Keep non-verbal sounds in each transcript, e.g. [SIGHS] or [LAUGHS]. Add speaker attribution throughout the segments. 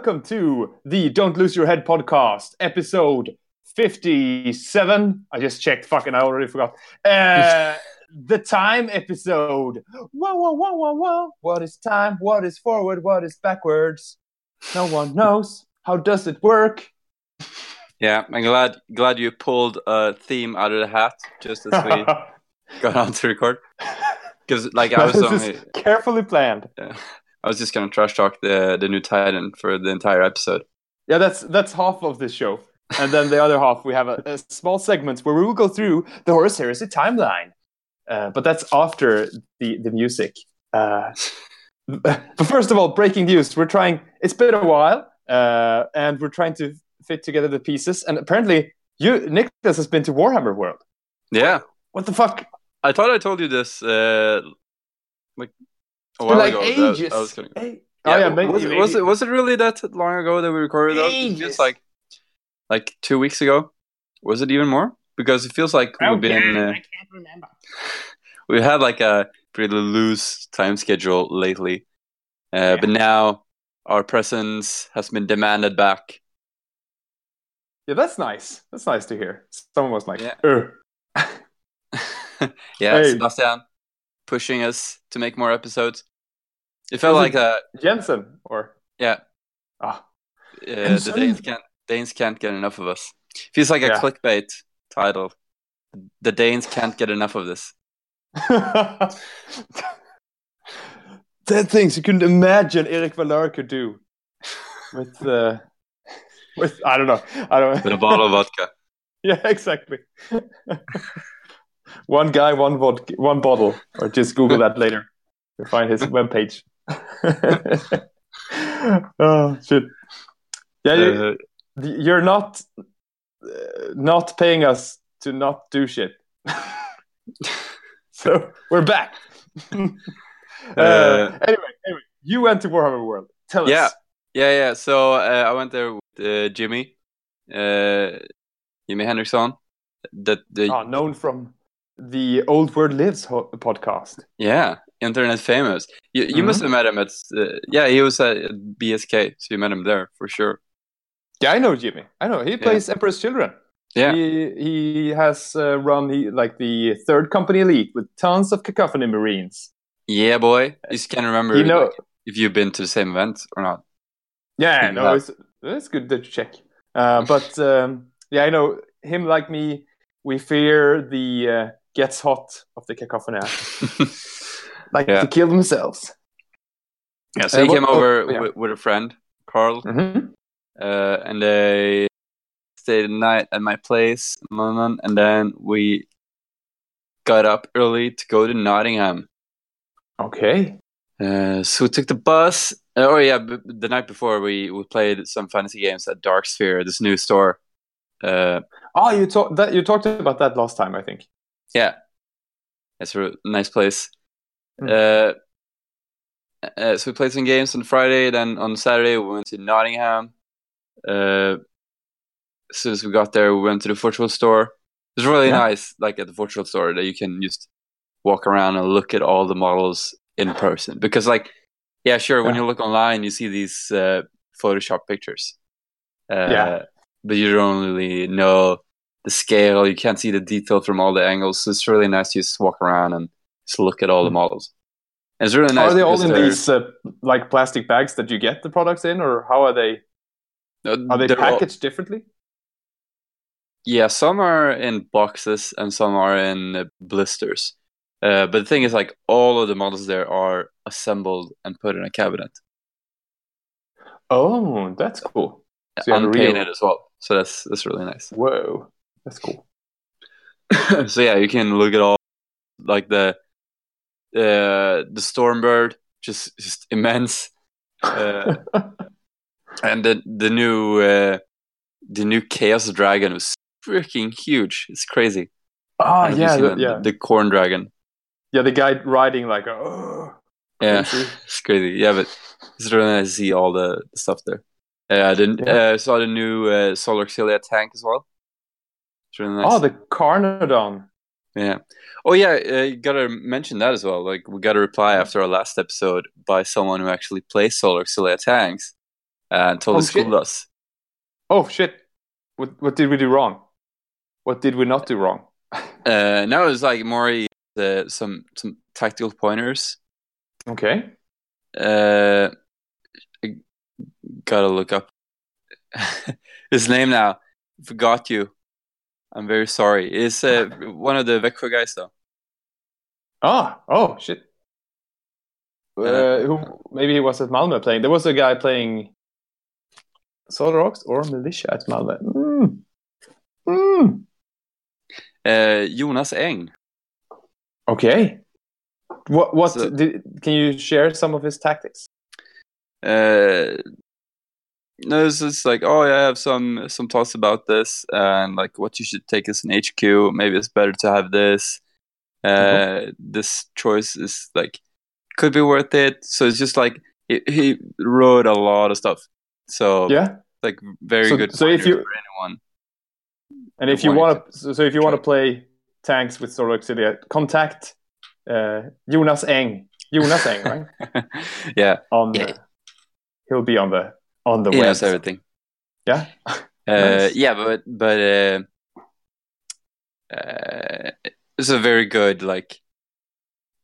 Speaker 1: Welcome to the Don't Lose Your Head podcast, episode 57. I just checked, fucking, I already forgot. Uh, the time episode. Whoa, whoa, whoa, whoa, whoa. What is time? What is forward? What is backwards? No one knows. How does it work?
Speaker 2: Yeah, I'm glad glad you pulled a theme out of the hat just as we [LAUGHS] got on to record. Because like I was only,
Speaker 1: carefully planned.
Speaker 2: I was just gonna trash talk the the new Titan for the entire episode.
Speaker 1: Yeah, that's that's half of this show. And then the other half, we have a, a small segment where we will go through the Horus Heresy timeline. Uh, but that's after the, the music. Uh, but first of all, breaking news. We're trying, it's been a while, uh, and we're trying to fit together the pieces. And apparently, you, Nicholas, has been to Warhammer World.
Speaker 2: Yeah,
Speaker 1: What the fuck?
Speaker 2: I thought I told you this uh, like a while
Speaker 1: like
Speaker 2: ago. that
Speaker 1: ages.
Speaker 2: I was kidding.
Speaker 1: Hey- Oh, yeah, maybe,
Speaker 2: was, it, was it was it really that long ago that we recorded those? It
Speaker 1: Ages.
Speaker 2: like like two weeks ago. Was it even more? Because it feels like we've been uh,
Speaker 1: can't remember. [LAUGHS]
Speaker 2: we had like a pretty loose time schedule lately, uh, but now our presence has been demanded back.
Speaker 1: Yeah, that's nice. That's nice to hear. Someone was like,
Speaker 2: Yeah. [LAUGHS] Yeah,
Speaker 1: Hey.
Speaker 2: Sebastian pushing us to make more episodes. It felt like
Speaker 1: it-
Speaker 2: a
Speaker 1: Jensen, or
Speaker 2: yeah.
Speaker 1: ah,
Speaker 2: Uh, the Danes can't Danes can't get enough of us. Feels like a
Speaker 1: Yeah.
Speaker 2: clickbait title. The Danes can't get enough of this. [LAUGHS]
Speaker 1: Ten things you couldn't imagine Eric Valar could do with uh, with I don't know I don't
Speaker 2: With a bottle of vodka. [LAUGHS]
Speaker 1: yeah exactly [LAUGHS] one guy one vodka one bottle or just Google that later you'll find his webpage [LAUGHS] oh shit yeah you,
Speaker 2: Uh,
Speaker 1: you're not uh, not paying us to not do shit [LAUGHS] so we're back [LAUGHS] uh,
Speaker 2: Uh,
Speaker 1: anyway, anyway, you went to Warhammer World. Tell
Speaker 2: Yeah.
Speaker 1: us.
Speaker 2: yeah, yeah. Yeah. So uh, I went there with uh, Jimmy, uh, Jimmy Henriksson. That the
Speaker 1: Ah, known from the Old World Lives ho- podcast.
Speaker 2: Yeah, internet famous. You you must have met him at uh, yeah, he was at BSK, so you met him there for sure.
Speaker 1: Yeah, I know Jimmy. I know he plays Emperor's Children.
Speaker 2: Yeah,
Speaker 1: He he has uh, run the, like the third company elite with tons of cacophony marines.
Speaker 2: yeah, boy. You just can't remember
Speaker 1: You know,
Speaker 2: like, if you've been to the same event or not.
Speaker 1: yeah, no, it's it's good to check. Uh, but [LAUGHS] um, yeah, I know him like me. We fear the uh, gets hot of the cacophony, [LAUGHS] like
Speaker 2: Yeah.
Speaker 1: to kill themselves.
Speaker 2: yeah, so
Speaker 1: Uh,
Speaker 2: he
Speaker 1: what-
Speaker 2: came
Speaker 1: oh,
Speaker 2: over
Speaker 1: yeah.
Speaker 2: with, with a friend, Carl,
Speaker 1: hmm
Speaker 2: uh, and they stayed the night at my place, in London, and then we got up early to go to Nottingham.
Speaker 1: Okay.
Speaker 2: Uh, so we took the bus. Uh, oh yeah, b- the night before we, we played some fantasy games at Dark Sphere, this new store. Uh,
Speaker 1: Oh, you talked that you talked about that last time, I think.
Speaker 2: yeah, it's a nice place.
Speaker 1: Hmm.
Speaker 2: Uh, uh, so we played some games on Friday. Then on Saturday we went to Nottingham. Uh, as soon as we got there, we went to the virtual store. It was really
Speaker 1: Yeah.
Speaker 2: nice, like at the virtual store, that you can just walk around and look at all the models in person. Because, like, yeah, sure, when
Speaker 1: Yeah.
Speaker 2: you look online, you see these uh, Photoshop pictures. Uh,
Speaker 1: Yeah.
Speaker 2: But you don't really know the scale. You can't see the detail from all the angles. So it's really nice to just walk around and look at all the
Speaker 1: Mhm.
Speaker 2: models. And it's really nice.
Speaker 1: are they all in these uh, like plastic bags that you get the products in, or how are they? Are they
Speaker 2: they're all-
Speaker 1: packaged differently?
Speaker 2: Yeah, some are in boxes and some are in uh, blisters. Uh, but the thing is, like, all of the models there are assembled and put in a cabinet.
Speaker 1: Oh, that's cool. So a real-
Speaker 2: unpainted as well. So that's that's really nice.
Speaker 1: Whoa, that's cool. [COUGHS]
Speaker 2: so yeah, you can look at all like the uh, the Stormbird, just just immense, uh, [LAUGHS] and the the new uh, the new Chaos Dragon was freaking huge. It's crazy.
Speaker 1: Ah,
Speaker 2: you
Speaker 1: yeah, the,
Speaker 2: the,
Speaker 1: yeah,
Speaker 2: the Khorne Dragon.
Speaker 1: yeah. The guy riding like, oh, [GASPS]
Speaker 2: Yeah, [LAUGHS] it's crazy. Yeah, but it's really nice to see all the, stuff there. Uh, I didn't
Speaker 1: Yeah.
Speaker 2: uh, saw the new uh, Solar Auxilia tank as well. It's really nice.
Speaker 1: oh, the Carnodon.
Speaker 2: Yeah. Oh yeah, uh, you gotta mention that as well. Like we got a reply after our last episode by someone who actually plays Solar Auxilia tanks and told
Speaker 1: Oh,
Speaker 2: us
Speaker 1: shit.
Speaker 2: us.
Speaker 1: Oh shit! What what did we do wrong? What did we not do wrong? [LAUGHS]
Speaker 2: Uh, no, it's like more uh, some some tactical pointers.
Speaker 1: Okay.
Speaker 2: Uh, I gotta look up [LAUGHS] his name now. Forgot you. I'm very sorry. Is uh, one of the Växjö guys though.
Speaker 1: Ah. Oh shit. Uh, who maybe he was at Malmö playing. There was a guy playing Solar Aux or Militia at Malmö. Mm. Mm.
Speaker 2: Uh, Jonas Eng.
Speaker 1: Okay. What what
Speaker 2: So-
Speaker 1: did, can you share some of his tactics?
Speaker 2: uh no it's just like oh yeah, i have some some thoughts about this and like what you should take as an hq maybe it's better to have this. Uh this choice is like could be worth it. So it's just like he, he wrote a lot of stuff. So
Speaker 1: Yeah.
Speaker 2: like very
Speaker 1: So-
Speaker 2: good
Speaker 1: so if you-
Speaker 2: for anyone.
Speaker 1: And if you want to, so, if you want to play tanks with Solar Auxilia, contact uh, Jonas Eng. Jonas Eng, right? [LAUGHS]
Speaker 2: yeah.
Speaker 1: On
Speaker 2: Yeah.
Speaker 1: the, he'll be on the on the
Speaker 2: he
Speaker 1: web.
Speaker 2: knows everything
Speaker 1: Yeah.
Speaker 2: Uh, [LAUGHS]
Speaker 1: Nice.
Speaker 2: Yeah, but but uh, uh, it's a very good like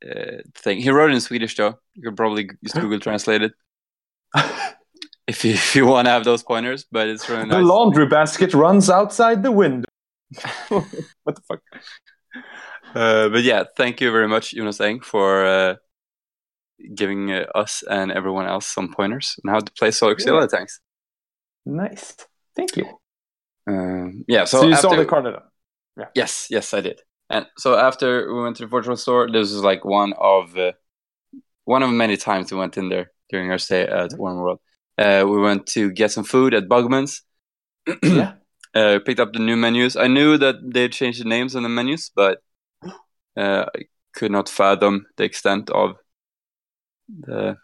Speaker 2: uh, thing. He wrote it in Swedish though. You could probably just Google Translate it [LAUGHS] if you if you want to have those pointers. But it's really nice.
Speaker 1: The laundry basket runs outside the window. [LAUGHS] what the fuck?
Speaker 2: Uh, but yeah, thank you very much, Jonas Eng, for uh, giving us and everyone else some pointers on how to play Solar Auxilia
Speaker 1: Yeah.
Speaker 2: tanks.
Speaker 1: Nice. Thank you.
Speaker 2: Um, yeah, so,
Speaker 1: So, you
Speaker 2: after,
Speaker 1: saw the card Yeah.
Speaker 2: Yes, yes, I did. And so after we went to the virtual store, this was like one of uh, one of many times we went in there during our stay at Warm World. Uh, we went to get some food at Bugman's. [CLEARS THROAT]
Speaker 1: Yeah.
Speaker 2: uh, picked up the new menus. I knew that they changed the names on the menus, but [GASPS] uh, I could not fathom the extent of the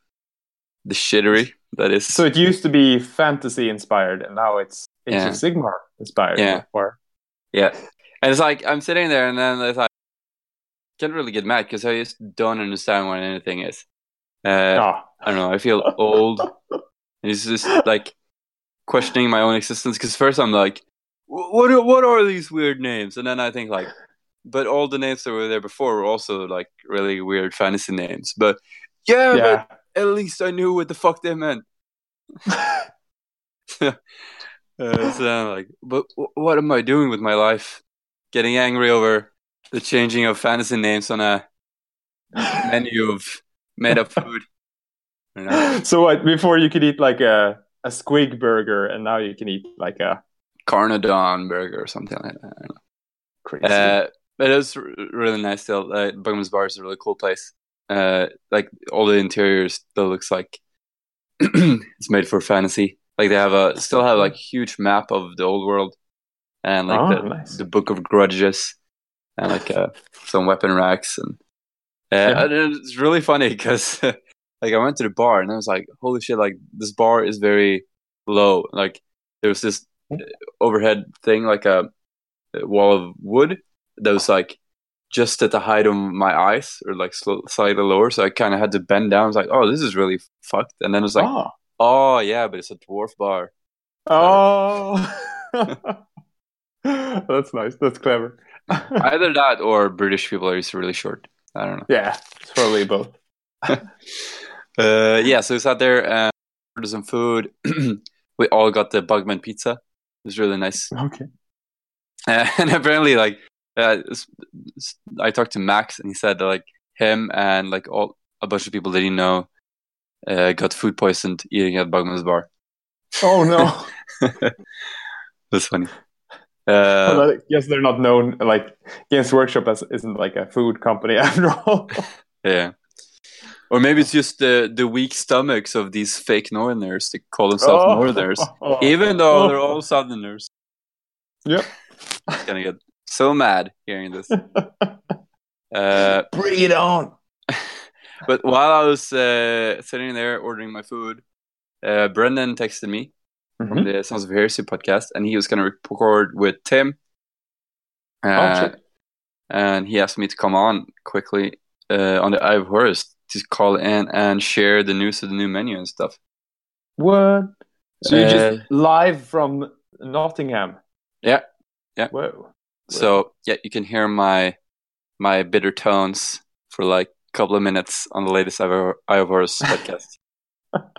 Speaker 2: the shittery that is.
Speaker 1: So it used to be fantasy inspired, and now it's Age
Speaker 2: Yeah.
Speaker 1: of Sigmar inspired.
Speaker 2: Yeah.
Speaker 1: Or
Speaker 2: Yeah. And it's like I'm sitting there and then it's like can't really get mad because I just don't understand what anything is. Uh,
Speaker 1: ah,
Speaker 2: I don't know. I feel old. [LAUGHS] It's just like questioning my own existence because first I'm like, what are, what are these weird names? And then I think like, but all the names that were there before were also like really weird fantasy names. But yeah,
Speaker 1: yeah.
Speaker 2: but at least I knew what the fuck they meant. [LAUGHS] [LAUGHS] uh, so I'm like, but wh- what am I doing with my life? Getting angry over the changing of fantasy names on a menu of made up [LAUGHS] food. You know,
Speaker 1: so what? Before you could eat like a a squig burger, and now you can eat like a
Speaker 2: Carnadon burger or something like that. I don't know.
Speaker 1: crazy.
Speaker 2: Uh, but it was r- really nice still. Uh, Bugman's Bar is a really cool place. Uh, like all the interiors still looks like [CLEARS THROAT] it's made for fantasy. Like they have a still have like huge map of the old world and like
Speaker 1: Oh,
Speaker 2: the,
Speaker 1: nice.
Speaker 2: the book of grudges and like uh, [LAUGHS] some weapon racks and uh,
Speaker 1: Yeah.
Speaker 2: it's really funny because [LAUGHS] like I went to the bar and I was like, holy shit! Like this bar is very low. Like there was this overhead thing, like a wall of wood that was like just at the height of my eyes or like sl- slightly lower. So I kind of had to bend down. I was like, oh, this is really fucked. And then it was like,
Speaker 1: oh.
Speaker 2: oh yeah, but it's a dwarf bar.
Speaker 1: Oh. [LAUGHS] That's nice. That's clever. [LAUGHS]
Speaker 2: Either that or British people are just really short. I don't know.
Speaker 1: yeah, it's probably both. [LAUGHS]
Speaker 2: Uh, yeah, so we sat there and ordered some food. [CLEARS THROAT] we all got the Bugman pizza. It was really nice.
Speaker 1: Okay.
Speaker 2: Uh, and apparently, like, uh, s- I talked to Max, and he said that, like him and like all a bunch of people that he know uh, got food poisoned eating at Bugman's bar.
Speaker 1: Oh no. [LAUGHS]
Speaker 2: That's funny.
Speaker 1: well,
Speaker 2: Uh,
Speaker 1: I guess they're not known. Like Games Workshop as, isn't like a food company [LAUGHS] after all.
Speaker 2: yeah. Or maybe it's just the the weak stomachs of these fake Northerners that call themselves
Speaker 1: Oh.
Speaker 2: Northerners, [LAUGHS] even though they're all Southerners.
Speaker 1: Yep.
Speaker 2: Gonna get so mad hearing this. [LAUGHS] Uh,
Speaker 1: Bring it on. [LAUGHS]
Speaker 2: but while I was uh, sitting there ordering my food, uh, Brendan texted me from
Speaker 1: Mhm.
Speaker 2: the Sons of Heresy podcast, and he was going to record with Tim.
Speaker 1: Oh,
Speaker 2: Uh,
Speaker 1: shit.
Speaker 2: and he asked me to come on quickly uh, on the Eye of Horus to call in and share the news of the new menu and stuff.
Speaker 1: What? So you
Speaker 2: Uh,
Speaker 1: just live from Nottingham?
Speaker 2: Yeah, yeah.
Speaker 1: Whoa.
Speaker 2: So yeah, you can hear my my bitter tones for like a couple of minutes on the latest Eye of Eye of Horus podcast,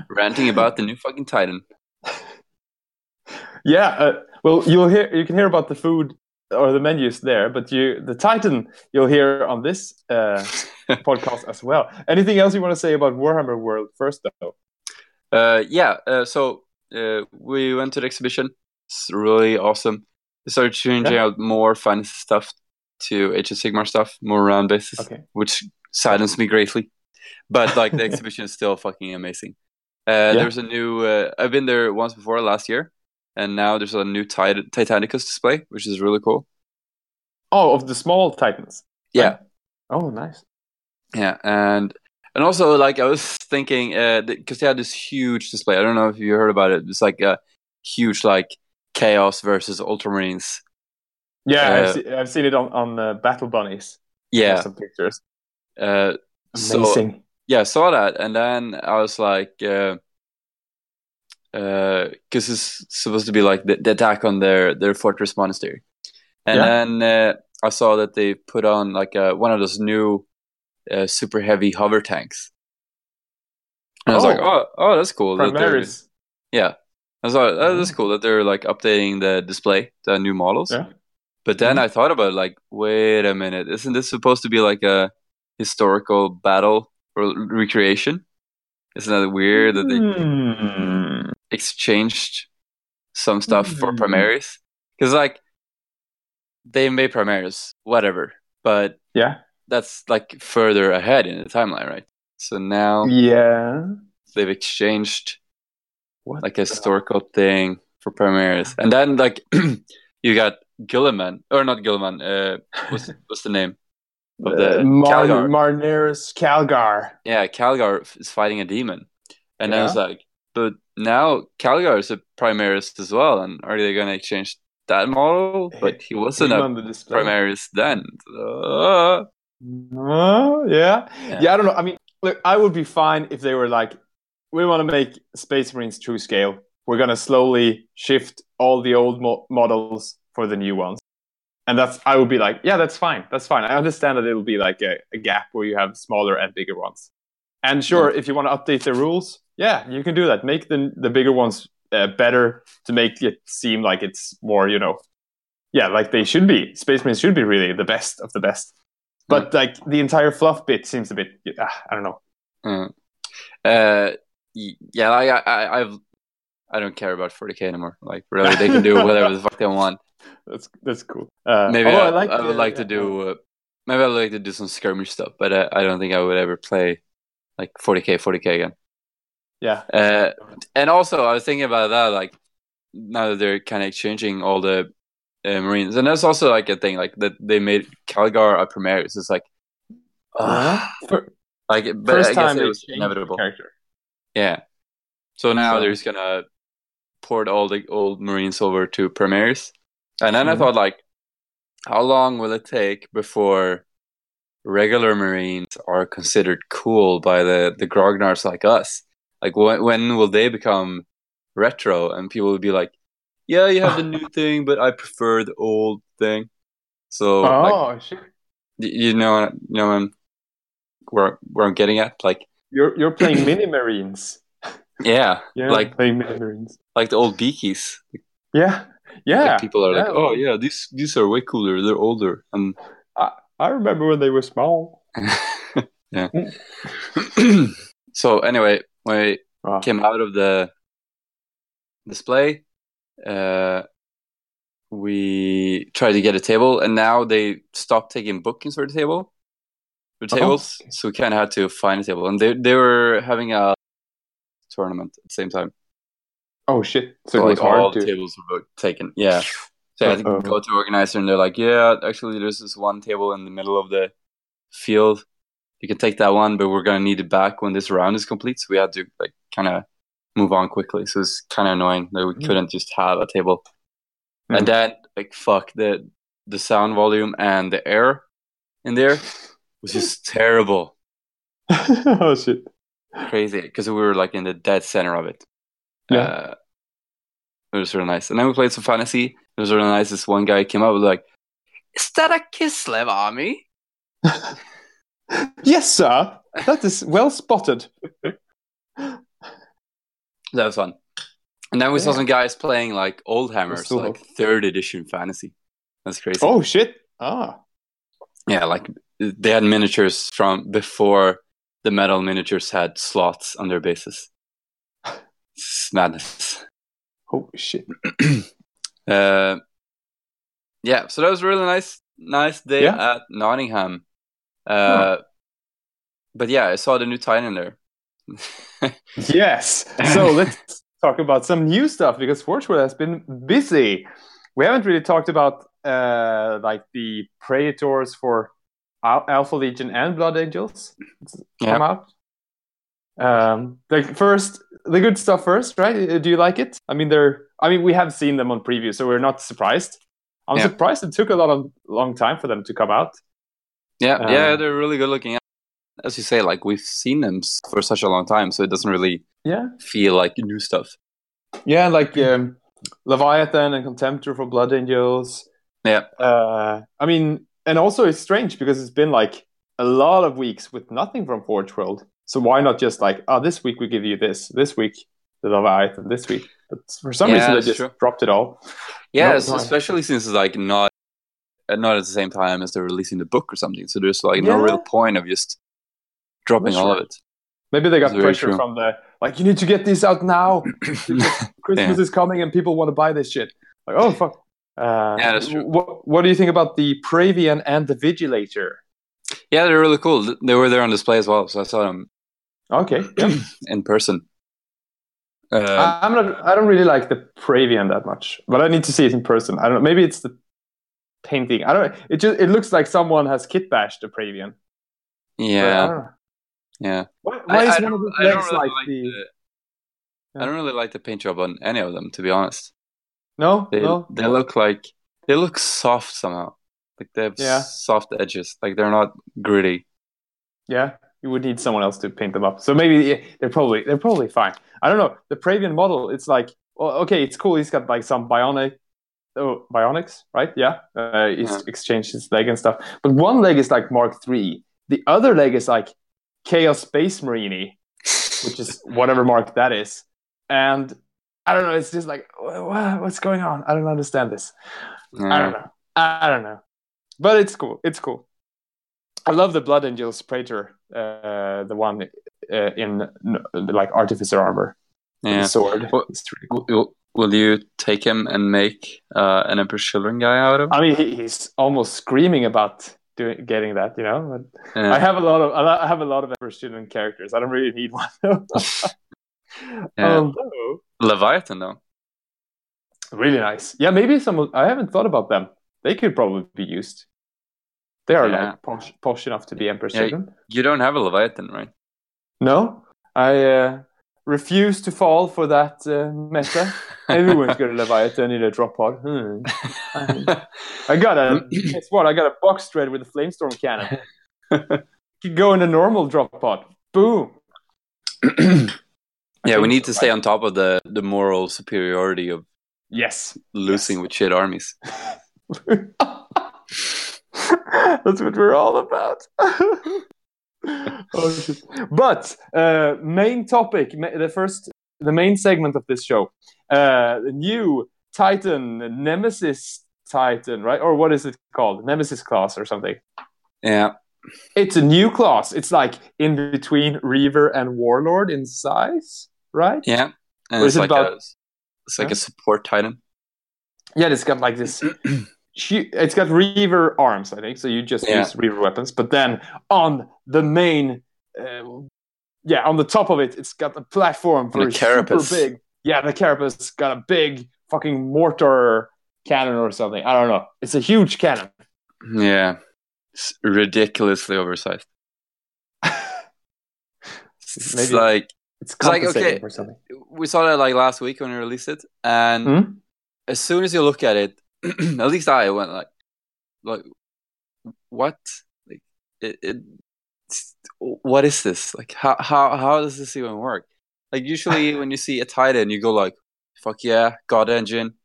Speaker 2: ranting about the new fucking Titan. [LAUGHS]
Speaker 1: Yeah. Uh, well, you'll hear. You can hear about the food or the menus there, but you the Titan you'll hear on this uh, [LAUGHS] podcast as well. Anything else you want to say about Warhammer World first, though?
Speaker 2: Uh, yeah. Uh, so uh, we went to the exhibition. It's really awesome. Started changing
Speaker 1: Yeah.
Speaker 2: out more fantasy stuff to Age of Sigmar stuff, more round basis,
Speaker 1: Okay.
Speaker 2: which saddens me greatly. But like the [LAUGHS] exhibition is still fucking amazing. Uh, There's a new. Uh, I've been there once before last year, and now there's a new Tit- Titanicus display, which is really cool.
Speaker 1: Oh, of the small Titans.
Speaker 2: Yeah.
Speaker 1: Oh, nice.
Speaker 2: Yeah, and and also like I was thinking, because they had this huge display. I don't know if you heard about it. It's like a huge like Chaos versus Ultramarines.
Speaker 1: Yeah,
Speaker 2: Uh,
Speaker 1: I've, se- I've seen it on on uh, Battle Bunnies.
Speaker 2: Yeah.
Speaker 1: some pictures.
Speaker 2: Uh, so
Speaker 1: Amazing.
Speaker 2: yeah, I saw that, and then I was like, uh, because it's supposed to be like the, the attack on their their fortress monastery, and
Speaker 1: Yeah.
Speaker 2: then uh, I saw that they put on like uh, one of those new uh, super heavy hover tanks. And I was like,
Speaker 1: Oh.
Speaker 2: oh, oh, that's cool. that. Yeah. I was like, oh, that's
Speaker 1: Mhm.
Speaker 2: cool that they're like updating the display, the new models.
Speaker 1: Yeah.
Speaker 2: But then
Speaker 1: Mhm.
Speaker 2: I thought about it, like, wait a minute, isn't this supposed to be like a historical battle or recreation? Isn't that weird that they
Speaker 1: Hmm.
Speaker 2: exchanged some stuff for
Speaker 1: Hmm.
Speaker 2: Primaris? Because like they made Primaris, whatever, but
Speaker 1: Yeah.
Speaker 2: that's like further ahead in the timeline, right? So now
Speaker 1: Yeah.
Speaker 2: they've exchanged
Speaker 1: What
Speaker 2: like a historical thing for Primaris, and then like [CLEARS THROAT] you got Guilliman or not Guilliman? Uh, what's [LAUGHS] what's the name of the
Speaker 1: Uh, Mar-
Speaker 2: Calgar?
Speaker 1: Marneus Calgar.
Speaker 2: yeah, Calgar is fighting a demon, and then it's
Speaker 1: Yeah.
Speaker 2: like, but now Calgar is a Primaris as well, and are they gonna exchange that model? But he wasn't a
Speaker 1: on the display.
Speaker 2: Primaris then. Uh,
Speaker 1: Oh, yeah.
Speaker 2: Yeah.
Speaker 1: yeah. I don't know. I mean, look, I would be fine if they were like, we want to make Space Marines true scale. We're going to slowly shift all the old mo- models for the new ones. And that's, I would be like, yeah, that's fine. That's fine. I understand that it'll be like a, a gap where you have smaller and bigger ones. And sure, if you want to update the rules, yeah, you can do that. Make the, the bigger ones uh, better to make it seem like it's more, you know, yeah, like they should be. Space Marines should be really the best of the best. But like the entire fluff bit seems a bit, ah, I don't know.
Speaker 2: uh, uh, yeah, I, I, I've, I don't care about 40k anymore. Like, really, they can do whatever the fuck they want. [LAUGHS]
Speaker 1: That's that's cool. Uh,
Speaker 2: Maybe
Speaker 1: although
Speaker 2: I,
Speaker 1: like,
Speaker 2: I would
Speaker 1: uh,
Speaker 2: like to
Speaker 1: yeah,
Speaker 2: do. Uh, maybe I'd like to do some skirmish stuff, but uh, I don't think I would ever play like 40k, 40k again.
Speaker 1: Yeah.
Speaker 2: Uh, and also, I was thinking about that. Like now that they're kind of changing all the uh, Marines, and that's also like a thing. Like that they made Calgar a Primaris. It's like,
Speaker 1: Uh, fir-
Speaker 2: like, but
Speaker 1: first
Speaker 2: I guess
Speaker 1: time
Speaker 2: it was inevitable.
Speaker 1: character.
Speaker 2: Yeah. So now
Speaker 1: So-
Speaker 2: they're just gonna port all the old Marines over to Primaris, and then I
Speaker 1: Mhm.
Speaker 2: thought like, how long will it take before regular Marines are considered cool by the the grognards like us? Like when when will they become retro and people will be like, yeah, you have the new [LAUGHS] thing, but I prefer the old thing. So like,
Speaker 1: Oh, shit.
Speaker 2: y- you know, you know where where I'm getting at, like
Speaker 1: You're you're playing [CLEARS THROAT] mini marines.
Speaker 2: yeah, [LAUGHS]
Speaker 1: Yeah,
Speaker 2: like
Speaker 1: playing mini marines.
Speaker 2: like the old beakies.
Speaker 1: Yeah, yeah.
Speaker 2: Like people are like, oh yeah, these these are way cooler. They're older, and
Speaker 1: I I remember when they were small. [LAUGHS]
Speaker 2: yeah. [CLEARS THROAT] so anyway, when I
Speaker 1: Ah.
Speaker 2: came out of the display, uh, we tried to get a table, and now they stopped taking bookings for the table, for
Speaker 1: Oh,
Speaker 2: tables.
Speaker 1: okay.
Speaker 2: So we kind of had to find a table, and they they were having a tournament at the same time.
Speaker 1: Oh shit! So,
Speaker 2: So like all
Speaker 1: to.
Speaker 2: tables were taken. Yeah. [SIGHS] So I had to
Speaker 1: Uh-oh.
Speaker 2: go to organizer and they're like, yeah, actually there's this one table in the middle of the field. You can take that one, but we're gonna need it back when this round is complete. So we had to like kind of move on quickly. So it's kind of annoying that we
Speaker 1: Mm.
Speaker 2: couldn't just have a table.
Speaker 1: Mm.
Speaker 2: And then like fuck the the sound volume and the air in there [LAUGHS] was just terrible, [LAUGHS]
Speaker 1: oh shit.
Speaker 2: crazy. Because we were like in the dead center of it.
Speaker 1: Yeah.
Speaker 2: Uh, it was really nice. And then we played some fantasy. It was really nice. This one guy came up with like, "Is that a Kislev army?" [LAUGHS]
Speaker 1: Yes, sir. That is well spotted. [LAUGHS]
Speaker 2: That was fun. And then we saw some guys playing like old hammers, like third edition fantasy. That's crazy.
Speaker 1: Oh shit. Ah.
Speaker 2: Yeah, like they had miniatures from before the metal miniatures had slots on their bases. It's madness.
Speaker 1: Holy shit. [CLEARS THROAT]
Speaker 2: Uh, yeah, so that was a really nice, nice day
Speaker 1: Yeah.
Speaker 2: at Nottingham. Uh, But yeah, I saw the new Titan there. [LAUGHS]
Speaker 1: Yes. So [LAUGHS] let's talk about some new stuff because Forge World has been busy. We haven't really talked about uh, like the Praetors for Al- Alpha Legion and Blood Angels come out. Um, like first, the good stuff first, right? Uh, Do you like it? I mean, they're. I mean, we have seen them on preview, so we're not surprised. I'm
Speaker 2: Yeah.
Speaker 1: surprised it took a lot of long time for them to come out.
Speaker 2: Yeah,
Speaker 1: Uh,
Speaker 2: yeah, they're really good looking. As you say, like we've seen them for such a long time, so it doesn't really
Speaker 1: Yeah.
Speaker 2: feel like new stuff.
Speaker 1: Yeah, like um, Leviathan and Contemptor for Blood Angels.
Speaker 2: Yeah.
Speaker 1: Uh, I mean, and also it's strange because it's been like a lot of weeks with nothing from Forge World. So why not just like, oh, this week we give you this, this week the Leviathan, this week. But for some
Speaker 2: Yeah,
Speaker 1: reason they just
Speaker 2: true.
Speaker 1: dropped it all.
Speaker 2: Yes,
Speaker 1: no.
Speaker 2: especially since it's like not uh, not at the same time as they're releasing the book or something. So there's like no real point of just dropping
Speaker 1: That's
Speaker 2: all of it.
Speaker 1: Maybe they got
Speaker 2: That's
Speaker 1: pressure from the like, you need to get this out now. because [COUGHS] Christmas is coming and people want to buy this shit. Like, oh fuck. Uh,
Speaker 2: Yeah, that's true.
Speaker 1: What, what do you think about the Pravian and the Vigilator?
Speaker 2: Yeah, they're really cool. They were there on display as well, so I saw them
Speaker 1: Okay, [CLEARS THROAT] yeah.
Speaker 2: in person. Uh,
Speaker 1: I- I'm not. I don't really like the Pravian that much, but I need to see it in person. I don't know. Maybe it's the painting. I don't. It just. It looks like someone has kit bashed the Pravian.
Speaker 2: yeah, yeah.
Speaker 1: Why, why
Speaker 2: I
Speaker 1: is
Speaker 2: don't-
Speaker 1: one of the
Speaker 2: I
Speaker 1: legs
Speaker 2: really
Speaker 1: like,
Speaker 2: like
Speaker 1: the?
Speaker 2: the- I don't really like the paint job on any of them, to be honest.
Speaker 1: No,
Speaker 2: They
Speaker 1: no.
Speaker 2: they look like they look soft somehow. Like they have
Speaker 1: Yeah.
Speaker 2: soft edges. Like they're not gritty.
Speaker 1: Yeah, you would need someone else to paint them up. So maybe they're probably they're probably fine. I don't know. The Pravian model, it's like, well, okay, it's cool. He's got like some bionic, oh, bionics, right? Yeah, uh, he's
Speaker 2: Yeah.
Speaker 1: exchanged his leg and stuff. But one leg is like Mark Three. The other leg is like Chaos Space Marine, which is [LAUGHS] whatever mark that is. And I don't know. It's just like, wha- wha- what's going on? I don't understand this. I don't know. I don't know. But it's cool. It's cool. I love the Blood Angels Praetor, uh, the one uh, in like artificer armor,
Speaker 2: Yeah.
Speaker 1: the sword.
Speaker 2: Well-
Speaker 1: cool.
Speaker 2: Will, will you take him and make uh, an Emperor Children guy out of him?
Speaker 1: I mean, he, he's almost screaming about doing getting that, you know. But
Speaker 2: Yeah.
Speaker 1: I have a lot of I have a lot of Emperor student characters. I don't really need one. [LAUGHS] though.
Speaker 2: Yeah.
Speaker 1: Although,
Speaker 2: Leviathan, though.
Speaker 1: really nice. Yeah, maybe some. of- I haven't thought about them. They could probably be used. They are
Speaker 2: Yeah.
Speaker 1: like posh, posh enough to be Emperor
Speaker 2: Yeah.
Speaker 1: student.
Speaker 2: You don't have a Leviathan, right?
Speaker 1: No, I uh, refuse to fall for that uh, meta. [LAUGHS] Everyone's got a Leviathan in a drop pod. Hmm. [LAUGHS] I, I got a guess what? I got a box thread with a flamestorm cannon. [LAUGHS] Could go in a normal drop pod. Boom. [CLEARS THROAT]
Speaker 2: yeah, we need
Speaker 1: so,
Speaker 2: to stay
Speaker 1: right?
Speaker 2: on top of the, the moral superiority of
Speaker 1: Yes.
Speaker 2: losing with shit armies. [LAUGHS]
Speaker 1: That's what we're all about. [LAUGHS] oh, shit. But uh, main topic, the first, the main segment of this show, uh, the new Titan Nemesis Titan, right? Or what is it called? Nemesis class or something.
Speaker 2: Yeah.
Speaker 1: It's a new class. It's like in between Reaver and Warlord in size, right?
Speaker 2: Yeah. And it's
Speaker 1: it
Speaker 2: like
Speaker 1: about?
Speaker 2: a it's like
Speaker 1: Huh?
Speaker 2: a support titan.
Speaker 1: Yeah, it's got like this. [CLEARS THROAT] hu- it's got Reaver arms, I think. So you just
Speaker 2: Yeah.
Speaker 1: use Reaver weapons, but then on the main, uh, yeah, on the top of it, it's got a platform for
Speaker 2: And a
Speaker 1: a super
Speaker 2: carapace.
Speaker 1: big. Yeah, the carapace got a big fucking mortar cannon or something. I don't know. It's a huge cannon.
Speaker 2: Yeah. It's ridiculously oversized. [LAUGHS] It's
Speaker 1: Maybe-
Speaker 2: like
Speaker 1: It's
Speaker 2: like, okay.
Speaker 1: for something.
Speaker 2: we saw that like last week when we released it, and
Speaker 1: Hmm?
Speaker 2: as soon as you look at it, [CLEARS THROAT] at least I went like, like, what? Like, it, it what is this? Like how how how does this even work? Like usually [LAUGHS] when you see a Titan, you go like, "Fuck yeah, God engine,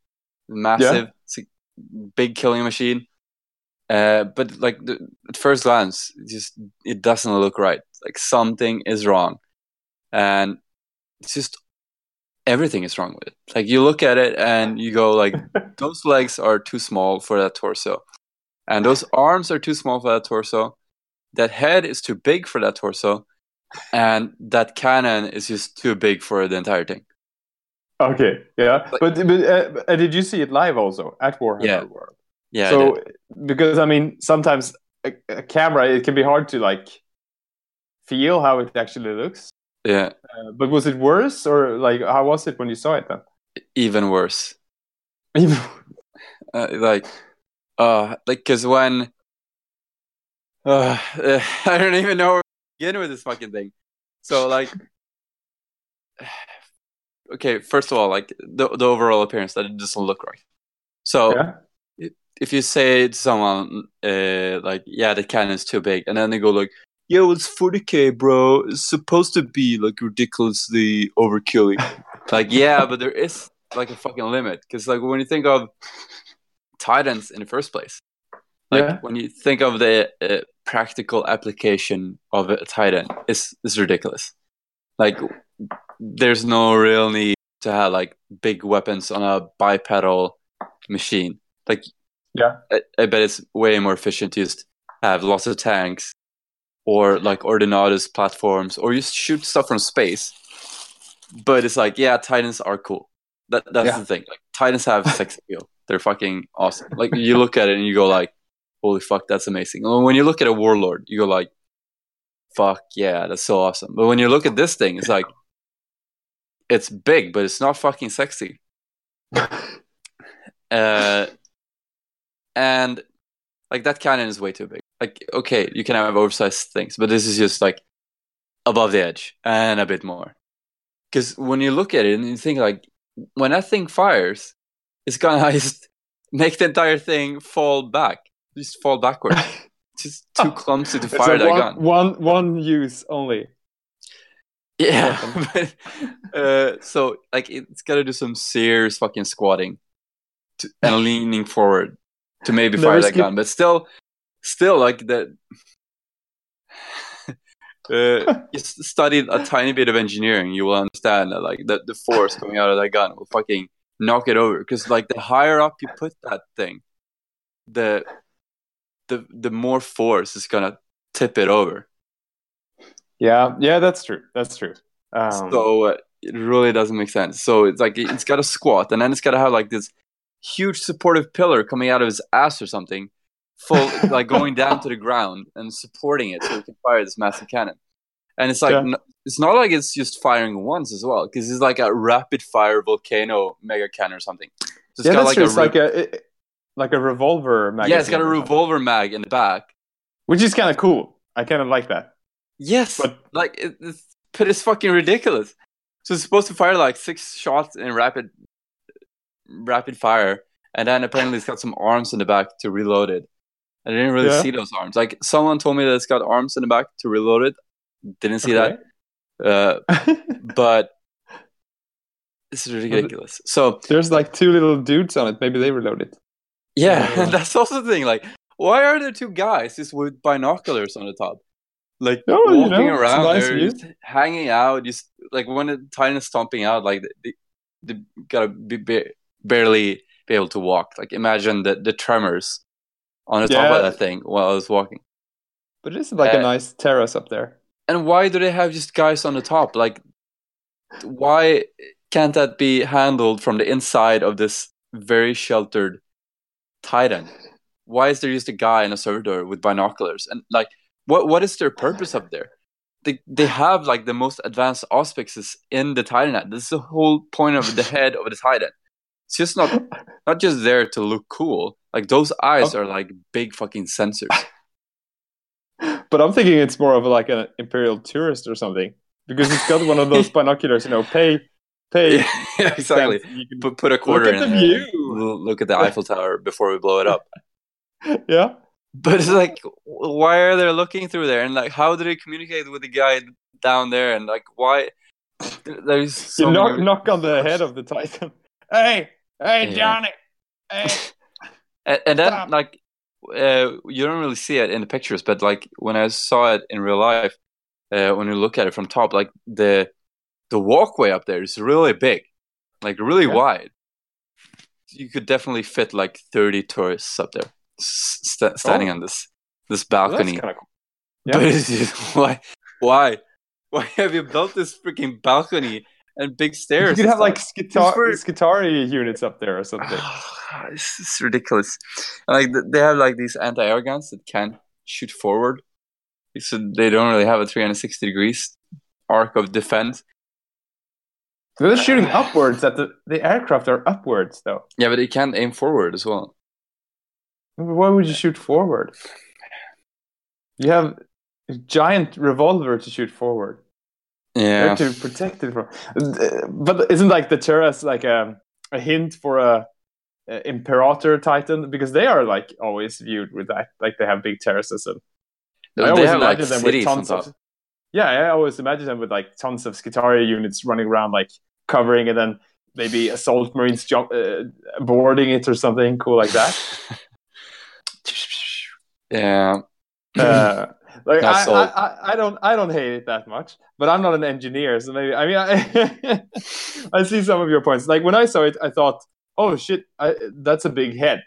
Speaker 2: massive, it's a big killing machine." Uh, but like the, at first glance, it just it doesn't look right. Like something is wrong, and it's just everything is wrong with it. Like you look at it and you go like, [LAUGHS] those legs are too small for that torso, and those arms are too small for that torso. That head is too big for that torso, and that cannon is just too big for the entire thing.
Speaker 1: Okay, yeah,
Speaker 2: But-
Speaker 1: but but uh, uh, did you see it live also at Warhammer
Speaker 2: Yeah.
Speaker 1: World?
Speaker 2: Yeah.
Speaker 1: so because I mean, sometimes a, a camera it can be hard to like feel how it actually looks.
Speaker 2: Yeah.
Speaker 1: Uh, but was it worse or like how was it when you saw it then?
Speaker 2: Even worse. [LAUGHS] uh, like uh like because when uh, [LAUGHS] i don't even know where to begin with this fucking thing so like [SIGHS] okay first of all like the, the overall appearance that it doesn't look right so
Speaker 1: yeah.
Speaker 2: if you say to someone uh like yeah the cannon's too big and then they go like yo it's 40k bro. It's supposed to be like ridiculously overkilling. [LAUGHS] Like yeah but there is like a fucking limit. Because like when you think of titans in the first place like
Speaker 1: Yeah.
Speaker 2: when you think of the uh, practical application of a titan it's it's ridiculous. Like there's no real need to have like big weapons on a bipedal machine. Like
Speaker 1: Yeah.
Speaker 2: I, I bet it's way more efficient to just have lots of tanks or like ordinatus platforms or you shoot stuff from space but it's like yeah titans are cool. That, that's
Speaker 1: Yeah.
Speaker 2: the thing. Like titans have [LAUGHS] sex appeal. They're fucking awesome. Like you look at it and you go like holy fuck that's amazing. And when you look at a warlord you go like fuck yeah that's so awesome. But when you look at this thing it's like it's big but it's not fucking sexy. [LAUGHS] Uh, and like that cannon is way too big. Like, okay, you can have oversized things, but this is just like above the edge and a bit more. Because when you look at it and you think like, when that thing fires, it's gonna [LAUGHS] just make the entire thing fall back, just fall backwards. It's [LAUGHS] just too clumsy to fire that
Speaker 1: one,
Speaker 2: gun.
Speaker 1: one one use only.
Speaker 2: Yeah, [LAUGHS] but, uh, so like it's got to do some serious fucking squatting to, and leaning forward to maybe fire that gun. But still, still like that. [SIGHS] Uh, [LAUGHS] you studied a tiny bit of engineering, you will understand that like the, the force coming out of that gun will fucking knock it over. Because like the higher up you put that thing, the the the more force is gonna tip it over.
Speaker 1: Yeah, yeah, that's true. That's true. Um,
Speaker 2: so uh, it really doesn't make sense. So it's like it's got to squat, and then it's got to have like this huge supportive pillar coming out of his ass or something, full [LAUGHS] like going down to the ground and supporting it so we can fire this massive cannon. And it's like
Speaker 1: Yeah.
Speaker 2: n- it's not like it's just firing once as well, because it's like a rapid fire volcano mega cannon or something. So it's
Speaker 1: yeah,
Speaker 2: got
Speaker 1: that's
Speaker 2: like
Speaker 1: true.
Speaker 2: a
Speaker 1: It's
Speaker 2: re-
Speaker 1: like a it- like a revolver magazine.
Speaker 2: yeah, it's got a revolver mag in the back.
Speaker 1: which is kind of cool. I kind of like that.
Speaker 2: Yes,
Speaker 1: But-
Speaker 2: like it, it's, but it's fucking ridiculous. So it's supposed to fire like six shots in rapid, rapid fire, and then apparently it's got some arms in the back to reload it. I didn't really
Speaker 1: Yeah.
Speaker 2: see those arms. Like someone told me that it's got arms in the back to reload it. Didn't see that, uh, [LAUGHS] but it's ridiculous. So
Speaker 1: There's like two little dudes on it. Maybe they reload it.
Speaker 2: yeah,
Speaker 1: Yeah. [LAUGHS]
Speaker 2: that's also the thing. Like, why are there two guys just with binoculars on the top? Like
Speaker 1: Oh, you
Speaker 2: walking
Speaker 1: know,
Speaker 2: around
Speaker 1: nice
Speaker 2: there, just hanging out, just like when the Titan is stomping out, like they, they gotta be, be, barely be able to walk. Like imagine the the tremors on the top of that thing while I was walking.
Speaker 1: But it is like a
Speaker 2: Uh,
Speaker 1: nice terrace up there.
Speaker 2: And why do they have just guys on the top? Like, why can't that be handled from the inside of this very sheltered Titan? Why is there just a guy in a servitor with binoculars? And like, what what is their purpose up there? They they have like the most advanced auspices in the Titan. This is the whole point of the [LAUGHS] head of the Titan. It's just not not just there to look cool. Like those eyes
Speaker 1: Oh.
Speaker 2: are like big fucking sensors. [LAUGHS]
Speaker 1: But I'm thinking it's more of like an imperial tourist or something because it's got one of those [LAUGHS] binoculars. You know, pay, pay.
Speaker 2: yeah, [LAUGHS] exactly.
Speaker 1: you can-
Speaker 2: Put put a quarter look
Speaker 1: at
Speaker 2: in
Speaker 1: the view.
Speaker 2: Look at the Eiffel Tower before we blow it up.
Speaker 1: yeah,
Speaker 2: but it's like, why are they looking through there? And like, how do they communicate with the guy down there? And like, why? There's so
Speaker 1: you knock
Speaker 2: many-
Speaker 1: knock on the head of the Titan. Hey, hey,
Speaker 2: Yeah.
Speaker 1: Johnny. Hey.
Speaker 2: And, and then
Speaker 1: Stop.
Speaker 2: like, uh, you don't really see it in the pictures, but like when I saw it in real life, uh, when you look at it from top, like the the walkway up there is really big, like really
Speaker 1: Yeah.
Speaker 2: wide. You could definitely fit like thirty tourists up there, st- standing
Speaker 1: Oh.
Speaker 2: on this this
Speaker 1: Well,
Speaker 2: balcony.
Speaker 1: That's cool. Yeah.
Speaker 2: just, [LAUGHS] why, why, why have you built this freaking balcony and big stairs?
Speaker 1: You could have like? Skitar-
Speaker 2: for-
Speaker 1: Skitari units up there or [SIGHS] something.
Speaker 2: this is ridiculous. And, like they have like these anti-air guns that can shoot forward, so they don't really have a 360 degrees arc of defense.
Speaker 1: They're shooting upwards at the the aircraft are upwards though.
Speaker 2: Yeah, but they can aim forward as well.
Speaker 1: Why would you shoot forward? You have a giant revolver to shoot forward.
Speaker 2: Yeah,
Speaker 1: to protect it from. But isn't like the terrace like a a hint for a, a Imperator Titan because they are like always viewed with that like they have big terraces and I always
Speaker 2: have like
Speaker 1: imagine them with tons of yeah I always imagine them with like tons of Skitaria units running around like covering and then maybe assault marines jump uh, boarding it or something cool like that. [LAUGHS] [LAUGHS]
Speaker 2: Yeah,
Speaker 1: Uh, like I, I, I, don't I don't hate it that much, but I'm not an engineer, so maybe I mean I, [LAUGHS] I see some of your points. Like when I saw it, I thought, oh shit, I, that's a big head.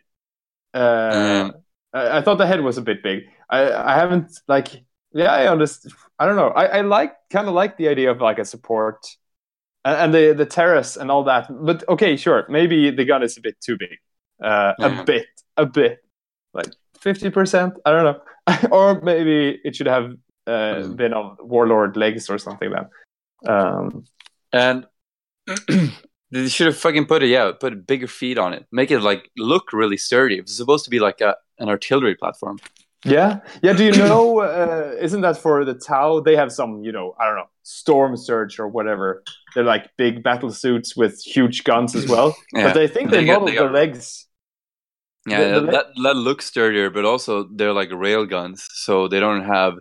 Speaker 1: Uh,
Speaker 2: Mm.
Speaker 1: I, I thought the head was a bit big. I I haven't like yeah I understand. I don't know. I, I like kind of like the idea of like a support and, and the the terrace and all that. But okay, sure, maybe the gun is a bit too big. Uh,
Speaker 2: Yeah.
Speaker 1: A bit, a bit, like fifty percent. I don't know, [LAUGHS] or maybe it should have uh,
Speaker 2: Mm.
Speaker 1: been on warlord legs or something. Then, um,
Speaker 2: and [CLEARS THROAT] they should have fucking put it. Yeah, put bigger feet on it. Make it like look really sturdy. It's supposed to be like a an artillery platform.
Speaker 1: yeah, yeah. Do you know? Uh, isn't that for the Tau? They have some, you know, I don't know, storm surge or whatever. They're like big battle suits with huge guns as well. [LAUGHS]
Speaker 2: Yeah.
Speaker 1: But they think they,
Speaker 2: They
Speaker 1: modeled
Speaker 2: they got-
Speaker 1: the legs.
Speaker 2: Yeah,
Speaker 1: The- the
Speaker 2: that, that looks sturdier, but also they're like rail guns, so they don't have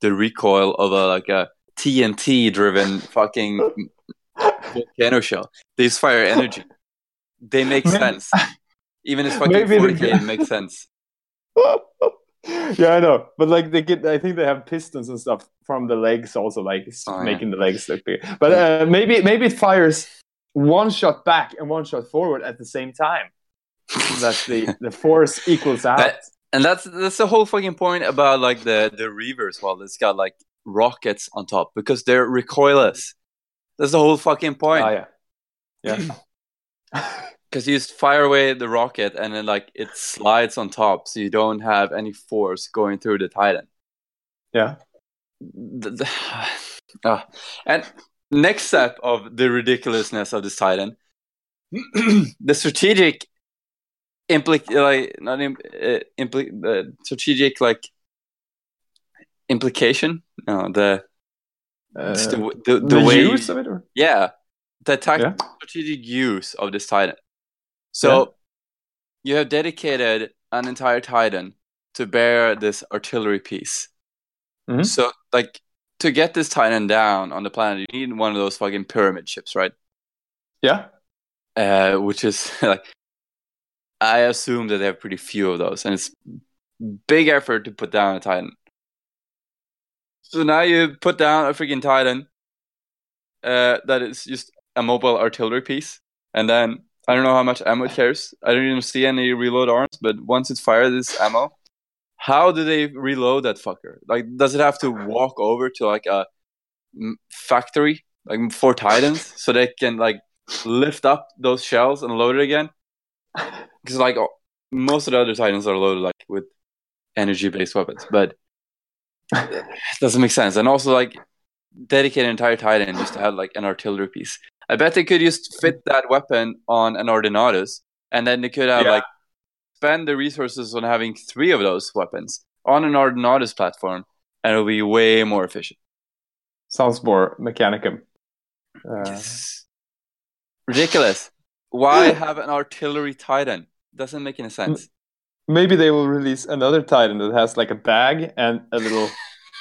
Speaker 2: the recoil of a like a TNT driven fucking volcano shell. They just fire energy. They make
Speaker 1: Maybe-
Speaker 2: sense. Even if fucking
Speaker 1: Maybe
Speaker 2: 40k
Speaker 1: gu-
Speaker 2: makes sense. [LAUGHS]
Speaker 1: yeah, I know, but like they get, I think they have pistons and stuff from the legs, also like
Speaker 2: Oh, yeah.
Speaker 1: making the legs look bigger. But uh, maybe maybe it fires one shot back and one shot forward at the same time. That the the force equals out.
Speaker 2: That- And that's that's the whole fucking point about like the the reavers. Well, it's got like rockets on top because they're recoilless. That's the whole fucking point.
Speaker 1: Ah, yeah, yeah. [CLEARS THROAT] [LAUGHS]
Speaker 2: Because you just fire away the rocket and then like it slides on top, so you don't have any force going through the Titan.
Speaker 1: yeah.
Speaker 2: The- the- [SIGHS] Ah. And next step of the ridiculousness of this Titan, [CLEARS THROAT] the strategic implic like not im- uh, impli- the strategic like implication. No, the
Speaker 1: Uh,
Speaker 2: the, the, the,
Speaker 1: the
Speaker 2: way
Speaker 1: use of it, or?
Speaker 2: yeah, the tac-
Speaker 1: Yeah.
Speaker 2: strategic use of this Titan. So
Speaker 1: Yeah.
Speaker 2: you have dedicated an entire Titan to bear this artillery piece.
Speaker 1: Mhm.
Speaker 2: So, like, to get this Titan down on the planet, you need one of those fucking pyramid ships, right?
Speaker 1: Yeah,
Speaker 2: Uh, which is [LAUGHS] like, I assume that they have pretty few of those, and it's big effort to put down a Titan. So now you put down a freaking Titan uh, that is just a mobile artillery piece, and then I don't know how much ammo it carries. I don't even see any reload arms, but once it fires this ammo, how do they reload that fucker? Like, does it have to walk over to like a factory, like for Titans, so they can like lift up those shells and load it again? Because like most of the other Titans are loaded like with energy-based weapons, but it [SIGHS] doesn't make sense. And also like dedicate an entire Titan just to have like an artillery piece. I bet they could just fit that weapon on an Ordinatus, and then they could have
Speaker 1: Yeah.
Speaker 2: like spend the resources on having three of those weapons on an Ordinatus platform, and it'll be way more efficient.
Speaker 1: sounds more mechanicum. Uh,
Speaker 2: It's ridiculous. Why have an artillery Titan? Doesn't make any sense.
Speaker 1: maybe they will release another Titan that has like a bag and a little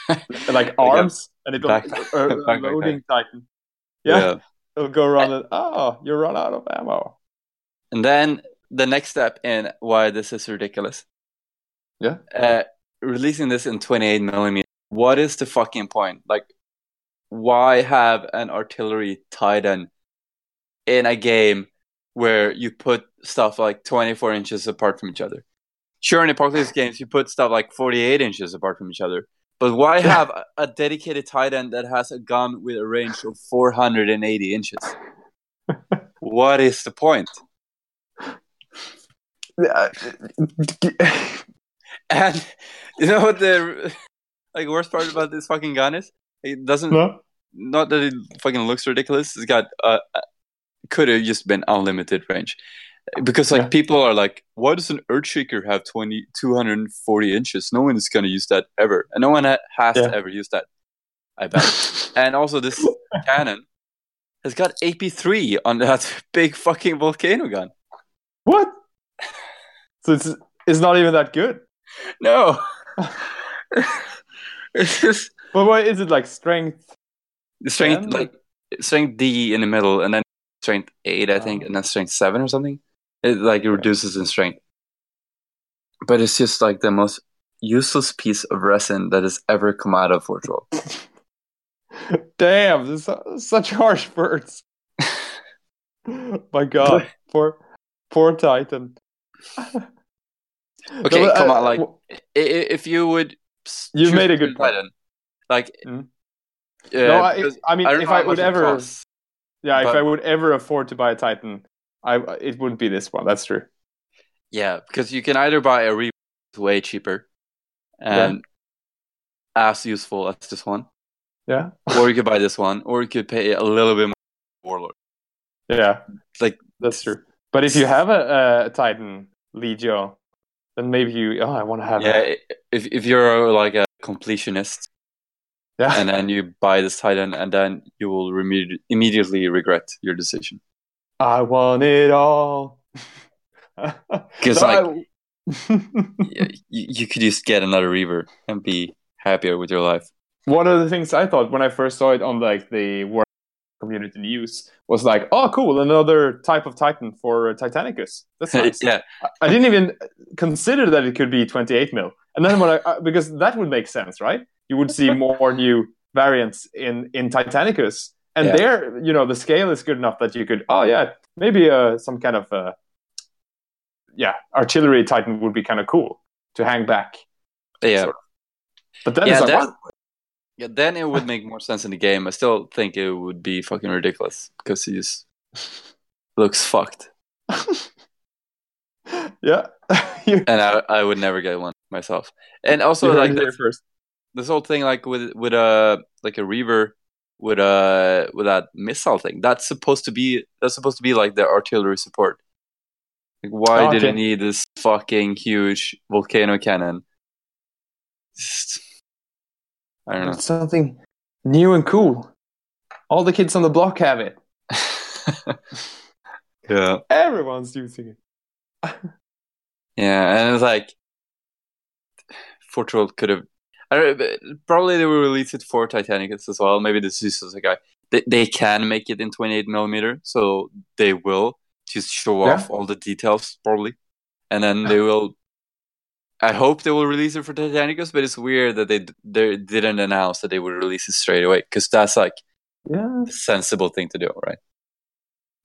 Speaker 1: [LAUGHS] like arms, and it'll
Speaker 2: backpack- [LAUGHS]
Speaker 1: a, [LAUGHS] a loading Titan. Yeah, it'll go around and oh, you run out of ammo.
Speaker 2: And then the next step in why this is ridiculous.
Speaker 1: Yeah.
Speaker 2: Uh, releasing this in 28 millimeter. What is the fucking point? Like, why have an artillery titan in a game where you put stuff like 24 inches apart from each other? Sure, in apocalypse games, you put stuff like 48 inches apart from each other. But why have a, a dedicated titan that has a gun with a range of 480 inches? what is the point? [LAUGHS] And you know what the like worst part about this fucking gun is? It doesn't
Speaker 1: no?
Speaker 2: not that it fucking looks ridiculous. It's got uh, could have just been unlimited range. Because like
Speaker 1: Yeah.
Speaker 2: people are like, why does an Earthshaker have 20, 240 inches? No one is gonna use that ever, and no one ha- has
Speaker 1: Yeah.
Speaker 2: ever used that. I bet. [LAUGHS] and also, this cannon has got AP3 on that [LAUGHS] big fucking volcano gun.
Speaker 1: What? So it's it's not even that good.
Speaker 2: No, [LAUGHS] it's just
Speaker 1: But why is it like strength?
Speaker 2: strength
Speaker 1: Ten?
Speaker 2: like strength D in the middle, and then strength eight, I think,
Speaker 1: Oh.
Speaker 2: and then strength seven or something. It like it reduces in strength, but it's just like the most useless piece of resin that has ever come out of Forge World. [LAUGHS]
Speaker 1: Damn, this is such harsh words. My God, [LAUGHS] poor poor Titan. [LAUGHS]
Speaker 2: Okay,
Speaker 1: No,
Speaker 2: come
Speaker 1: uh,
Speaker 2: on, like I- i- if you would,
Speaker 1: You
Speaker 2: choose
Speaker 1: made a good point.
Speaker 2: Titan, like
Speaker 1: Mhm.
Speaker 2: uh,
Speaker 1: no, I, I mean,
Speaker 2: I
Speaker 1: if I would ever,
Speaker 2: costs,
Speaker 1: yeah, if I would ever afford to buy a Titan, I it wouldn't be this one. That's true.
Speaker 2: Yeah, because you can either buy a re way cheaper and as useful as this one,
Speaker 1: Yeah,
Speaker 2: or you could buy this one, or you could pay a little bit more for Warlord.
Speaker 1: yeah,
Speaker 2: Like-
Speaker 1: that's true. But if you have a, a Titan Legio, then maybe you. Oh, I want to have. It.
Speaker 2: Yeah,
Speaker 1: a,
Speaker 2: i- if if you're like a completionist
Speaker 1: yeah.
Speaker 2: and then you buy this Titan, and then you will imme- immediately regret your decision.
Speaker 1: I want it all. [LAUGHS]
Speaker 2: 'Cause,
Speaker 1: No,
Speaker 2: like-
Speaker 1: I-
Speaker 2: you, [LAUGHS] you could just get another Reaver and be happier with your life.
Speaker 1: one of the things I thought when I first saw it on like the work community news was like, oh, cool, another type of Titan for Titanicus. That's nice. [LAUGHS]
Speaker 2: yeah,
Speaker 1: I- didn't even consider that it could be 28 mil. And then when I, because that would make sense, right? You would see more new variants in in Titanicus, and
Speaker 2: Yeah.
Speaker 1: there, you know, the scale is good enough that you could, oh yeah, maybe uh, some kind of, uh, yeah, artillery Titan would be kind of cool to hang back.
Speaker 2: yeah.
Speaker 1: Sort But then
Speaker 2: Yeah,
Speaker 1: it's like,
Speaker 2: then-
Speaker 1: what?
Speaker 2: Yeah, then it would make more sense in the game. I still think it would be fucking ridiculous because he just [LAUGHS] looks fucked, [LAUGHS]
Speaker 1: yeah. [LAUGHS]
Speaker 2: And I I would never get one myself. And also like
Speaker 1: first.
Speaker 2: This whole thing like with with a like a Reaver with a with that missile thing that's supposed to be that's supposed to be like the artillery support. Like, why
Speaker 1: Oh,
Speaker 2: did
Speaker 1: okay.
Speaker 2: it need this fucking huge volcano cannon? Just, I don't know.
Speaker 1: It's something new and cool. All the kids on the block have it. [LAUGHS]
Speaker 2: yeah.
Speaker 1: Everyone's using it. [LAUGHS]
Speaker 2: Yeah, and it's like [SIGHS] Forge World could have. I don't, but probably they will release it for Titanicus as well. Maybe this is just a guy. They, they can make it in 28 millimeter, so they will just show
Speaker 1: Yeah.
Speaker 2: off all the details probably, and then they will. I hope they will release it for Titanicus, but it's weird that they they didn't announce that they would release it straight away because that's like
Speaker 1: Yeah.
Speaker 2: a sensible thing to do, right?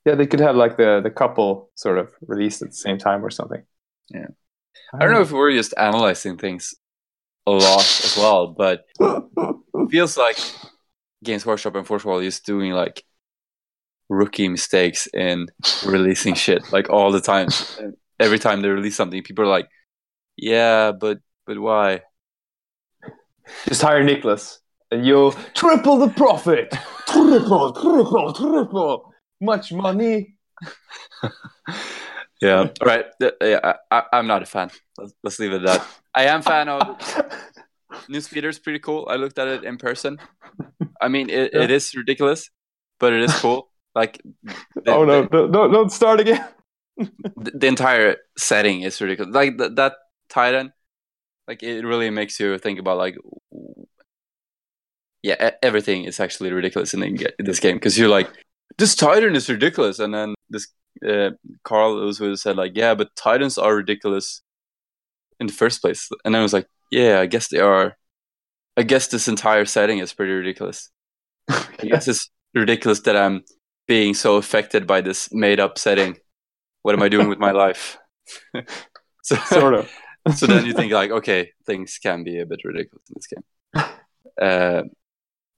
Speaker 1: Yeah, they could have like the the couple sort of released at the same time or something.
Speaker 2: Yeah. I don't know if we're just analyzing things a lot as well, but it [LAUGHS] feels like Games Workshop and Forge World is doing like rookie mistakes in releasing shit like all the time. And Every time they release something, people are like, "Yeah, but but why?"
Speaker 1: Just hire Niklas and you'll triple the profit. triple, triple, triple. Much money. [LAUGHS]
Speaker 2: Yeah, all right. Yeah, I, I'm not a fan. Let's, let's leave it at that. I am fan of [LAUGHS] New Speeder's pretty cool. I looked at it in person. I mean, it, it
Speaker 1: Yeah.
Speaker 2: is ridiculous, but it is cool. Like, the,
Speaker 1: oh no,
Speaker 2: the,
Speaker 1: no, don't start again. [LAUGHS]
Speaker 2: the, the entire setting is ridiculous. Like th- that Titan, like it really makes you think about like, yeah, everything is actually ridiculous in, the, in this game because you're like, this Titan is ridiculous, and then this uh, Carl also said like, yeah, but Titans are ridiculous in the first place, and I was like, yeah, I guess they are. I guess this entire setting is pretty ridiculous. I guess it's ridiculous that I'm being so affected by this made up setting. What am I doing with my life? [LAUGHS] so,
Speaker 1: sort of. [LAUGHS]
Speaker 2: so then you think like, okay, things can be a bit ridiculous in this game. Uh,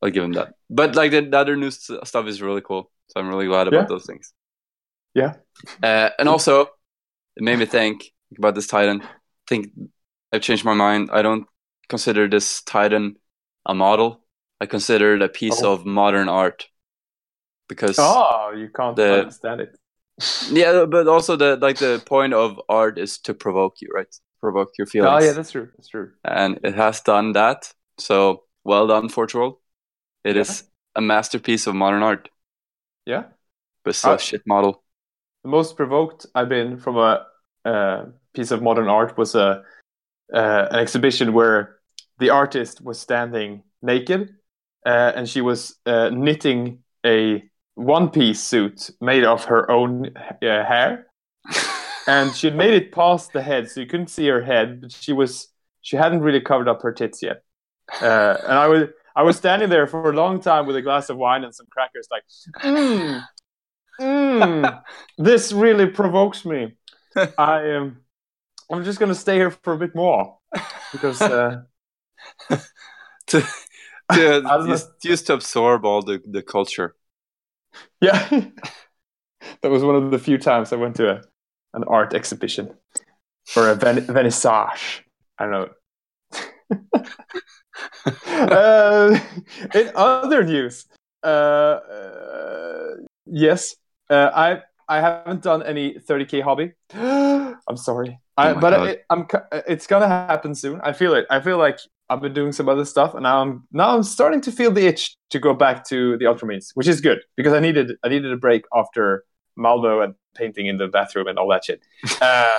Speaker 2: I'll give him that. But like the, the other new st- stuff is really cool, so I'm really glad about
Speaker 1: Yeah.
Speaker 2: those things.
Speaker 1: Yeah.
Speaker 2: Uh, and also, it made me think about this Titan. I think I've changed my mind. I don't consider this Titan a model. I consider it a piece
Speaker 1: Oh.
Speaker 2: of modern art because
Speaker 1: Oh, you can't
Speaker 2: The-
Speaker 1: understand it. [LAUGHS]
Speaker 2: yeah, but also the like the point of art is to provoke you, right? Provoke your feelings.
Speaker 1: Oh, yeah, that's true. That's true.
Speaker 2: and it has done that. So well done, Forge World. It is
Speaker 1: Yeah.
Speaker 2: a masterpiece of modern art,
Speaker 1: Yeah.
Speaker 2: but still
Speaker 1: Uh,
Speaker 2: shit model.
Speaker 1: The most provoked I've been from a uh, piece of modern art was a uh, an exhibition where the artist was standing naked, uh, and she was uh, knitting a one-piece suit made of her own uh, hair, [LAUGHS] and she had made it past the head, so you couldn't see her head, but she was she hadn't really covered up her tits yet. Uh, and I was I was standing there for a long time with a glass of wine and some crackers, like, mm, mm, [LAUGHS] this really provokes me. I am. I'm just gonna stay here for a bit more because uh, [LAUGHS]
Speaker 2: to, to [LAUGHS] just, just to absorb all the, the culture.
Speaker 1: yeah, [LAUGHS] that was one of the few times I went to a, an art exhibition or a ven- vernissage. I don't know. uh, in other news, uh, uh, yes, uh, I I haven't done any 30k hobby. [GASPS] I'm sorry, I,
Speaker 2: Oh
Speaker 1: but it, I'm it's gonna happen soon. I feel it. I feel like I've been doing some other stuff, and now I'm now I'm starting to feel the itch to go back to the Ultramarines, which is good because I needed I needed a break after Malmo and painting in the bathroom and all that shit. [LAUGHS] Uh,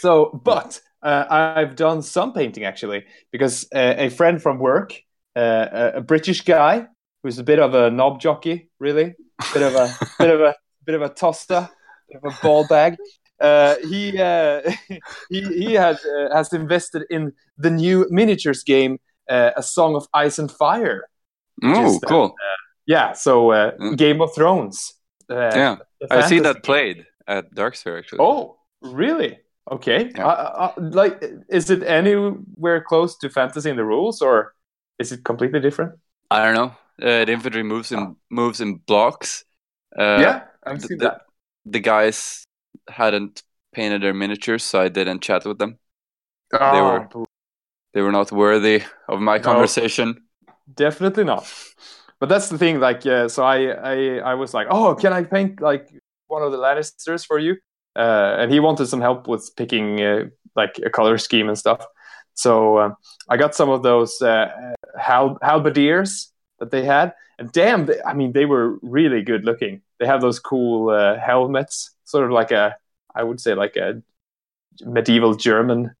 Speaker 1: so, but uh, I've done some painting actually because uh, a friend from work, uh, a, British guy who's a bit of a knob jockey, really, bit of a bit of a bit of a tosser, bit of a ball bag. Uh, he uh, [LAUGHS] he he had uh, has invested in the new miniatures game, uh, A Song of Ice and Fire.
Speaker 2: Oh,
Speaker 1: uh,
Speaker 2: cool.
Speaker 1: Yeah, so uh,
Speaker 2: Mm.
Speaker 1: Game of Thrones. Uh,
Speaker 2: yeah, I see
Speaker 1: fantasy
Speaker 2: that played at Darksphere actually.
Speaker 1: Oh, really? Okay.
Speaker 2: Yeah.
Speaker 1: Uh, uh, like, is it anywhere close to fantasy in the rules, or is it completely different?
Speaker 2: I don't know. Uh, the infantry moves in moves in blocks. Uh,
Speaker 1: yeah, I've seen that.
Speaker 2: the guys hadn't painted their miniatures, so I didn't chat with them.
Speaker 1: Oh,
Speaker 2: were- They were not worthy of my
Speaker 1: No.
Speaker 2: conversation.
Speaker 1: definitely not. But that's the thing. Like, uh, so I, I, I was like, oh, can I paint like one of the Lannisters for you? Uh, and he wanted some help with picking uh, like a color scheme and stuff. So um, I got some of those uh, hal- halberdiers that they had, and damn, they, I mean, they were really good looking. They have those cool uh, helmets, sort of like a, I would say, like a medieval German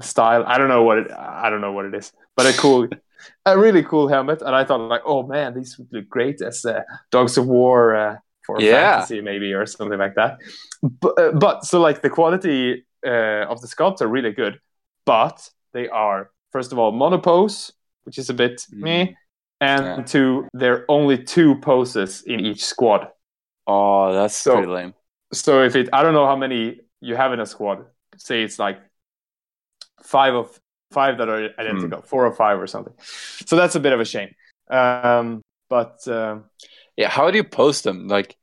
Speaker 1: style. I don't know what it, I don't know what it is, but a cool, [LAUGHS] a really cool helmet. And I thought, like, oh man, these would look great as uh, Dogs of War uh, for
Speaker 2: Yeah.
Speaker 1: fantasy, maybe or something like that. But, uh, but so like the quality uh, of the sculpts are really good, but they are first of all monopose, which is a bit
Speaker 2: Mm.
Speaker 1: meh, and
Speaker 2: Yeah.
Speaker 1: two, there are only two poses in each squad.
Speaker 2: Oh, that's
Speaker 1: So-
Speaker 2: pretty lame.
Speaker 1: So if it, I don't know how many you have in a squad. Say it's like five of five that are identical, four or five or something. So that's a bit of a shame. Um, but um,
Speaker 2: Yeah, how do you post them? Like,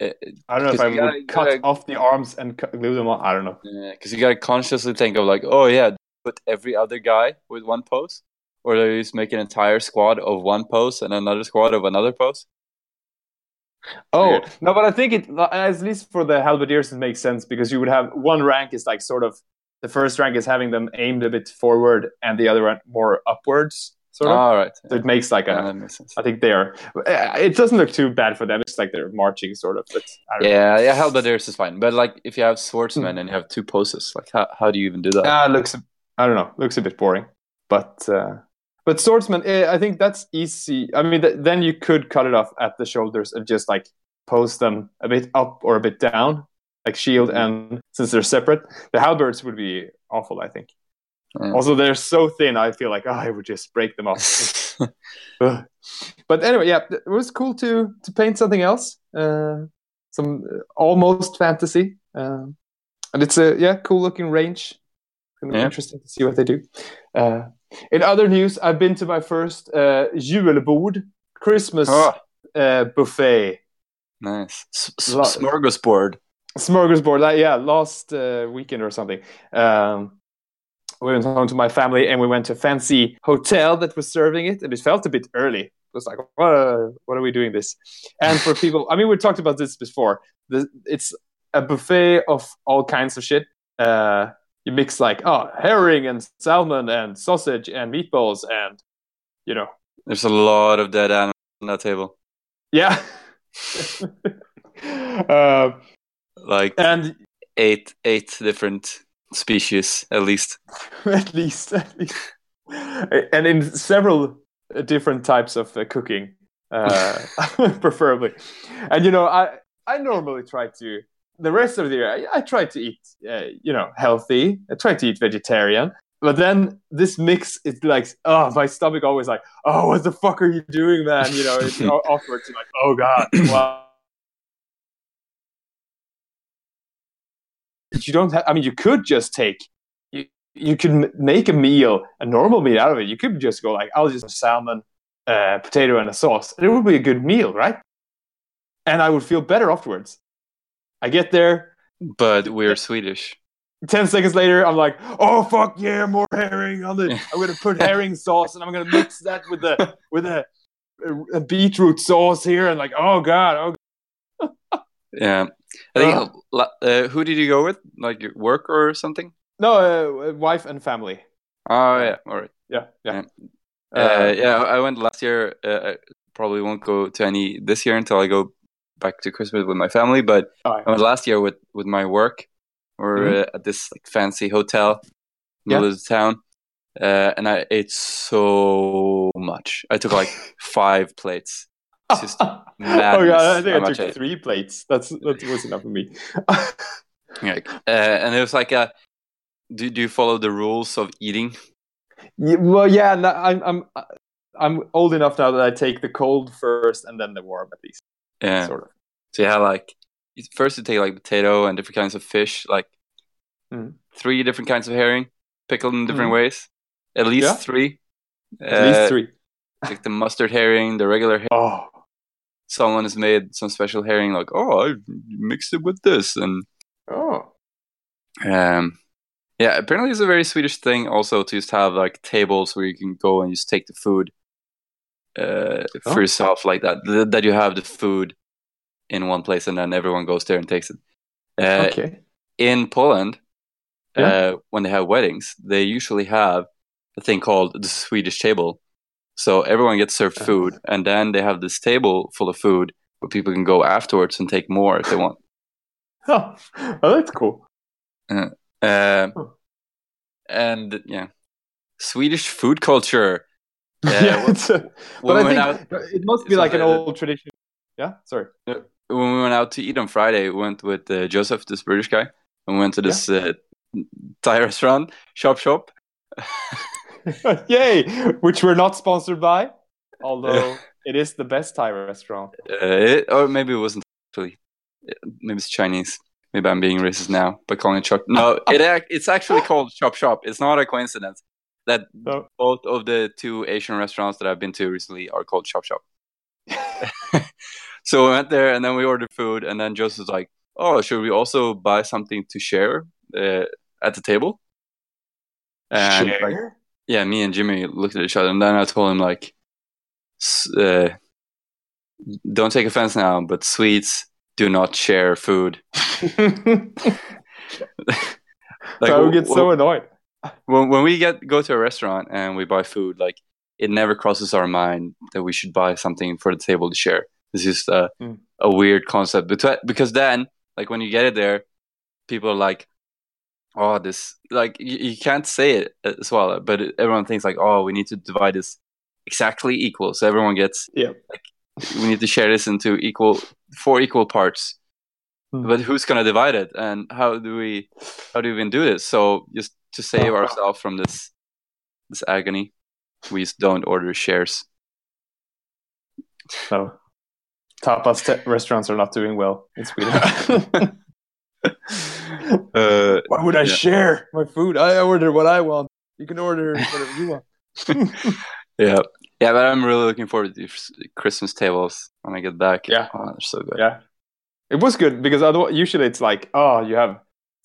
Speaker 2: uh,
Speaker 1: I don't know if I would
Speaker 2: gotta- you
Speaker 1: cut
Speaker 2: gotta-
Speaker 1: off the arms and cut, glue them on. I don't know.
Speaker 2: Yeah, because you gotta consciously think of like, oh yeah, put every other guy with one post, or do you just make an entire squad of one post and another squad of another pose?
Speaker 1: Oh
Speaker 2: Weird.
Speaker 1: no, but I think it at least for the halberdiers it makes sense because you would have one rank is like sort of the first rank is having them aimed a bit forward and the other one more upwards. sort of.
Speaker 2: All right.
Speaker 1: so it makes like a.
Speaker 2: Yeah, that makes sense.
Speaker 1: I think they are. It doesn't look too bad for them. It's like they're marching, sort of. But I don't know.
Speaker 2: Yeah, yeah, Halberdiers is fine. But like, if you have swordsmen
Speaker 1: Hmm.
Speaker 2: and you have two poses, like, how, how do you even do that?
Speaker 1: Ah, looks. I don't know. Looks a bit boring, but uh, but swordsman. eh, I think that's easy. I mean, th- then you could cut it off at the shoulders and just like pose them a bit up or a bit down, like shield.
Speaker 2: Mhm.
Speaker 1: And since they're separate, the halberds would be awful. I think.
Speaker 2: Yeah.
Speaker 1: Also, they're so thin. I feel like oh, I would just break them off. [LAUGHS] But anyway, yeah, it was cool to to paint something else. Uh, some uh, almost fantasy, um, and it's a yeah, cool looking range. Gonna be
Speaker 2: Yeah.
Speaker 1: interesting to see what they do. Uh, in other news, I've been to my first uh, julebord Christmas
Speaker 2: oh,
Speaker 1: uh, buffet
Speaker 2: nice. S- smorgasbord.
Speaker 1: smorgasbord. Like, yeah, last uh, weekend or something. Um, we went home to my family and we went to a fancy hotel that was serving it, and it felt a bit early. It was like, what, uh, what are we doing this? And for people, I mean, we talked about this before. The, it's a buffet of all kinds of shit. Uh, you mix like oh herring and salmon and sausage and meatballs and you know
Speaker 2: There's a lot of dead animals on that table.
Speaker 1: yeah. uh, [LAUGHS]
Speaker 2: Like
Speaker 1: and
Speaker 2: eight, eight different species at least. [LAUGHS]
Speaker 1: at least, at least, and in several uh, different types of uh, cooking, uh, [LAUGHS] preferably. And you know, I I normally try to the rest of the year. I, I try to eat, uh, you know, healthy. I try to eat vegetarian. But then this mix is like, oh, my stomach always like, oh, what the fuck are you doing, man? You know, it's [LAUGHS] awkward to like, oh god, [CLEARS THROAT] wow. You don't have. I mean, you could just take you, you can make a meal, a normal meal out of it. You could just go like, I'll just have salmon, uh, potato, and a sauce. It would be a good meal, right? And I would feel better afterwards. I get there.
Speaker 2: But we're Swedish.
Speaker 1: Ten seconds later, I'm like, "Oh fuck yeah, more herring on the." I'm gonna put [LAUGHS] herring sauce, and I'm gonna mix that with the with a, a, beetroot sauce here, and like, oh god, oh God. [LAUGHS]
Speaker 2: Yeah. I think. la- Uh, who did you go with? Like your work or something?
Speaker 1: no, uh, wife and family.
Speaker 2: Oh yeah. All right.
Speaker 1: Yeah, yeah,
Speaker 2: Uh, yeah, I went last year. Uh, I probably won't go to any this year until I go back to Christmas with my family. But
Speaker 1: Oh,
Speaker 2: I went last year with with my work. We're
Speaker 1: Mhm.
Speaker 2: uh, at this like fancy hotel, in the middle of the town, uh, and I ate so much. I took like [LAUGHS] five plates. It's just [LAUGHS]
Speaker 1: oh god, I think I took three plates. That's that was enough for me. [LAUGHS]
Speaker 2: Like, uh, and it was like a. Do, do you follow the rules of eating?
Speaker 1: Yeah, well, yeah, no, I'm I'm I'm old enough now that I take the cold first and then the warm at least,
Speaker 2: Yeah.
Speaker 1: sort of.
Speaker 2: So you have like first you take like potato and different kinds of fish, like
Speaker 1: Mhm.
Speaker 2: three different kinds of herring, pickled in different
Speaker 1: Mhm.
Speaker 2: ways. At least
Speaker 1: Yeah.
Speaker 2: three.
Speaker 1: At
Speaker 2: Uh,
Speaker 1: least three.
Speaker 2: Like the mustard herring, the regular herring.
Speaker 1: Oh,
Speaker 2: Someone has made some special herring, like oh, I mixed it with this, and
Speaker 1: oh,
Speaker 2: um, yeah. Apparently, it's a very Swedish thing also to just have like tables where you can go and just take the food uh,
Speaker 1: Oh.
Speaker 2: for yourself, like that. Th- That you have the food in one place, and then everyone goes there and takes it. Uh,
Speaker 1: okay.
Speaker 2: in Poland,
Speaker 1: Yeah.
Speaker 2: uh, when they have weddings, they usually have a thing called the Swedish table. So everyone gets served
Speaker 1: Uh-huh.
Speaker 2: food, and then they have this table full of food where people can go afterwards and take more if they want. [LAUGHS]
Speaker 1: Oh, oh that's cool.
Speaker 2: Uh,
Speaker 1: Huh.
Speaker 2: and yeah, Swedish food culture.
Speaker 1: Yeah, it's a, but I think
Speaker 2: out,
Speaker 1: it must be like an old tradition. Yeah, sorry.
Speaker 2: when we went out to eat on Friday, we went with uh, Joseph, this British guy, and we went to this uh, Thai restaurant, Shop Shop. [LAUGHS]
Speaker 1: Yay! Which we're not sponsored by, although it is the best Thai restaurant.
Speaker 2: Uh, it, or maybe it wasn't actually. Maybe it's Chinese. Maybe I'm being racist now by calling it shop. No, it it's actually called Shop Shop. It's not a coincidence that
Speaker 1: No.
Speaker 2: both of the two Asian restaurants that I've been to recently are called Shop Shop. [LAUGHS] so we went there and then we ordered food, and then Joseph was like, "Oh, should we also buy something to share uh, at the table?" And like,
Speaker 1: Share?
Speaker 2: yeah, me and Jimmy looked at each other, and then I told him like, s- uh, "Don't take offense now, but sweets do not share food." [LAUGHS] [LAUGHS] Like
Speaker 1: I would get so annoyed.
Speaker 2: When when we get go to a restaurant and we buy food, like it never crosses our mind that we should buy something for the table to share. It's just a,
Speaker 1: Mm.
Speaker 2: a weird concept. But because then, like when you get it there, people are like, "Oh, this like you, you can't say it as well." But everyone thinks like, "Oh, we need to divide this exactly equal, so everyone gets
Speaker 1: Yeah.
Speaker 2: like we need to share this into equal four equal parts."
Speaker 1: Mm.
Speaker 2: But who's gonna divide it, and how do we how do we even do this? So just to save
Speaker 1: Uh-huh.
Speaker 2: ourselves from this this agony, we just don't order shares.
Speaker 1: No. Tapas te- restaurants are not doing well in Sweden. [LAUGHS] [LAUGHS]
Speaker 2: Uh, [LAUGHS]
Speaker 1: Why would I
Speaker 2: Yeah.
Speaker 1: share my food? I order what I want. You can order whatever you want.
Speaker 2: yeah, yeah, but I'm really looking forward to Christmas tables when I get back.
Speaker 1: Yeah.
Speaker 2: oh, they're so good.
Speaker 1: Yeah, it was good because otherwise, usually it's like, oh, you have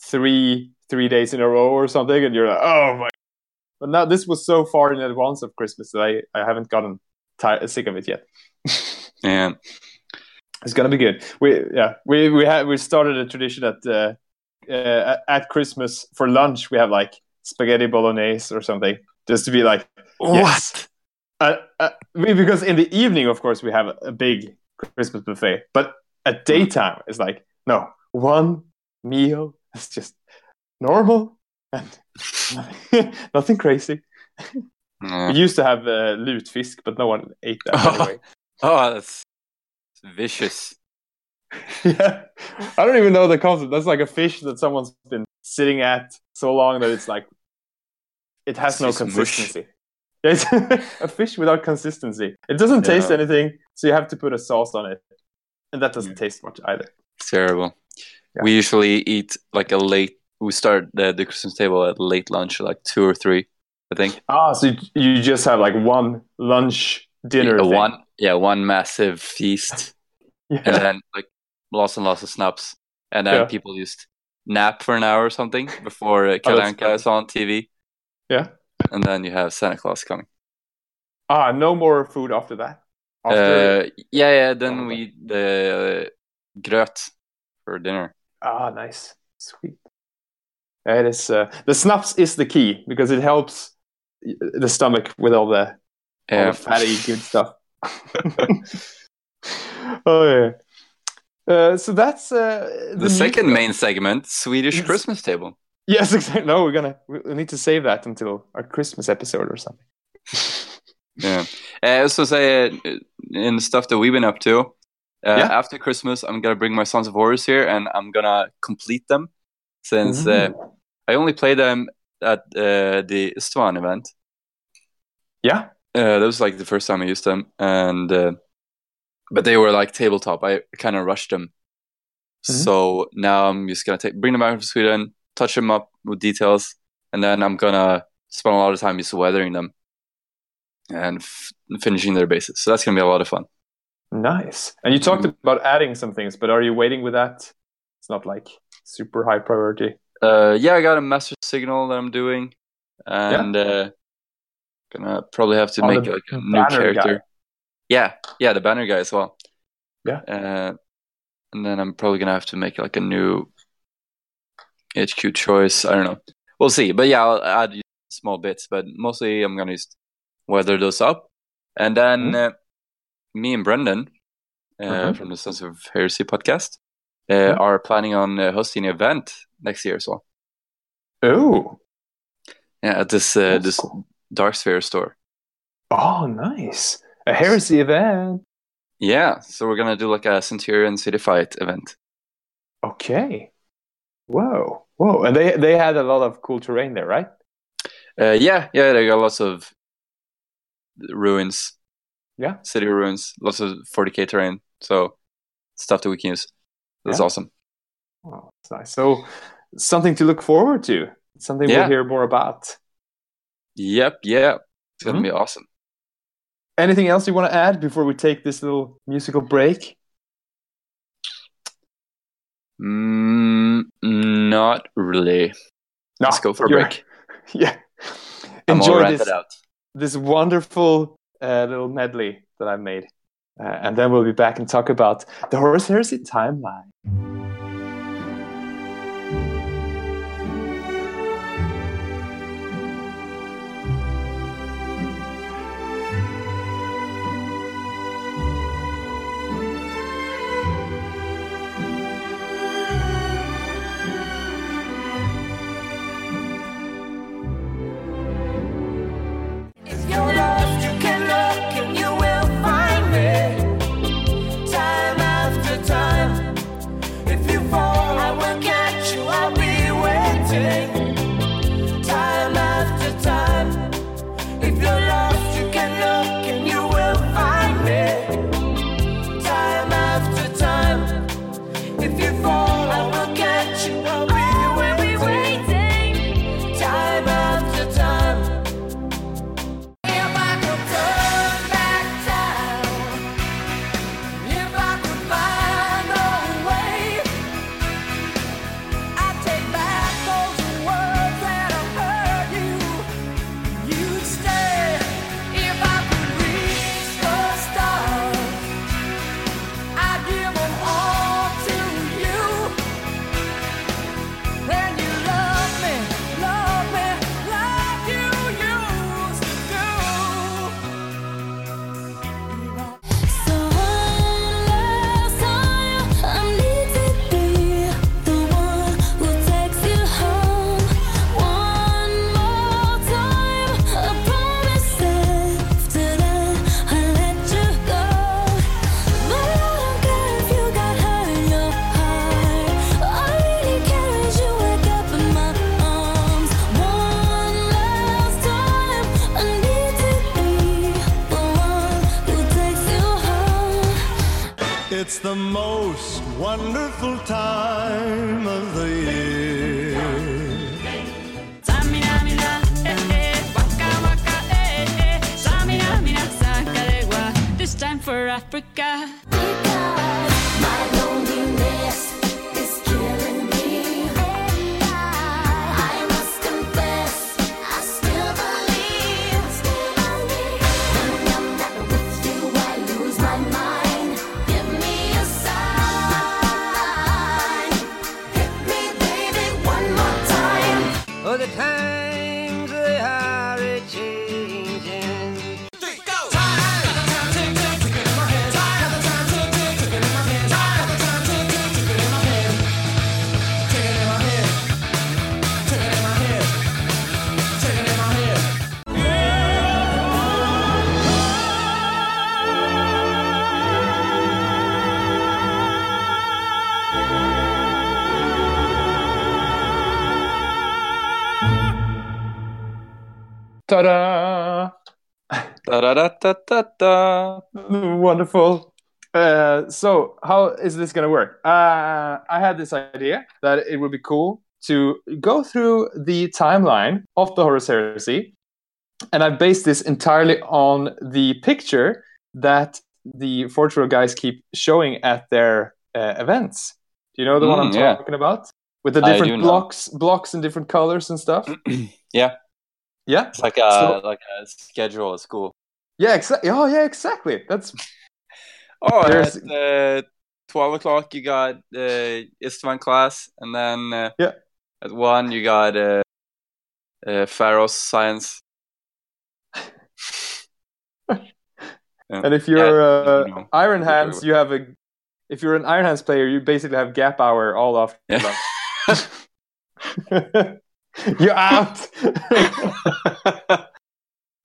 Speaker 1: three three days in a row or something, and you're like, oh my. But now this was so far in advance of Christmas that I, I haven't gotten tired, sick of it yet. [LAUGHS]
Speaker 2: Yeah.
Speaker 1: It's gonna be good. We yeah we we had we started a tradition at uh, uh, at Christmas for lunch we have like spaghetti bolognese or something just to be like Yes. uh, uh, we- because in the evening of course we have a, a big Christmas buffet but at daytime it's like no one meal it's just normal and [LAUGHS] nothing crazy.
Speaker 2: Yeah.
Speaker 1: We used to have uh, lutfisk but no one ate that anyway. [LAUGHS]
Speaker 2: Oh, that's vicious. [LAUGHS]
Speaker 1: yeah, I don't even know the concept. That's like a fish that someone's been sitting at so long that it's like it has
Speaker 2: It's
Speaker 1: no consistency. Yeah, It's a fish without consistency. It doesn't taste
Speaker 2: Yeah.
Speaker 1: anything, so you have to put a sauce on it, and that doesn't taste much either.
Speaker 2: It's terrible.
Speaker 1: Yeah.
Speaker 2: We usually eat like a late. We start the, the Christmas table at late lunch, like two or three, I think.
Speaker 1: Ah, so you, just have like one lunch dinner.
Speaker 2: Yeah, one, yeah, one massive feast, [LAUGHS]
Speaker 1: Yeah.
Speaker 2: and then like lots and lots of snaps, and then
Speaker 1: Yeah.
Speaker 2: people just nap for an hour or something before uh,
Speaker 1: Oh, Kalle
Speaker 2: Anka
Speaker 1: fun.
Speaker 2: is on TV,
Speaker 1: yeah.
Speaker 2: and then you have Santa Claus coming.
Speaker 1: Ah, no more food after that. After,
Speaker 2: Uh, yeah, yeah. Then
Speaker 1: Oh,
Speaker 2: we eat the uh, gröt for dinner.
Speaker 1: ah, nice, sweet. Yeah, It is. Uh, the snaps is the key because it helps the stomach with all the all the fatty good stuff. [LAUGHS] [LAUGHS] oh yeah. Uh, so that's uh,
Speaker 2: The second
Speaker 1: musical.
Speaker 2: main segment, Swedish
Speaker 1: Yes.
Speaker 2: Christmas table.
Speaker 1: Yes, [LAUGHS] exactly. No, we're gonna we we need to save that until our Christmas episode or something.
Speaker 2: Yeah. Uh, so say uh, in the stuff that we've been up to. Uh,
Speaker 1: Yeah.
Speaker 2: After Christmas, I'm gonna bring my Sons of Horus here, and I'm gonna complete them. Since uh, I only played them at uh, the Istvan event.
Speaker 1: yeah,
Speaker 2: Uh, that was like the first time I used them, and uh, but they were like tabletop. I kind of rushed them,
Speaker 1: Mhm.
Speaker 2: so now I'm just gonna take bring them back to Sweden, touch them up with details, and then I'm gonna spend a lot of time just weathering them and f- finishing their bases. So that's gonna be a lot of fun.
Speaker 1: nice. And you talked
Speaker 2: Mhm.
Speaker 1: about adding some things, but are you waiting with that? It's not like super high priority.
Speaker 2: Uh, yeah, I got a master signal that I'm doing, and uh, gonna probably have to
Speaker 1: Oh,
Speaker 2: make like a new character.
Speaker 1: guy.
Speaker 2: Yeah, yeah, the banner guy as well.
Speaker 1: Yeah.
Speaker 2: Uh, and then I'm probably gonna have to make like a new HQ choice. I don't know. We'll see. But yeah, I'll add small bits. But mostly, I'm gonna just weather those up, and then
Speaker 1: Mhm.
Speaker 2: uh, me and Brendan uh,
Speaker 1: Mhm.
Speaker 2: from the Sons of Heresy podcast uh, are planning on uh, hosting an event next year as well.
Speaker 1: Oh,
Speaker 2: Yeah, at this uh,
Speaker 1: that's
Speaker 2: this
Speaker 1: cool.
Speaker 2: Dark Sphere store.
Speaker 1: oh, nice. A heresy event.
Speaker 2: Yeah, so we're gonna do like a Centurion City Fight event.
Speaker 1: Okay. Whoa, whoa, and they they had a lot of cool terrain there, right?
Speaker 2: Uh, yeah, yeah, they got lots of ruins.
Speaker 1: Yeah.
Speaker 2: city ruins, lots of 40k terrain. So stuff that we can use. That's
Speaker 1: Yeah.
Speaker 2: awesome.
Speaker 1: Oh, that's nice. So something to look forward to. Something
Speaker 2: Yeah.
Speaker 1: we'll hear more about.
Speaker 2: Yep, yeah, it's gonna
Speaker 1: Mhm.
Speaker 2: be awesome.
Speaker 1: Anything else you want to add before we take this little musical break?
Speaker 2: Mm, not really.
Speaker 1: No,
Speaker 2: Let's go for a break. [LAUGHS]
Speaker 1: Yeah.
Speaker 2: I'm
Speaker 1: Enjoy this, this wonderful uh, little medley that I made. Uh, and then we'll be back and talk about the Horus Heresy timeline.
Speaker 3: It's
Speaker 1: Ta-da!
Speaker 2: Da-da-da-da-da-da.
Speaker 1: Wonderful. Uh, so, how is this going to work? Uh, I had this idea that it would be cool to go through the timeline of the Horus Heresy, and I based this entirely on the picture that the World guys keep showing at their uh, events. Do you know the one I'm
Speaker 2: Mm, yeah.
Speaker 1: talking about? With the different
Speaker 2: know.
Speaker 1: blocks, blocks in different colors and stuff. [CLEARS THROAT]
Speaker 2: Yeah,
Speaker 1: Yeah,
Speaker 2: it's like a
Speaker 1: So-
Speaker 2: like a schedule at school.
Speaker 1: yeah, exactly. Oh, yeah, exactly. That's [LAUGHS]
Speaker 2: Oh,
Speaker 1: There's-
Speaker 2: at uh, twelve o'clock you got uh, Istvan class, and then uh,
Speaker 1: Yeah.
Speaker 2: at one you got uh, uh, Pharos science. [LAUGHS]
Speaker 1: And if you're
Speaker 2: Yeah,
Speaker 1: uh,
Speaker 2: you know.
Speaker 1: Iron Hands, you have a. If you're an Iron Hands player, you basically have gap hour all off.
Speaker 2: Yeah. [LAUGHS] [LAUGHS]
Speaker 1: you're out. [LAUGHS]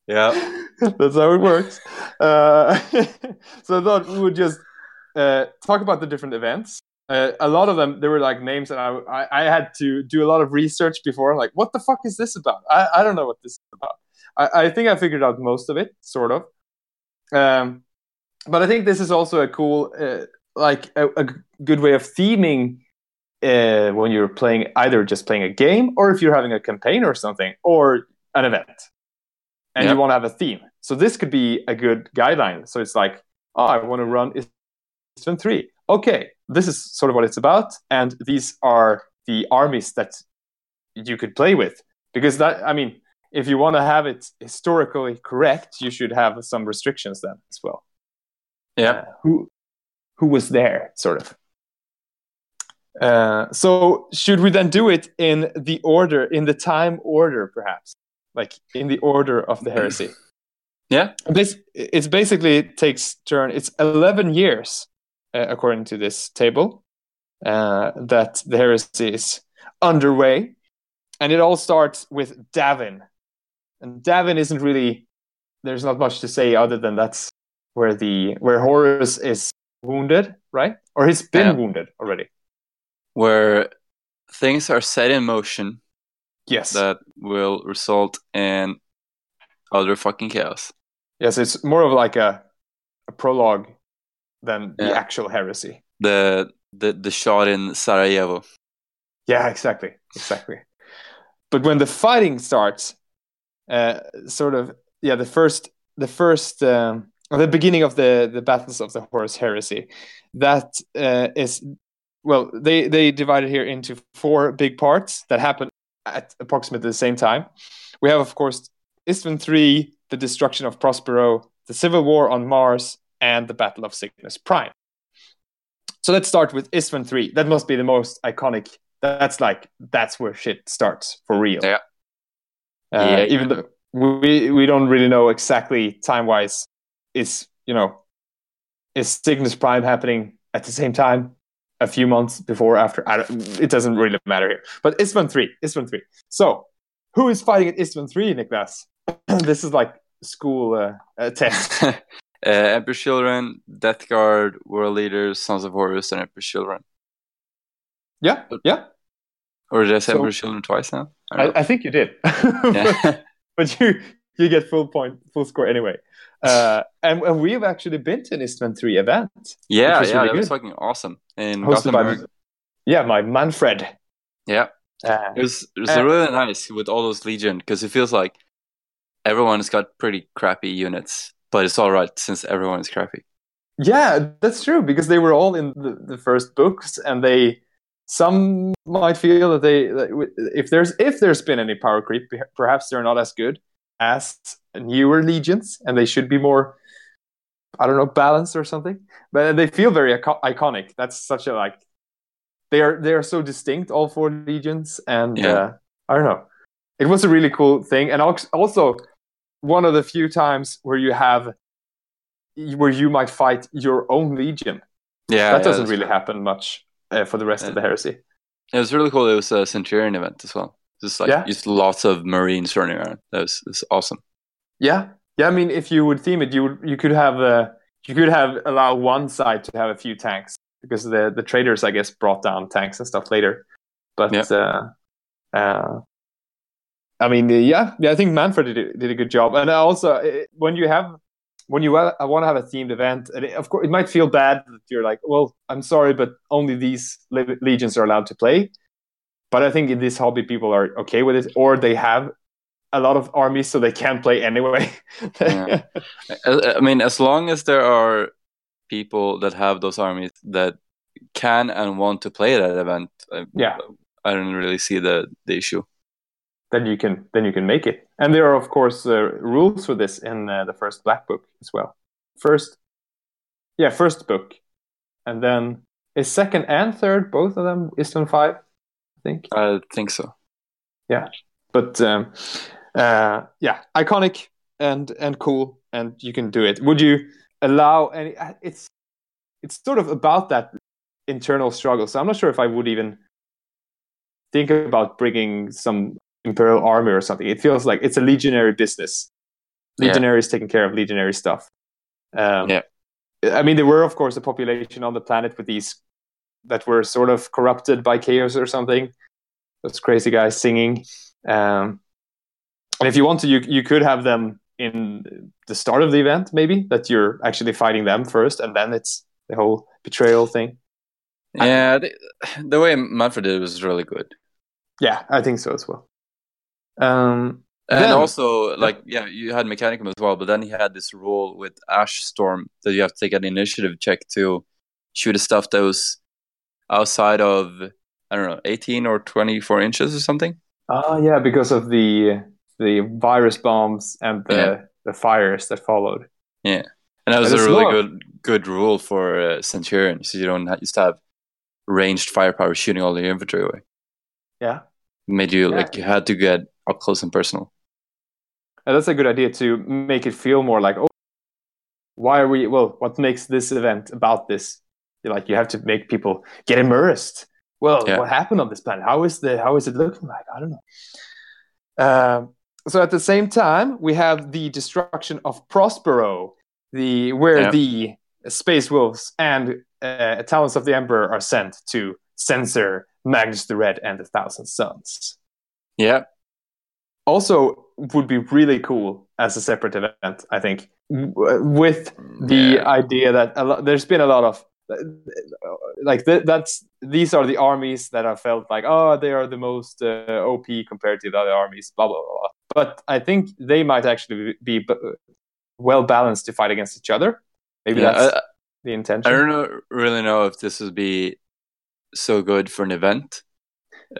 Speaker 2: yeah,
Speaker 1: That's how it works. Uh, [LAUGHS] so I thought we would just uh, talk about the different events. Uh, a lot of them, there were like names, and I, I, I had to do a lot of research before. Like, what the fuck is this about? I, I don't know what this is about. I, I think I figured out most of it, sort of. Um, but I think this is also a cool, uh, like a, a good way of theming uh, when you're playing either just playing a game or if you're having a campaign or something or an event and
Speaker 2: Yep.
Speaker 1: you want to have a theme. So this could be a good guideline. So it's like, oh, I want to run Istvan 3. Okay, this is sort of what it's about. And these are the armies that you could play with. Because that, I mean, if you want to have it historically correct, you should have some restrictions then as well.
Speaker 2: yeah.
Speaker 1: Uh, who who was there, sort of. Uh, so should we then do it in the order, in the time order, perhaps, like in the order of the heresy? [CLEARS THROAT]
Speaker 2: Yeah.
Speaker 1: This it's basically it takes turn. It's eleven years, uh, according to this table, uh, that the heresy is underway, and it all starts with Davin, and Davin isn't really. There's not much to say other than that's where the where Horus is wounded, right? Or he's been
Speaker 2: Yeah.
Speaker 1: wounded already.
Speaker 2: Where things are set in motion
Speaker 1: Yes.
Speaker 2: that will result in other fucking chaos.
Speaker 1: yes, it's more of like a, a prologue than the
Speaker 2: Yeah.
Speaker 1: actual heresy.
Speaker 2: The the the shot in Sarajevo.
Speaker 1: Yeah, exactly, exactly. But when the fighting starts, uh, sort of, yeah, the first, the first, um, the beginning of the the battles of the Horus Heresy, that uh, is, well, they they divided here into four big parts that happen at approximately the same time. We have, of course, Istvan three, the destruction of Prospero, the civil war on Mars, and the Battle of Cygnus Prime. So let's start with Istvan three. That must be the most iconic that's like that's where shit starts for real.
Speaker 2: Yeah.
Speaker 1: Uh,
Speaker 2: Yeah.
Speaker 1: Even though we we don't really know exactly time wise, is you know, is Cygnus Prime happening at the same time, a few months before, after? I don't, it doesn't really matter here. But Istvan three, Istvan three. So who is fighting at Istvan three, Niklas? [CLEARS THROAT] this is like school uh, uh, [LAUGHS] test.
Speaker 2: uh, Emperor's Children, Death Guard, World Eaters, Sons of Horus, and Emperor's Children.
Speaker 1: yeah, yeah.
Speaker 2: Or did I say
Speaker 1: So-
Speaker 2: Emperor's Children twice now? I
Speaker 1: I, I think you did. [LAUGHS]
Speaker 2: yeah.
Speaker 1: but you you get full point full score anyway Uh, and, and we've actually been to an Istvan 3 event.
Speaker 2: Yeah,
Speaker 1: was
Speaker 2: yeah,
Speaker 1: really
Speaker 2: that was fucking awesome. In
Speaker 1: Hosted by, yeah, my Manfred.
Speaker 2: Yeah,
Speaker 1: Uh,
Speaker 2: it was it was
Speaker 1: Uh,
Speaker 2: really nice with all those Legion because it feels like everyone's got pretty crappy units, but it's all right since everyone is crappy.
Speaker 1: Yeah, that's true because they were all in the, the first books, and they some might feel that they that if there's if there's been any power creep, perhaps they're not as good as newer legions, and they should be more I don't know balanced or something. But they feel very ico- iconic. That's such a like they are they are so distinct all four legions, and
Speaker 2: Yeah.
Speaker 1: uh, I don't know. It was a really cool thing, and also one of the few times where you have where you might fight your own legion.
Speaker 2: Yeah,
Speaker 1: that
Speaker 2: yeah,
Speaker 1: doesn't really
Speaker 2: true.
Speaker 1: happen much uh, for the rest
Speaker 2: Yeah.
Speaker 1: of the heresy.
Speaker 2: It was really cool. It was a Centurion event as well. Just like
Speaker 1: Yeah.
Speaker 2: just lots of Marines running around. That was, that was awesome.
Speaker 1: Yeah, yeah. I mean, if you would theme it, you would you could have uh, you could have allow one side to have a few tanks because the the traders, I guess, brought down tanks and stuff later. But
Speaker 2: Yeah.
Speaker 1: uh, uh, I mean, uh, yeah, yeah. I think Manfred did a, did a good job, and also uh, when you have when you want to have a themed event, and it, of course it might feel bad that you're like, well, I'm sorry, but only these legions are allowed to play. But I think in this hobby, people are okay with it, or they have a lot of armies, so they can't play anyway. [LAUGHS]
Speaker 2: Yeah. I, mean, as long as there are people that have those armies that can and want to play that event, I,
Speaker 1: Yeah.
Speaker 2: I don't really see the, the issue.
Speaker 1: then you can then you can make it. And there are of course uh, rules for this in uh, the first Black Book as well. First, yeah, first book, and then is second and third both of them Istvan five, I think.
Speaker 2: I think so.
Speaker 1: Yeah, but um, uh, yeah, iconic and and cool, and you can do it. Would you allow any? uh, It's it's sort of about that internal struggle. So I'm not sure if I would even think about bringing some imperial army or something. It feels like it's a legionary business.
Speaker 2: Yeah.
Speaker 1: Legionaries taking care of legionary stuff. Um,
Speaker 2: Yeah.
Speaker 1: I mean, there were of course a population on the planet with these that were sort of corrupted by chaos or something. Those crazy guys singing. Um, and if you want to, you you could have them in the start of the event, maybe that you're actually fighting them first, and then it's the whole betrayal thing.
Speaker 2: Yeah, the, the way Manfred did it was really good.
Speaker 1: Yeah, I think so as well. Um,
Speaker 2: And
Speaker 1: Then-
Speaker 2: also, like, yeah, you had Mechanicum as well, but then he had this rule with Ash Storm that you have to take an initiative check to shoot the stuff that was outside of, I don't know, 18 or 24 inches or something.
Speaker 1: ah, yeah, because of the the virus bombs and the
Speaker 2: Yeah.
Speaker 1: the fires that followed.
Speaker 2: Yeah, and that was
Speaker 1: And
Speaker 2: a really
Speaker 1: not-
Speaker 2: good good rule for uh, Centurion, so you don't ha- just have ranged firepower shooting all the infantry away.
Speaker 1: Yeah,
Speaker 2: made you
Speaker 1: Yeah.
Speaker 2: like you had to get up close and personal.
Speaker 1: and that's a good idea to make it feel more like, oh, why are we? Well, what makes this event about this? Like you have to make people get immersed. Well,
Speaker 2: Yeah.
Speaker 1: what happened on this planet? How is the how is it looking like? I don't know. Um, so at the same time, we have the destruction of Prospero, the where
Speaker 2: Yeah.
Speaker 1: the space wolves and uh, Talons of the Emperor are sent to censor Magnus the Red and the Thousand Sons.
Speaker 2: Yeah,
Speaker 1: Also, would be really cool as a separate event. I think w- with the
Speaker 2: Yeah.
Speaker 1: idea that lot, there's been a lot of like th- that's these are the armies that I felt like oh they are the most uh, OP compared to the other armies blah blah blah. But I think they might actually be b- well balanced to fight against each other. Maybe
Speaker 2: yeah.
Speaker 1: that's
Speaker 2: I,
Speaker 1: the intention.
Speaker 2: I don't know, really know if this would be so good for an event.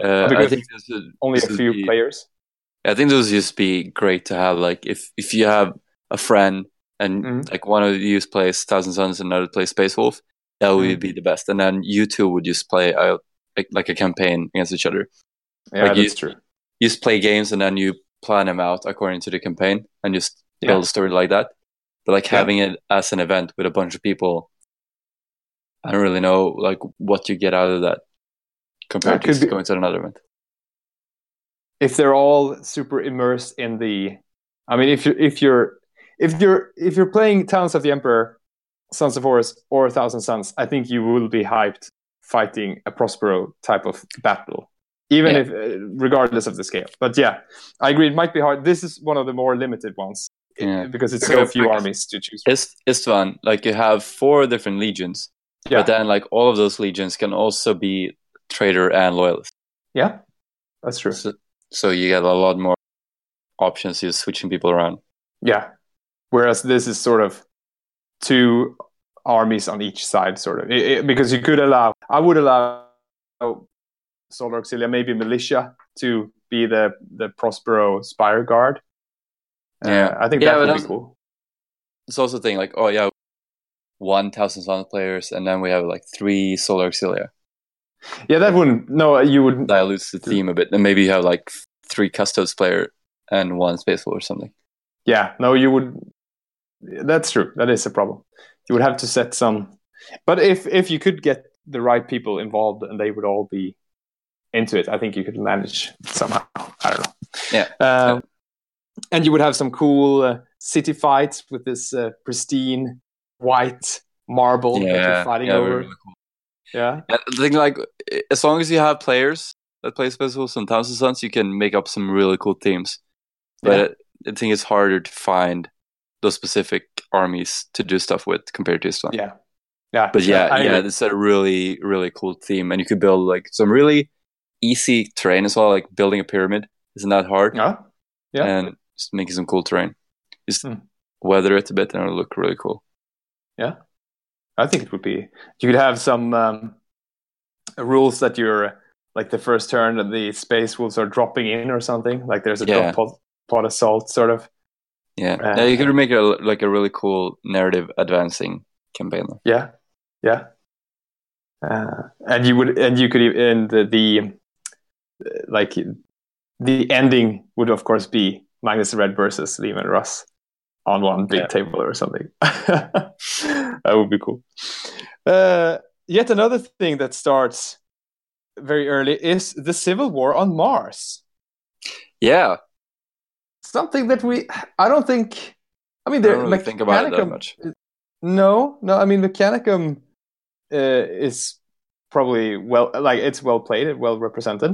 Speaker 2: Uh, I think this would,
Speaker 1: Only
Speaker 2: this
Speaker 1: a few
Speaker 2: be-
Speaker 1: players.
Speaker 2: I think those would just be great to have. Like if if you have a friend and
Speaker 1: Mhm.
Speaker 2: like one of you plays Thousand Sons and another plays Space Wolf, that would
Speaker 1: Mhm.
Speaker 2: be the best. And then you two would just play uh, like like a campaign against each other.
Speaker 1: Yeah,
Speaker 2: like you-
Speaker 1: that's true.
Speaker 2: You just play games and then you plan them out according to the campaign and just
Speaker 1: Yeah.
Speaker 2: build a story like that. But like
Speaker 1: Yeah.
Speaker 2: having it as an event with a bunch of people, I don't really know like what you get out of that compared
Speaker 1: That
Speaker 2: to
Speaker 1: be-
Speaker 2: going to another event.
Speaker 1: if they're all super immersed in the i mean if you're if you're if you're if you're playing Talons of the Emperor sons of horus or a thousand sons i think you will be hyped fighting a prospero type of battle even
Speaker 2: Yeah.
Speaker 1: if uh, regardless of the scale but yeah i agree it might be hard this is one of the more limited ones
Speaker 2: Yeah.
Speaker 1: because it's
Speaker 2: Okay,
Speaker 1: so few armies to choose. from.
Speaker 2: Ist- Istvan, like you have four different legions,
Speaker 1: Yeah,
Speaker 2: but then like all of those legions can also be traitor and loyalist.
Speaker 1: yeah, that's true.
Speaker 2: So, so you get a lot more options. You're switching people around.
Speaker 1: Yeah. Whereas this is sort of two armies on each side, sort of, It- it- because you could allow. I would allow Solar Auxilia, maybe militia, to be the the Prospero Spire Guard. Uh,
Speaker 2: Yeah.
Speaker 1: I think
Speaker 2: Yeah,
Speaker 1: that would be cool.
Speaker 2: It's also a thing like, oh yeah, one thousand Sons players, and then we have like three Solar Auxilia.
Speaker 1: Yeah, that wouldn't. No, you would.
Speaker 2: Dilutes the theme a bit, and maybe you have like three Custodes player and one Space Wolf or something.
Speaker 1: Yeah, no, you would. That's true. That is a problem. You would have to set some. But if if you could get the right people involved and they would all be into it, I think you could manage somehow. I don't know.
Speaker 2: Yeah.
Speaker 1: Um, And you would have some cool uh, city fights with this uh, pristine white marble that you're fighting
Speaker 2: yeah,
Speaker 1: over.
Speaker 2: really cool.
Speaker 1: Yeah.
Speaker 2: Yeah, the thing like as long as you have players that play Space Wolf and Thousand Sons, you can make up some really cool teams. But I think it's harder to find those specific armies to do stuff with compared to this one.
Speaker 1: Yeah. Yeah.
Speaker 2: But yeah,
Speaker 1: I
Speaker 2: yeah, it's a really, really cool theme, and you could build like some really easy terrain as well. Like building a pyramid isn't that hard,
Speaker 1: Yeah. Yeah.
Speaker 2: and just making some cool terrain. Just
Speaker 1: Hmm.
Speaker 2: weather it a bit, and it'll look really cool. Yeah.
Speaker 1: I think it would be. You could have some um, rules that you're like the first turn the space wolves are dropping in or something. Like there's a
Speaker 2: Yeah.
Speaker 1: drop pod, pod assault sort of.
Speaker 2: Yeah,
Speaker 1: Uh,
Speaker 2: yeah you could make a, like a really cool narrative advancing campaign.
Speaker 1: Yeah, yeah. Uh, and you would, and you could, and the, the uh, like the ending would of course be Magnus Red versus Leman Russ on one big
Speaker 2: Yeah.
Speaker 1: table or something. [LAUGHS] that would be cool. Uh, yet another thing that starts very early is the Civil War on Mars.
Speaker 2: Yeah,
Speaker 1: Something that we, I don't think. I mean,
Speaker 2: I don't really think about it that much.
Speaker 1: No, no. I mean, Mechanicum uh, is probably well, like it's well played, well represented.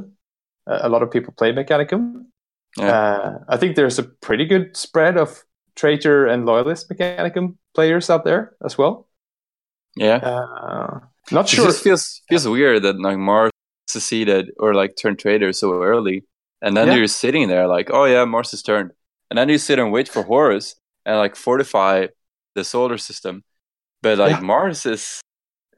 Speaker 1: Uh, a lot of people play Mechanicum.
Speaker 2: Yeah.
Speaker 1: Uh, I think there's a pretty good spread of traitor and loyalist Mechanicum players out there as well.
Speaker 2: Yeah,
Speaker 1: Uh, not
Speaker 2: it
Speaker 1: sure.
Speaker 2: just feels feels weird that like Mars seceded or like turned traitor so early, and then
Speaker 1: Yeah.
Speaker 2: you're sitting there like, oh yeah, Mars is turned, and then you sit and wait for Horus and like fortify the solar system, but like
Speaker 1: Yeah.
Speaker 2: Mars is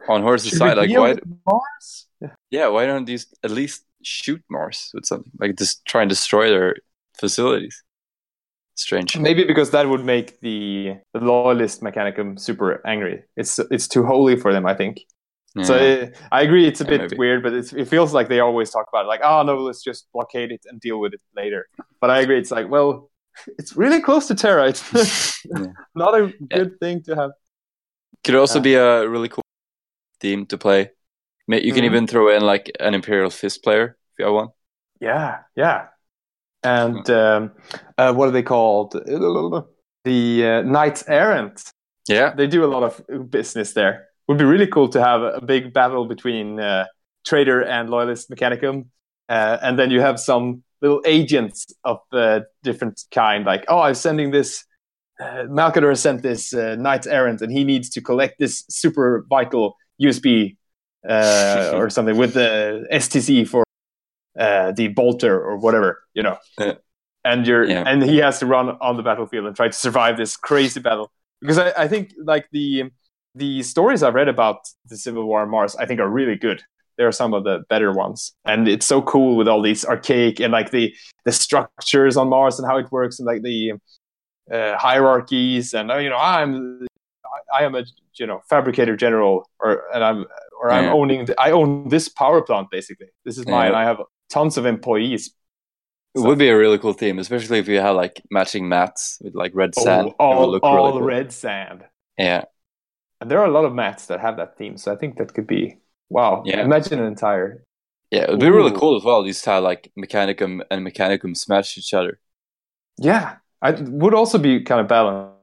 Speaker 2: on Horus's
Speaker 1: Should
Speaker 2: side. Like why?
Speaker 1: Mars? Yeah.
Speaker 2: Why don't these at least shoot Mars with something like just try and destroy their facilities? Strange.
Speaker 1: Maybe because that would make the, the loyalist Mechanicum super angry. It's it's too holy for them, I think. So
Speaker 2: Yeah.
Speaker 1: uh, I agree, it's a
Speaker 2: Yeah,
Speaker 1: bit
Speaker 2: maybe.
Speaker 1: weird, but it's, it feels like they always talk about it, like, oh no, let's just blockade it and deal with it later. But I agree, it's like, well, [LAUGHS] it's really close to Terra. It's [LAUGHS]
Speaker 2: Yeah. [LAUGHS]
Speaker 1: not a good thing to have.
Speaker 2: Could also
Speaker 1: Uh,
Speaker 2: be a really cool theme to play. You can
Speaker 1: Mhm.
Speaker 2: even throw in like an Imperial Fist player if you have one.
Speaker 1: Yeah, yeah. And um, uh, what are they called? The uh, Knights Errant.
Speaker 2: Yeah,
Speaker 1: They do a lot of business there. Would be really cool to have a big battle between uh, Traitor and Loyalist Mechanicum, uh, and then you have some little agents of uh, different kind. Like, oh, I'm sending this. Uh, Malcador sent this uh, Knight Errant, and he needs to collect this super vital USB uh, or [LAUGHS] something with the STC for uh, the bolter or whatever, you know.
Speaker 2: Yeah.
Speaker 1: And you're
Speaker 2: Yeah.
Speaker 1: and he has to run on the battlefield and try to survive this crazy battle because I, I think like the the stories I've read about the Civil War on Mars, I think are really good. They are some of the better ones, and it's so cool with all these archaic and like the the structures on Mars and how it works and like the uh, hierarchies and uh, you know I'm I, am a you know fabricator general or and I'm or I'm
Speaker 2: Yeah.
Speaker 1: owning the, I own this power plant basically. This is mine.
Speaker 2: Yeah.
Speaker 1: I have tons of employees.
Speaker 2: it would be a really cool theme, especially if you have like matching mats with like red sand.
Speaker 1: Oh, all all
Speaker 2: really cool.
Speaker 1: red sand.
Speaker 2: Yeah,
Speaker 1: And there are a lot of mats that have that theme, so I think that could be wow.
Speaker 2: Yeah.
Speaker 1: Imagine an entire
Speaker 2: yeah, it would be really cool as well. These have like Mechanicum and Mechanicum smash each other.
Speaker 1: Yeah, I would also be kind of balanced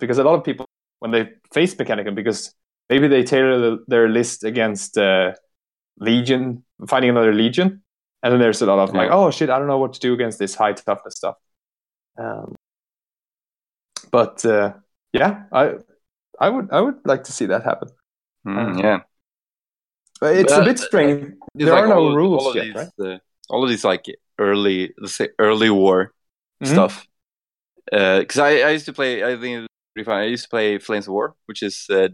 Speaker 1: because a lot of people when they face Mechanicum because maybe they tailor the, their list against uh, Legion, finding another Legion, and then there's a lot of like,
Speaker 2: Yeah.
Speaker 1: oh shit, I don't know what to do against this high toughness stuff. Um, But uh, yeah, I I would I would like to see that happen.
Speaker 2: Mm,
Speaker 1: Uh,
Speaker 2: yeah.
Speaker 1: But it's a bit strange.
Speaker 2: It's
Speaker 1: there
Speaker 2: like
Speaker 1: are no
Speaker 2: of-
Speaker 1: rules yet,
Speaker 2: these,
Speaker 1: right?
Speaker 2: uh, all of these like early, let's say early war
Speaker 1: Mhm.
Speaker 2: stuff. Because I, I used to play, I think it was pretty fun. I used to play Flames of War, which is uh,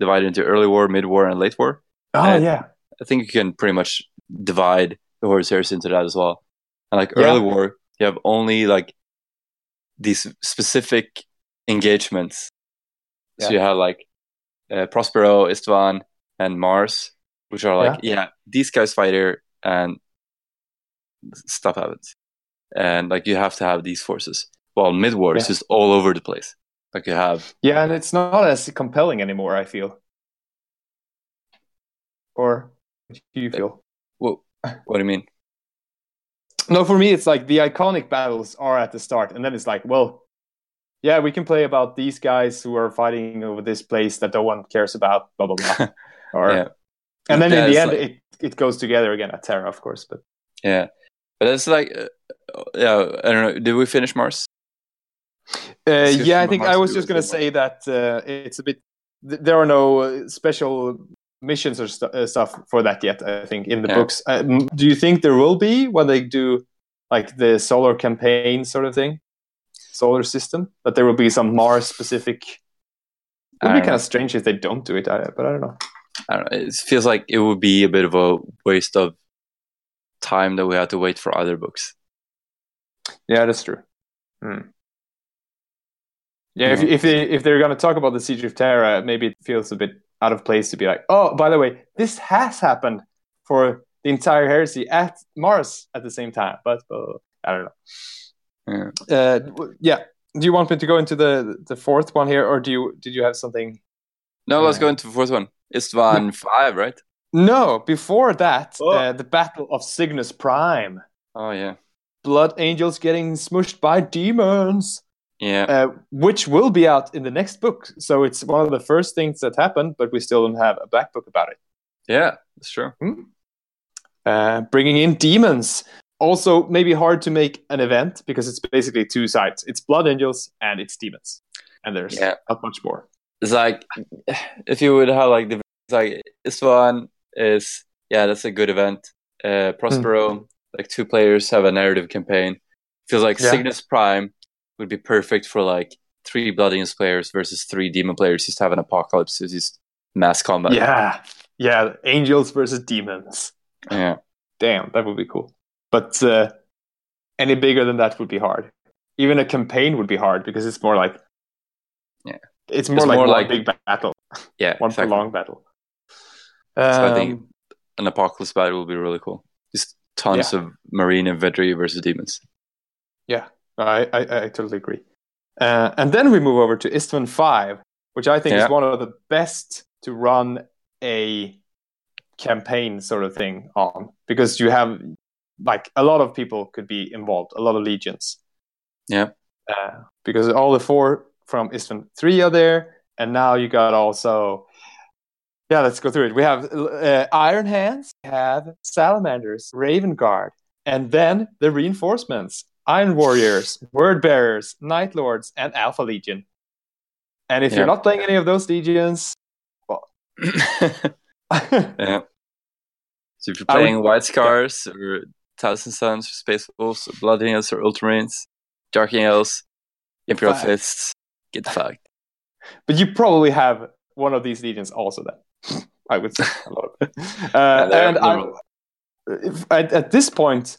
Speaker 2: divided into early war, mid war, and late war.
Speaker 1: Oh
Speaker 2: Uh,
Speaker 1: yeah,
Speaker 2: I think you can pretty much divide the Horus into that as well. And like
Speaker 1: Yeah.
Speaker 2: early war, you have only like these specific engagements. So you have like uh, Prospero, Istvan, and Mars, which are like, yeah. these guys fight here and stuff happens. And like you have to have these forces. While mid war is just all over the place. Like you have
Speaker 1: yeah, and it's not as compelling anymore. I feel. Or what do you feel?
Speaker 2: what, what do you mean? [LAUGHS]
Speaker 1: No, for me, it's like the iconic battles are at the start, and then it's like, well, yeah, we can play about these guys who are fighting over this place that no one cares about, blah blah blah. [LAUGHS] or,
Speaker 2: Yeah.
Speaker 1: and then
Speaker 2: Yeah,
Speaker 1: in the end,
Speaker 2: like-
Speaker 1: it it goes together again at Terra, of course. But
Speaker 2: Yeah. But it's like uh, yeah, I don't know. Did we finish Mars?
Speaker 1: uh, yeah, I think
Speaker 2: Mars
Speaker 1: I was just gonna say that uh, it's a bit. th- There are no uh, special missions or stu- uh, stuff for that yet. I think in the
Speaker 2: Yeah.
Speaker 1: books. Uh, m- do you think there will be when they do like the solar campaign sort of thing, solar system? That there will be some Mars specific. It would be kind
Speaker 2: know.
Speaker 1: of strange if they don't do it, I, but I don't know.
Speaker 2: I don't know. It feels like it would be a bit of a waste of time that we have to wait for other books.
Speaker 1: Yeah, that's true. Hmm. Yeah, if if they if they're gonna talk about the siege of Terra, maybe it feels a bit out of place to be like, oh, by the way, this has happened for the entire heresy at Mars at the same time. But uh, I don't know.
Speaker 2: Yeah.
Speaker 1: Uh, yeah. Do you want me to go into the the fourth one here, or do you did you have something?
Speaker 2: No, let's go into the fourth one. Istvan five, right?
Speaker 1: No, before that,
Speaker 2: Oh.
Speaker 1: uh, the Battle of Signus Prime.
Speaker 2: Oh yeah,
Speaker 1: Blood angels getting smushed by demons.
Speaker 2: yeah.
Speaker 1: uh, which will be out in the next book. So it's one of the first things that happened, but we still don't have a black book about it.
Speaker 2: Yeah, that's true.
Speaker 1: Uh, bringing in demons. Also, maybe hard to make an event because it's basically two sides. It's blood angels and it's demons, and there's
Speaker 2: Yeah.
Speaker 1: not much more.
Speaker 2: It's like if you would have like the like Istvan is yeah, that's a good event. Uh, Prospero, like two players have a narrative campaign. Feels like
Speaker 1: Yeah.
Speaker 2: Signus Prime would be perfect for like three Blood Angels players versus three Demon players. Just have an apocalypse, it's just mass combat.
Speaker 1: yeah, yeah, angels versus demons.
Speaker 2: yeah.
Speaker 1: Damn, that would be cool. But uh, any bigger than that would be hard. Even a campaign would be hard because it's more like
Speaker 2: Yeah.
Speaker 1: it's more
Speaker 2: It's
Speaker 1: like
Speaker 2: more
Speaker 1: one
Speaker 2: like-
Speaker 1: big battle,
Speaker 2: Yeah, [LAUGHS]
Speaker 1: one
Speaker 2: exactly.
Speaker 1: prolonged battle.
Speaker 2: So I think
Speaker 1: Um,
Speaker 2: an apocalypse battle would be really cool. Just tons of marine infantry versus demons.
Speaker 1: Yeah, I, I, I totally agree. Uh, and then we move over to Istvan 5, which I think
Speaker 2: Yeah.
Speaker 1: is one of the best to run a campaign sort of thing on because you have like a lot of people could be involved, a lot of legions.
Speaker 2: Yeah.
Speaker 1: Uh, because all the four from Istvan 3 are there, and now you got also. Yeah, let's go through it. We have uh, Iron Hands, we have Salamanders, Raven Guard, and then the reinforcements Iron Warriors, [LAUGHS] Word Bearers, Night Lords, and Alpha Legion. And if
Speaker 2: Yeah.
Speaker 1: you're not playing any of those legions, well. [LAUGHS] [LAUGHS]
Speaker 2: yeah. So if you're
Speaker 1: I would-
Speaker 2: playing White Scars or Thousand Sons, Space Wolves, Blood Angels, or Ultramarines, Dark Angels, Imperial. Fists, get fucked. [LAUGHS]
Speaker 1: but you probably have one of these legions also. Then I would say a lot of it. Uh, [LAUGHS]
Speaker 2: And
Speaker 1: and I, if, at, at this point,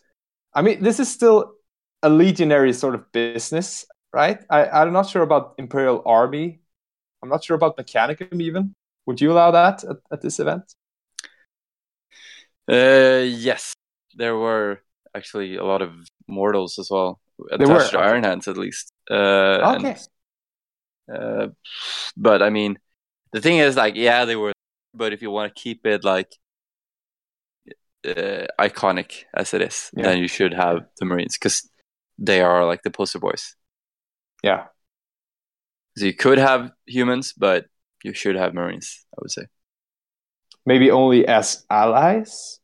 Speaker 1: I mean, this is still a legionary sort of business, right? I, I'm not sure about Imperial Army. I'm not sure about Mechanicum even. Would you allow that at, at this event?
Speaker 2: Uh, yes, there were actually a lot of mortals as well,
Speaker 1: There
Speaker 2: attached
Speaker 1: were,
Speaker 2: to. Iron Hands at least. Uh, and,
Speaker 1: Okay.
Speaker 2: uh, but I mean, the thing is, like, yeah, they were, but if you want to keep it like uh, iconic as it is,
Speaker 1: Yeah.
Speaker 2: then you should have the Marines because they are like the poster boys.
Speaker 1: Yeah.
Speaker 2: So you could have humans, but you should have Marines. I would say.
Speaker 1: maybe only as allies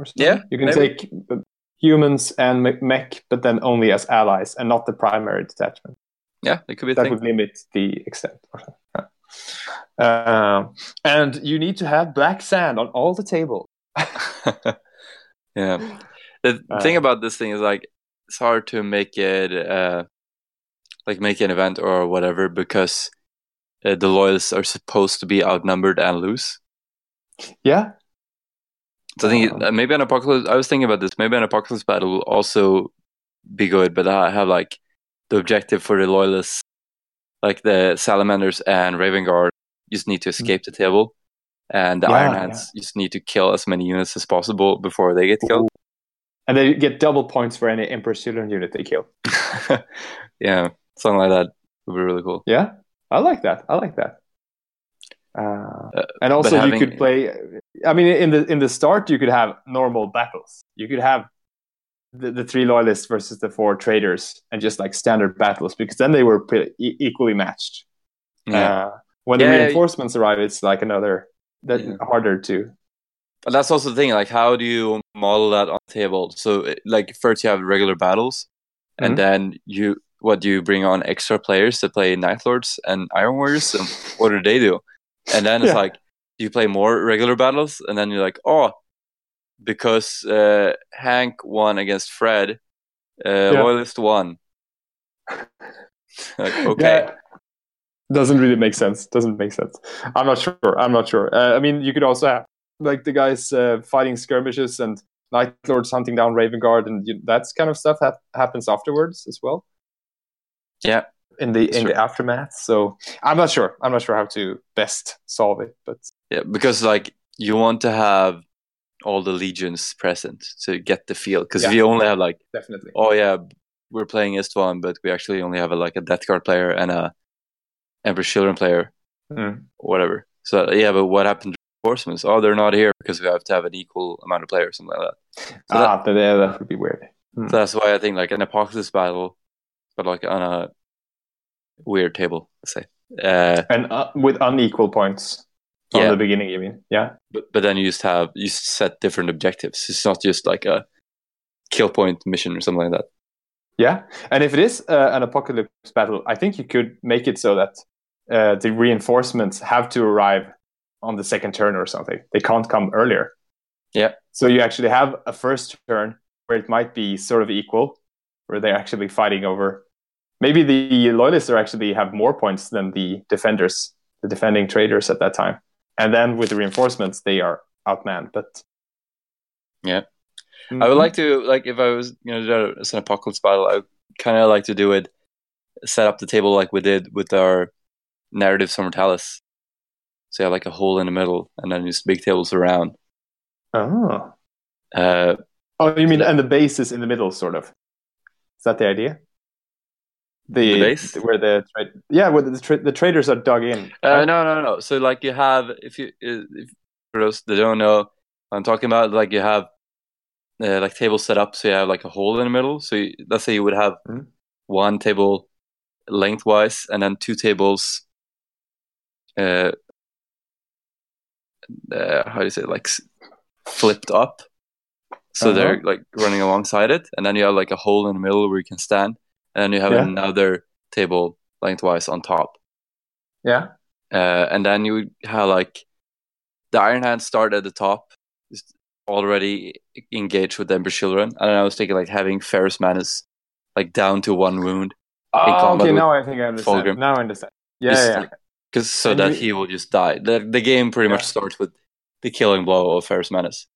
Speaker 1: or something?
Speaker 2: Yeah,
Speaker 1: you can
Speaker 2: maybe.
Speaker 1: take uh, humans and mech but then only as allies and not the primary detachment
Speaker 2: Yeah, it could be a
Speaker 1: that
Speaker 2: thing.
Speaker 1: would limit the extent. Um, and you need to have black sand on all the table. [LAUGHS]
Speaker 2: yeah. The
Speaker 1: Uh,
Speaker 2: thing about this thing is like it's hard to make it uh like make an event or whatever because uh, the loyalists are supposed to be outnumbered and lose.
Speaker 1: Yeah,
Speaker 2: So I think
Speaker 1: Um,
Speaker 2: maybe an apocalypse. I was thinking about this. Maybe an apocalypse battle will also be good, but I have like the objective for the loyalists, like the salamanders and Raven Guard, just need to escape the table, and the
Speaker 1: Mm. Yeah,
Speaker 2: Iron Hands just need to kill as many units as possible before they get killed.
Speaker 1: and they get double points for any Emperor's Children unit they kill. [LAUGHS]
Speaker 2: yeah, something like that would be really cool.
Speaker 1: Yeah, I like that. I like that. Uh,
Speaker 2: Uh,
Speaker 1: and also,
Speaker 2: but
Speaker 1: you could play. I mean, in the in the start, you could have normal battles. You could have the, the three loyalists versus the four traitors, and just like standard battles, because then they were pretty equally matched.
Speaker 2: Yeah.
Speaker 1: Uh, when the
Speaker 2: Yeah, yeah,
Speaker 1: reinforcements arrive, it's like another that
Speaker 2: Yeah.
Speaker 1: harder to.
Speaker 2: But that's also the thing. Like, how do you model that on the table? So, like, first you have regular battles, and
Speaker 1: Mhm.
Speaker 2: then you what do you bring on extra players to play Night Lords and Iron Warriors? And what do they do? And then it's
Speaker 1: Yeah.
Speaker 2: like, do you play more regular battles? And then you're like, oh, because uh, Hank won against Fred, uh,
Speaker 1: Yeah.
Speaker 2: Loyalist won. [LAUGHS] like, okay,
Speaker 1: Yeah. Doesn't really make sense. Doesn't make sense. I'm not sure. I'm not sure. Uh, I mean, you could also have like the guys uh, fighting skirmishes and Night Lords hunting down Raven Guard, and you, that's kind of stuff that happens afterwards as well.
Speaker 2: Yeah.
Speaker 1: In the in
Speaker 2: Sure.
Speaker 1: the aftermath. So I'm not sure. I'm not sure how to best solve it, but
Speaker 2: yeah, because like you want to have all the legions present to get the feel. Because if
Speaker 1: Yeah.
Speaker 2: you only have like
Speaker 1: definitely.
Speaker 2: oh yeah, we're playing Istvan, but we actually only have a, like a Death Guard player and a Emperor Children player,
Speaker 1: Mm.
Speaker 2: whatever. So yeah, but what happened to reinforcements? Oh, they're not here because we have to have an equal amount of players, something like that. So, that,
Speaker 1: ah, but yeah, that would be weird.
Speaker 2: so that's why I think like an apocalypse battle, but like on a weird table, let's say. Uh,
Speaker 1: And uh, with unequal points from
Speaker 2: Yeah.
Speaker 1: the beginning, you mean? Yeah.
Speaker 2: but but then you just have you set different objectives. It's not just like a kill point mission or something like that.
Speaker 1: Yeah, and if it is uh, an apocalypse battle, I think you could make it so that uh, the reinforcements have to arrive on the second turn or something. They can't come earlier.
Speaker 2: Yeah.
Speaker 1: So you actually have a first turn where it might be sort of equal, where they're actually fighting over. Maybe the loyalists are actually have more points than the defenders, the defending traitors at that time. And then with the reinforcements, they are outmanned. But
Speaker 2: Yeah. I would like to like if I was you know do an apocalypse battle, I kind of like to do it, set up the table like we did with our narrative Mortalis. So you have like a hole in the middle, and then just big tables around.
Speaker 1: Oh.
Speaker 2: Uh,
Speaker 1: Oh, you mean and the base is in the middle, sort of? Is that the idea? The,
Speaker 2: The base?
Speaker 1: where the tra- yeah, where the tra- the traitors are dug in.
Speaker 2: uh, no, no, no. So like you have if you if, for those that don't know, what I'm talking about like you have uh, like tables set up, so you have like a hole in the middle. So you, let's say you would have
Speaker 1: Mhm.
Speaker 2: one table lengthwise, and then two tables. Uh, uh, how do you say it? like s- flipped up, so
Speaker 1: Uh-huh.
Speaker 2: they're like running alongside it, and then you have like a hole in the middle where you can stand, and then you have
Speaker 1: Yeah.
Speaker 2: another table lengthwise on top
Speaker 1: Yeah.
Speaker 2: uh, and then you have like the Iron Hand start at the top, already engaged with the Emperor Children, and I was thinking like having Ferrus Manus like down to one wound,
Speaker 1: Oh, okay. Now I think I understand.
Speaker 2: Fulgrim.
Speaker 1: Now I understand. Yeah,
Speaker 2: Just,
Speaker 1: yeah.
Speaker 2: like, cause so
Speaker 1: And
Speaker 2: that
Speaker 1: we-
Speaker 2: he will just die. The the game pretty much starts with the killing blow of Ferrus Manus,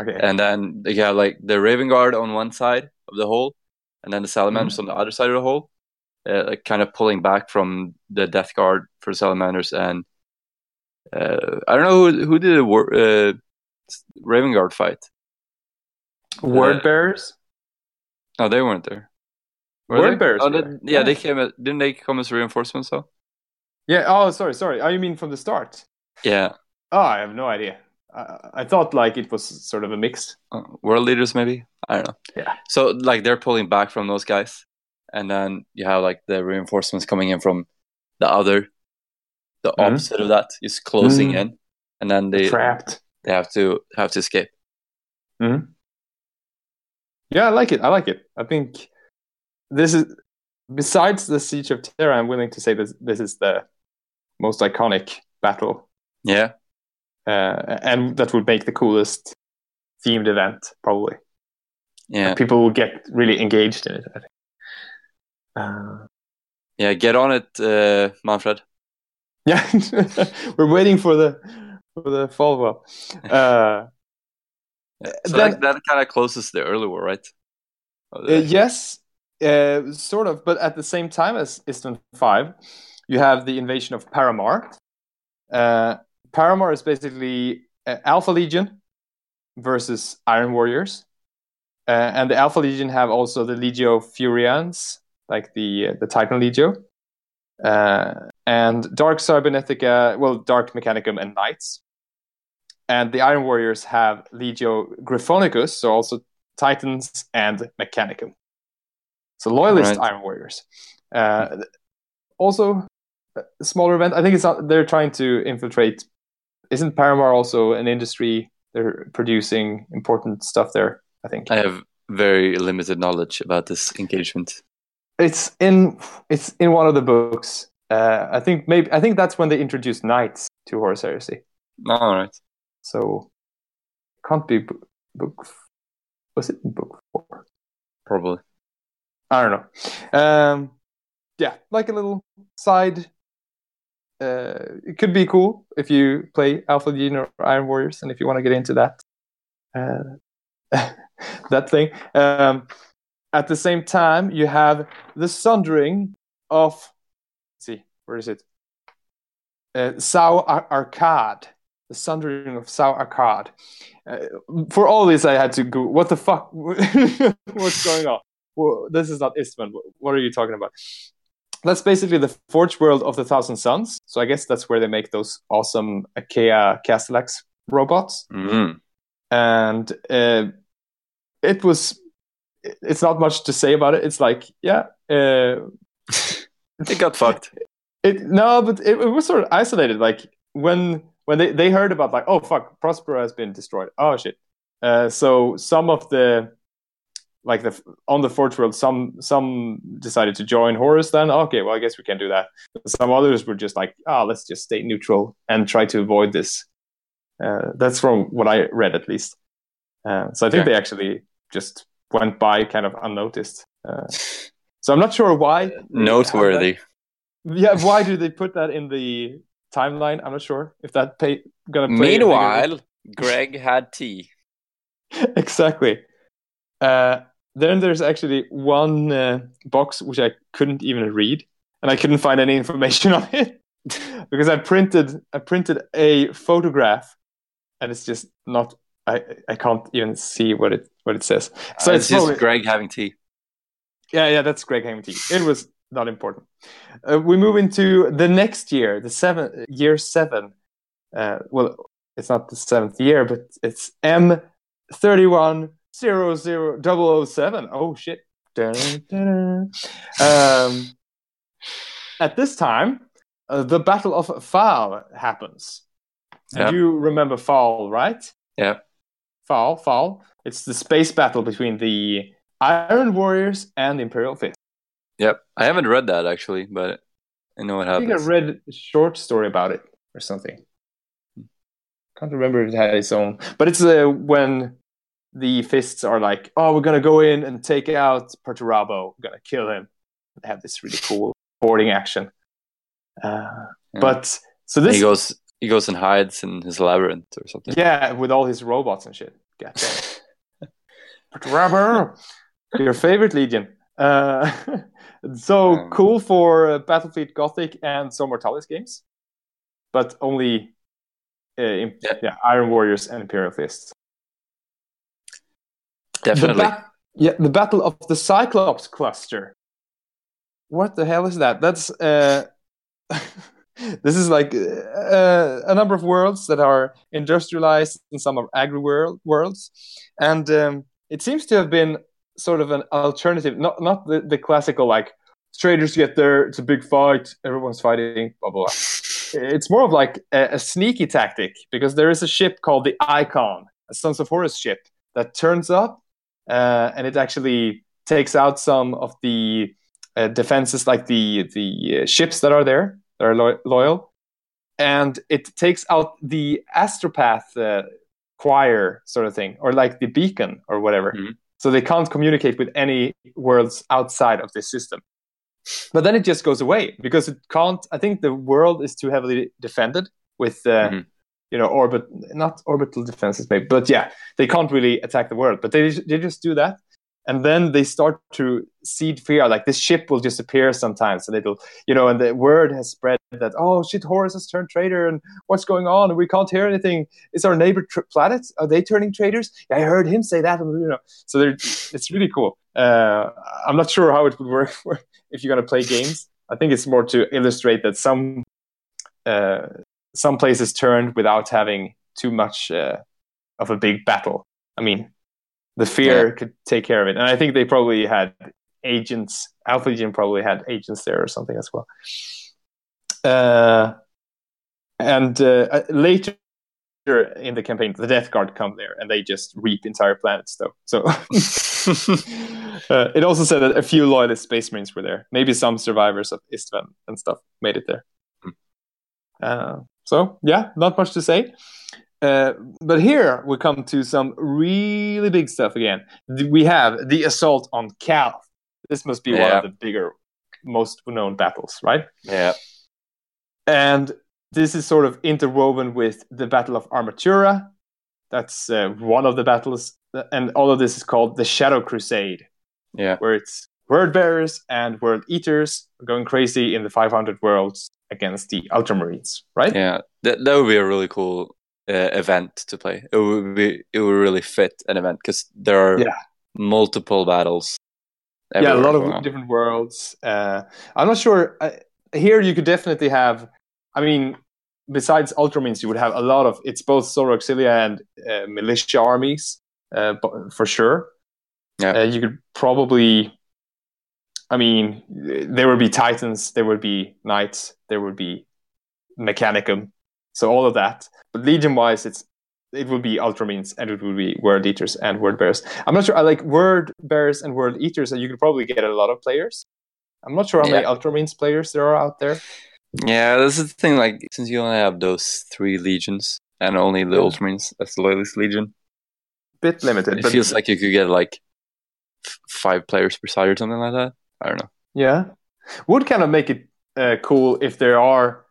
Speaker 1: Okay.
Speaker 2: and then you have like the Raven Guard on one side of the hole, and then the Salamanders
Speaker 1: Mm-hmm.
Speaker 2: on the other side of the hole, uh, like kind of pulling back from the Death Guard for Salamanders and uh, I don't know who who did the war, uh, Raven Guard fight.
Speaker 1: Word bearers.
Speaker 2: No, they weren't there. Were
Speaker 1: Word
Speaker 2: they?
Speaker 1: bearers
Speaker 2: Oh, they- yeah,
Speaker 1: Yeah.
Speaker 2: they came. At, didn't they come as reinforcements though?
Speaker 1: Yeah. Oh, sorry, sorry. Oh, you mean from the start?
Speaker 2: Yeah,
Speaker 1: Oh, I have no idea. I, I thought like it was sort of a mix.
Speaker 2: uh, world leaders maybe. I don't know.
Speaker 1: Yeah.
Speaker 2: So like they're pulling back from those guys, and then you have like the reinforcements coming in from the other, the
Speaker 1: Mhm.
Speaker 2: opposite of that, is closing
Speaker 1: Mhm.
Speaker 2: in, and then they
Speaker 1: Trapped.
Speaker 2: they have to have to escape. Hmm.
Speaker 1: Yeah, I like it. I like it. I think this is besides the Siege of Terra, I'm willing to say that this is the most iconic battle,
Speaker 2: Yeah.
Speaker 1: Uh, and that would make the coolest themed event probably.
Speaker 2: Yeah.
Speaker 1: People will get really engaged in it. I think. Uh,
Speaker 2: Yeah. Get on it, uh, Manfred.
Speaker 1: yeah, [LAUGHS] we're waiting for the for the follow up. [LAUGHS] Uh,
Speaker 2: So
Speaker 1: then-
Speaker 2: that, that kind of closes the early war, right? Oh,
Speaker 1: Uh, yes, uh, sort of, but at the same time as Istvan 5, you have the invasion of Paramar. Uh, Paramar is basically uh, Alpha Legion versus Iron Warriors. Uh, and the Alpha Legion have also the Legio Fureans, like the uh, the Titan Legio. Uh, and Dark Cybernetica, well, Dark Mechanicum and Knights. And the Iron Warriors have Legio Gryphonicus, so also Titans and Mechanicum. So loyalist
Speaker 2: Right.
Speaker 1: Iron Warriors. Uh, also, a smaller event. I think it's not. They're trying to infiltrate. Isn't Paramar also an industry? They're producing important stuff there. I think
Speaker 2: I have very limited knowledge about this engagement.
Speaker 1: it's in it's in one of the books. Uh, I think maybe I think that's when they introduced knights to Horus Heresy.
Speaker 2: All right.
Speaker 1: So can't be book, book. Was it book four?
Speaker 2: Probably.
Speaker 1: I don't know. Um, yeah, like a little side. Uh, it could be cool if you play Alpha Legion or Iron Warriors, and if you want to get into that, uh, [LAUGHS] that thing. Um, at the same time, you have the sundering of. See, where is it? Uh, Sao Ar-. The sundering of Sao Arcade. Uh, for all this, I had to go. What the fuck? [LAUGHS] What's going on? well, this is not Istvan. What are you talking about? That's basically the Forge World of the Thousand Sons. So I guess that's where they make those awesome Achaea Castellax robots.
Speaker 2: Mm.
Speaker 1: And uh, it was. It's not much to say about it. It's like, yeah, uh, [LAUGHS]
Speaker 2: It got fucked.
Speaker 1: it no, but it, it was sort of isolated. Like when when they, they heard about like, oh fuck, Prospero has been destroyed. Oh shit. Uh, so some of the like the on the Forge World, some some decided to join Horus. Then okay, well I guess we can do that. Some others were just like, ah, let's just stay neutral and try to avoid this. Uh, that's from what I read at least. Uh, so I think
Speaker 2: Okay.
Speaker 1: they actually just went by kind of unnoticed. Uh, so I'm not sure why. they have that.
Speaker 2: Noteworthy.
Speaker 1: Yeah, why do they put that in the timeline? I'm not sure if that pay, gonna play.
Speaker 2: Meanwhile, Greg had tea. [LAUGHS]
Speaker 1: exactly. Uh, then there's actually one uh, box which I couldn't even read, and I couldn't find any information [LAUGHS] on it because I printed I printed a photograph, and it's just not. I I can't even see what it what it says. So
Speaker 2: So
Speaker 1: it's
Speaker 2: it's just
Speaker 1: probably-
Speaker 2: Greg having tea.
Speaker 1: Yeah, yeah, that's Greg having tea. It was not important. Uh, we move into the next year, the seven year seven. Uh, well, it's not the seventh year, but it's M thirty one zero zero double o seven. Oh shit! Dun. Um, at this time, uh, the Battle of Phall happens. And you remember Phall, right?
Speaker 2: Yeah.
Speaker 1: Phall, Phall. It's the space battle between the Iron Warriors and the Imperial Fist.
Speaker 2: Yep. I haven't read that actually, but I know what
Speaker 1: I think I read a short story about it or something. Can't remember if it had its own, but it's uh, when the fists are like, "Oh, we're gonna go in and take out Perturabo. We're gonna kill him." They have this really cool boarding action. Uh,
Speaker 2: Yeah.
Speaker 1: But so
Speaker 2: And
Speaker 1: this,
Speaker 2: he goes he goes and hides in his labyrinth or something.
Speaker 1: yeah, with all his robots and shit. [LAUGHS] Perturabo, your favorite Legion. Uh, [LAUGHS] so
Speaker 2: Um,
Speaker 1: cool for uh, Battlefleet Gothic and some Mortalis games, but only uh, in,
Speaker 2: Yeah.
Speaker 1: yeah. Iron Warriors and Imperial Fists.
Speaker 2: Definitely.
Speaker 1: The yeah, the Battle of the Cyclops Cluster. What the hell is that? That's uh, [LAUGHS] this is like uh, a number of worlds that are industrialized and some are agri world worlds, and um, it seems to have been sort of an alternative, not not the, the classical like traitors get there, it's a big fight, everyone's fighting, blah blah. blah. [LAUGHS] It's more of like a, a sneaky tactic because there is a ship called the Icon, a Sons of Horus ship that turns up uh, and it actually takes out some of the uh, defenses, like the the uh, ships that are there that are lo- loyal, and it takes out the astropath uh, choir sort of thing, or like the beacon or whatever.
Speaker 2: Mhm.
Speaker 1: So they can't communicate with any worlds outside of this system. But then it just goes away because it can't. I think the world is too heavily defended with, uh,
Speaker 2: Mhm.
Speaker 1: You know, orbit not orbital defenses, maybe, but yeah, they can't really attack the world. But they they just do that, and then they start to seed fear. Like this ship will just appear sometimes, and it'll, you know, and the word has spread that oh shit, Horus has turned traitor, and what's going on? We can't hear anything. Is our neighbor tr- planet? Are they turning traitors? I heard him say that. You know, so it's really cool. Uh, I'm not sure how it would work for [LAUGHS] if you're gonna play games. I think it's more to illustrate that some uh, some places turned without having too much uh, of a big battle. I mean, the fear could take care of it, and I think they probably had agents. Alpha Legion probably had agents there or something as well. Uh, and uh, uh, later in the campaign, the Death Guard come there, and they just reap entire planets, though. So [LAUGHS] uh, it also said that a few loyalist space marines were there. Maybe some survivors of Istvan and stuff made it there. Uh, so yeah, not much to say. Uh, but here we come to some really big stuff again. We have the assault on Calth. This must be one of the bigger, most known battles, right?
Speaker 2: Yeah.
Speaker 1: And this is sort of interwoven with the Battle of Armatura. That's uh, one of the battles, and all of this is called the Shadow Crusade
Speaker 2: Yeah.
Speaker 1: where it's word bearers and world eaters going crazy in the 500 worlds against the ultramarines right
Speaker 2: Yeah. That that would be a really cool uh, event to play. It would be it would really fit an event because there are
Speaker 1: Yeah.
Speaker 2: multiple battles.
Speaker 1: yeah a lot of
Speaker 2: on.
Speaker 1: different worlds uh, i'm not sure uh, here you could definitely have i mean besides ultramarines you would have a lot of it's both solar auxilia and uh, militia armies uh, for sure
Speaker 2: Yeah.
Speaker 1: uh, you could probably i mean there would be titans there would be knights there would be mechanicum so all of that but legion wise it's it would be ultramarines and it would be world eaters and word bearers i'm not sure i like word bearers and world eaters and you could probably get a lot of players i'm not sure how many
Speaker 2: Yeah.
Speaker 1: ultramarines players there are out there
Speaker 2: Yeah, this is the thing. Like, since you only have those three legions and only the
Speaker 1: Yeah.
Speaker 2: Ultramarines as the loyalist legion,
Speaker 1: bit limited
Speaker 2: it feels like you could get like five players per side or something like that. I don't know.
Speaker 1: Yeah, would kind of make it uh, cool if there are,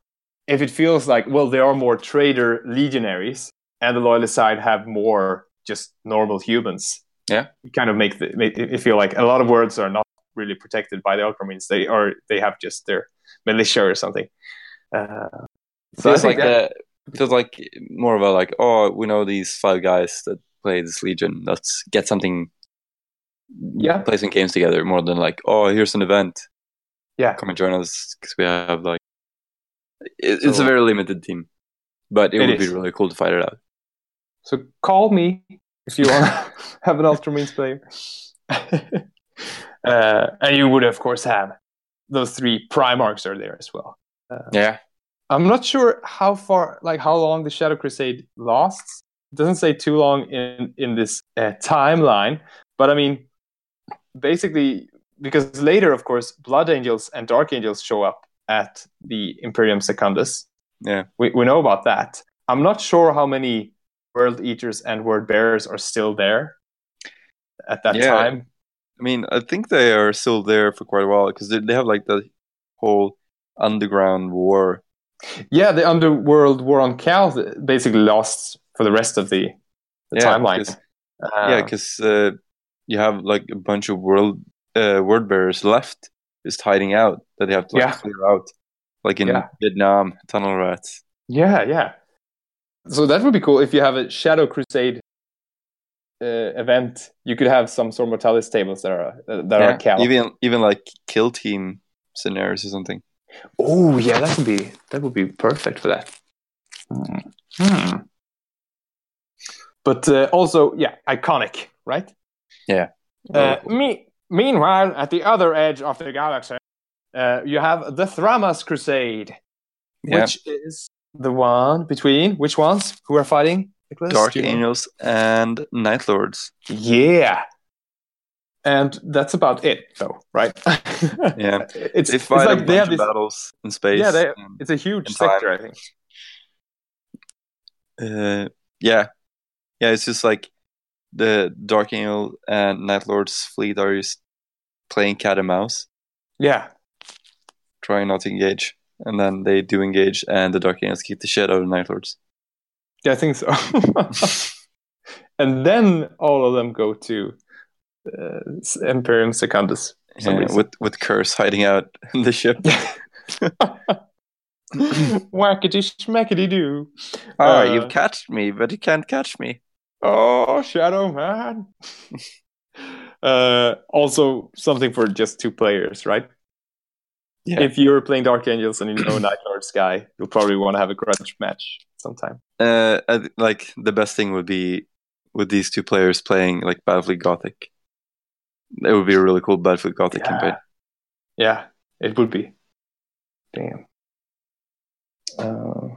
Speaker 1: if it feels like well there are more traitor legionaries and the loyalist side have more just normal humans.
Speaker 2: Yeah.
Speaker 1: You kind of make the make it feel like a lot of words are not really protected by the ultramarines. They are they have just their militia or something. Uh, so
Speaker 2: feels like
Speaker 1: that-
Speaker 2: a, feels like more of a like oh we know these five guys that play this legion. Let's get something.
Speaker 1: Yeah.
Speaker 2: play some games together more than like oh here's an event.
Speaker 1: Yeah.
Speaker 2: come and join us because we have like it, it's
Speaker 1: So-
Speaker 2: a very limited team, but it,
Speaker 1: It
Speaker 2: would
Speaker 1: is.
Speaker 2: be really cool to fight it out.
Speaker 1: So call me if you want to [LAUGHS] have an Ultramarines player. [LAUGHS] uh, and you would, of course, have those three Primarchs are there as well.
Speaker 2: Yeah,
Speaker 1: I'm not sure how far, like how long the Shadow Crusade lasts. It doesn't say too long in in this uh, timeline, but I mean, basically, because later, of course, Blood Angels and Dark Angels show up at the Imperium Secundus.
Speaker 2: Yeah.
Speaker 1: we we know about that. I'm not sure how many World Eaters and Word Bearers are still there at that
Speaker 2: Yeah.
Speaker 1: time.
Speaker 2: I mean I think they are still there for quite a while because they, they have like the whole underground war.
Speaker 1: Yeah, the Underworld War on Calth basically lost for the rest of the, the
Speaker 2: Yeah,
Speaker 1: timeline.
Speaker 2: 'cause-
Speaker 1: Uh,
Speaker 2: yeah, because uh, you have like a bunch of world uh, word bearers left just hiding out that they have to like,
Speaker 1: Yeah.
Speaker 2: clear out, like in
Speaker 1: Yeah.
Speaker 2: Vietnam, tunnel rats.
Speaker 1: Yeah, yeah. So that would be cool if you have a Shadow Crusade uh, event. You could have some sort of Mortalis tables that are uh, that are Calth.
Speaker 2: even even like kill team scenarios or something.
Speaker 1: Oh, yeah, that would be that would be perfect for that. Hmm. But uh, also, yeah, iconic, right?
Speaker 2: Yeah.
Speaker 1: Uh, me- meanwhile, at the other edge of the galaxy, uh, you have the Thramas Crusade,
Speaker 2: Yeah.
Speaker 1: which is the one between which ones who are fighting? Niklas?
Speaker 2: Dark
Speaker 1: Do?
Speaker 2: Angels and Night Lords.
Speaker 1: Yeah. and that's about it, though, right? [LAUGHS]
Speaker 2: Yeah. [LAUGHS]
Speaker 1: it's,
Speaker 2: They
Speaker 1: it's
Speaker 2: fight a
Speaker 1: like
Speaker 2: bunch
Speaker 1: they have
Speaker 2: of
Speaker 1: this.
Speaker 2: battles in space.
Speaker 1: Yeah, they,
Speaker 2: and,
Speaker 1: it's a huge
Speaker 2: in time.
Speaker 1: sector, I think.
Speaker 2: uh, yeah, yeah. It's just like the Dark Angel and Night Lord's fleet are just playing cat and mouse,
Speaker 1: Yeah,
Speaker 2: trying not to engage, and then they do engage, and the Dark Angels kick the shit out of the Night Lords.
Speaker 1: yeah, I think so. [LAUGHS] and then all of them go to uh, Imperium Secundus.
Speaker 2: Yeah, with with Curze hiding out in the ship.
Speaker 1: Whackity schmackity doo.
Speaker 2: Ah,
Speaker 1: Uh,
Speaker 2: you've catched me, but you can't catch me.
Speaker 1: Oh, Shadow Man. [LAUGHS] uh, also, something for just two players, right?
Speaker 2: Yeah.
Speaker 1: If you're playing Dark Angels and you know Night Lord Sky, you'll probably want to have a grudge match sometime.
Speaker 2: Uh, th- like the best thing would be with these two players playing like Battlefleet Gothic. It would be a really cool Battlefleet Gothic
Speaker 1: Yeah.
Speaker 2: campaign.
Speaker 1: Yeah, it would be. Damn. Uh,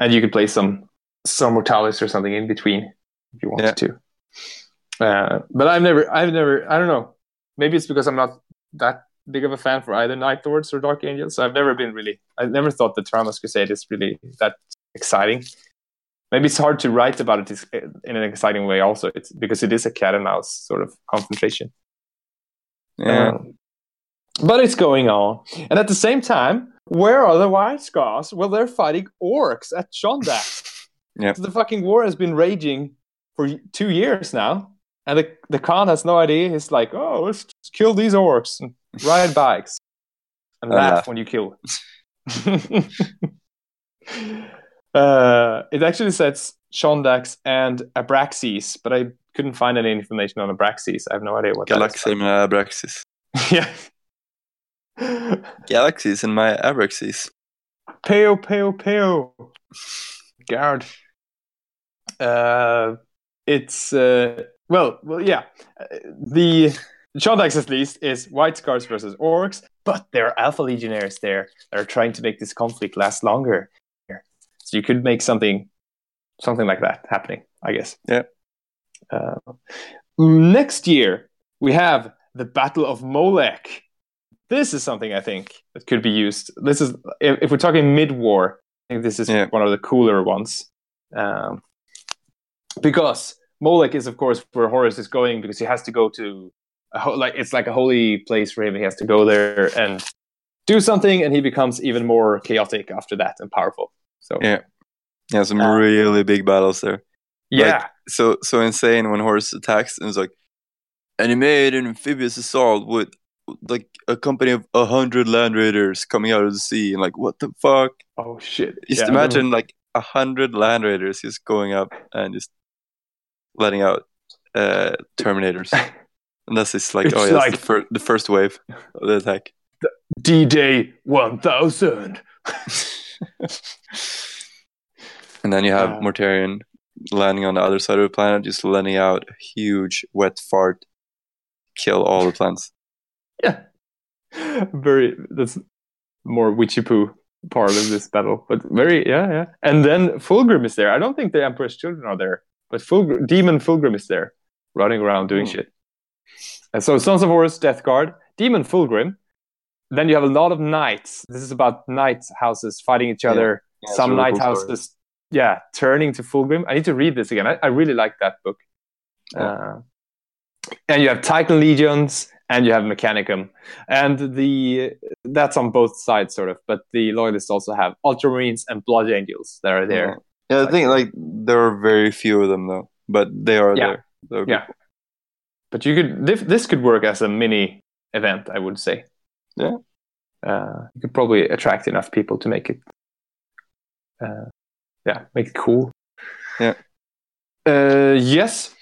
Speaker 1: and you could play some some Mortalis or something in between if you wanted to. Uh, but I've never, I've never, I don't know. Maybe it's because I'm not that big of a fan for either Night Lords or Dark Angels. I've never been really. I've never thought the Tyrannos Crusade is really that exciting. Maybe it's hard to write about it in an exciting way. Also, it's because it is a cat and mouse sort of confrontation.
Speaker 2: Yeah,
Speaker 1: Um, but it's going on. And at the same time, where are the White Scars? Well, they're fighting orcs at Chondax.
Speaker 2: Yep.
Speaker 1: The fucking war has been raging for two years now. And the, the Khan has no idea. He's like, oh, let's just kill these orcs and ride [LAUGHS] bikes and laugh when you kill. [LAUGHS] uh, it actually says Chondax and Abraxas, but I couldn't find any information on Abraxas. I have no idea what that is.
Speaker 2: Galaxy in my Abraxas. [LAUGHS]
Speaker 1: yeah.
Speaker 2: Galaxies in my Abraxas.
Speaker 1: Peo, peo, peo. Guard. Uh, it's uh, well, well, yeah. The Chondax at least is White Scars versus Orcs, but there are Alpha Legionnaires there that are trying to make this conflict last longer. So you could make something, something like that happening, I guess.
Speaker 2: Yeah.
Speaker 1: Uh, next year we have the Battle of Molech. This is something I think that could be used. This is if, if we're talking mid-war. I think this is
Speaker 2: Yeah.
Speaker 1: one of the cooler ones, um, because Molech is of course where Horus is going because he has to go to a ho- like it's like a holy place for him. He has to go there and do something, and he becomes even more chaotic after that and powerful. So
Speaker 2: Yeah. Yeah, some
Speaker 1: Uh,
Speaker 2: really big battles there.
Speaker 1: yeah,
Speaker 2: So so insane when Horus attacks and it's like, and he made an amphibious assault with like a company of a hundred land raiders coming out of the sea and like what the fuck?
Speaker 1: oh shit!
Speaker 2: Just
Speaker 1: Yeah,
Speaker 2: imagine like a hundred land raiders just going up and just letting out uh terminators. and that's just like
Speaker 1: It's
Speaker 2: oh yeah,
Speaker 1: like-
Speaker 2: the, fir- the first wave of the attack.
Speaker 1: D-Day one thousand. [LAUGHS]
Speaker 2: And then you have
Speaker 1: Uh,
Speaker 2: Mortarion landing on the other side of the planet, just letting out a huge wet fart, kill all the plants.
Speaker 1: Yeah, very. That's more witchy poo part of this battle, but very yeah, yeah. And then Fulgrim is there. I don't think the Emperor's children are there, but Fulgrim, Demon Fulgrim is there, running around doing
Speaker 2: Hmm.
Speaker 1: shit. And so Sons of Horus, Death Guard, Demon Fulgrim. Then you have a lot of knights. This is about knight houses fighting each other.
Speaker 2: Yeah, it's
Speaker 1: Some
Speaker 2: really
Speaker 1: knight
Speaker 2: cool story.
Speaker 1: houses, yeah, turning to Fulgrim. I need to read this again. I, I really like that book.
Speaker 2: Yeah.
Speaker 1: Uh, and you have Titan legions, and you have Mechanicum, and the that's on both sides, sort of. But the loyalists also have Ultramarines and Blood Angels that are there.
Speaker 2: Yeah, I think like there are very few of them though, but they are
Speaker 1: Yeah.
Speaker 2: there. They're
Speaker 1: Yeah. But you could this, this could work as a mini event, I would say.
Speaker 2: Yeah.
Speaker 1: Uh, you could probably attract enough people to make it. Uh, yeah, make it cool.
Speaker 2: Yeah.
Speaker 1: Uh, yes.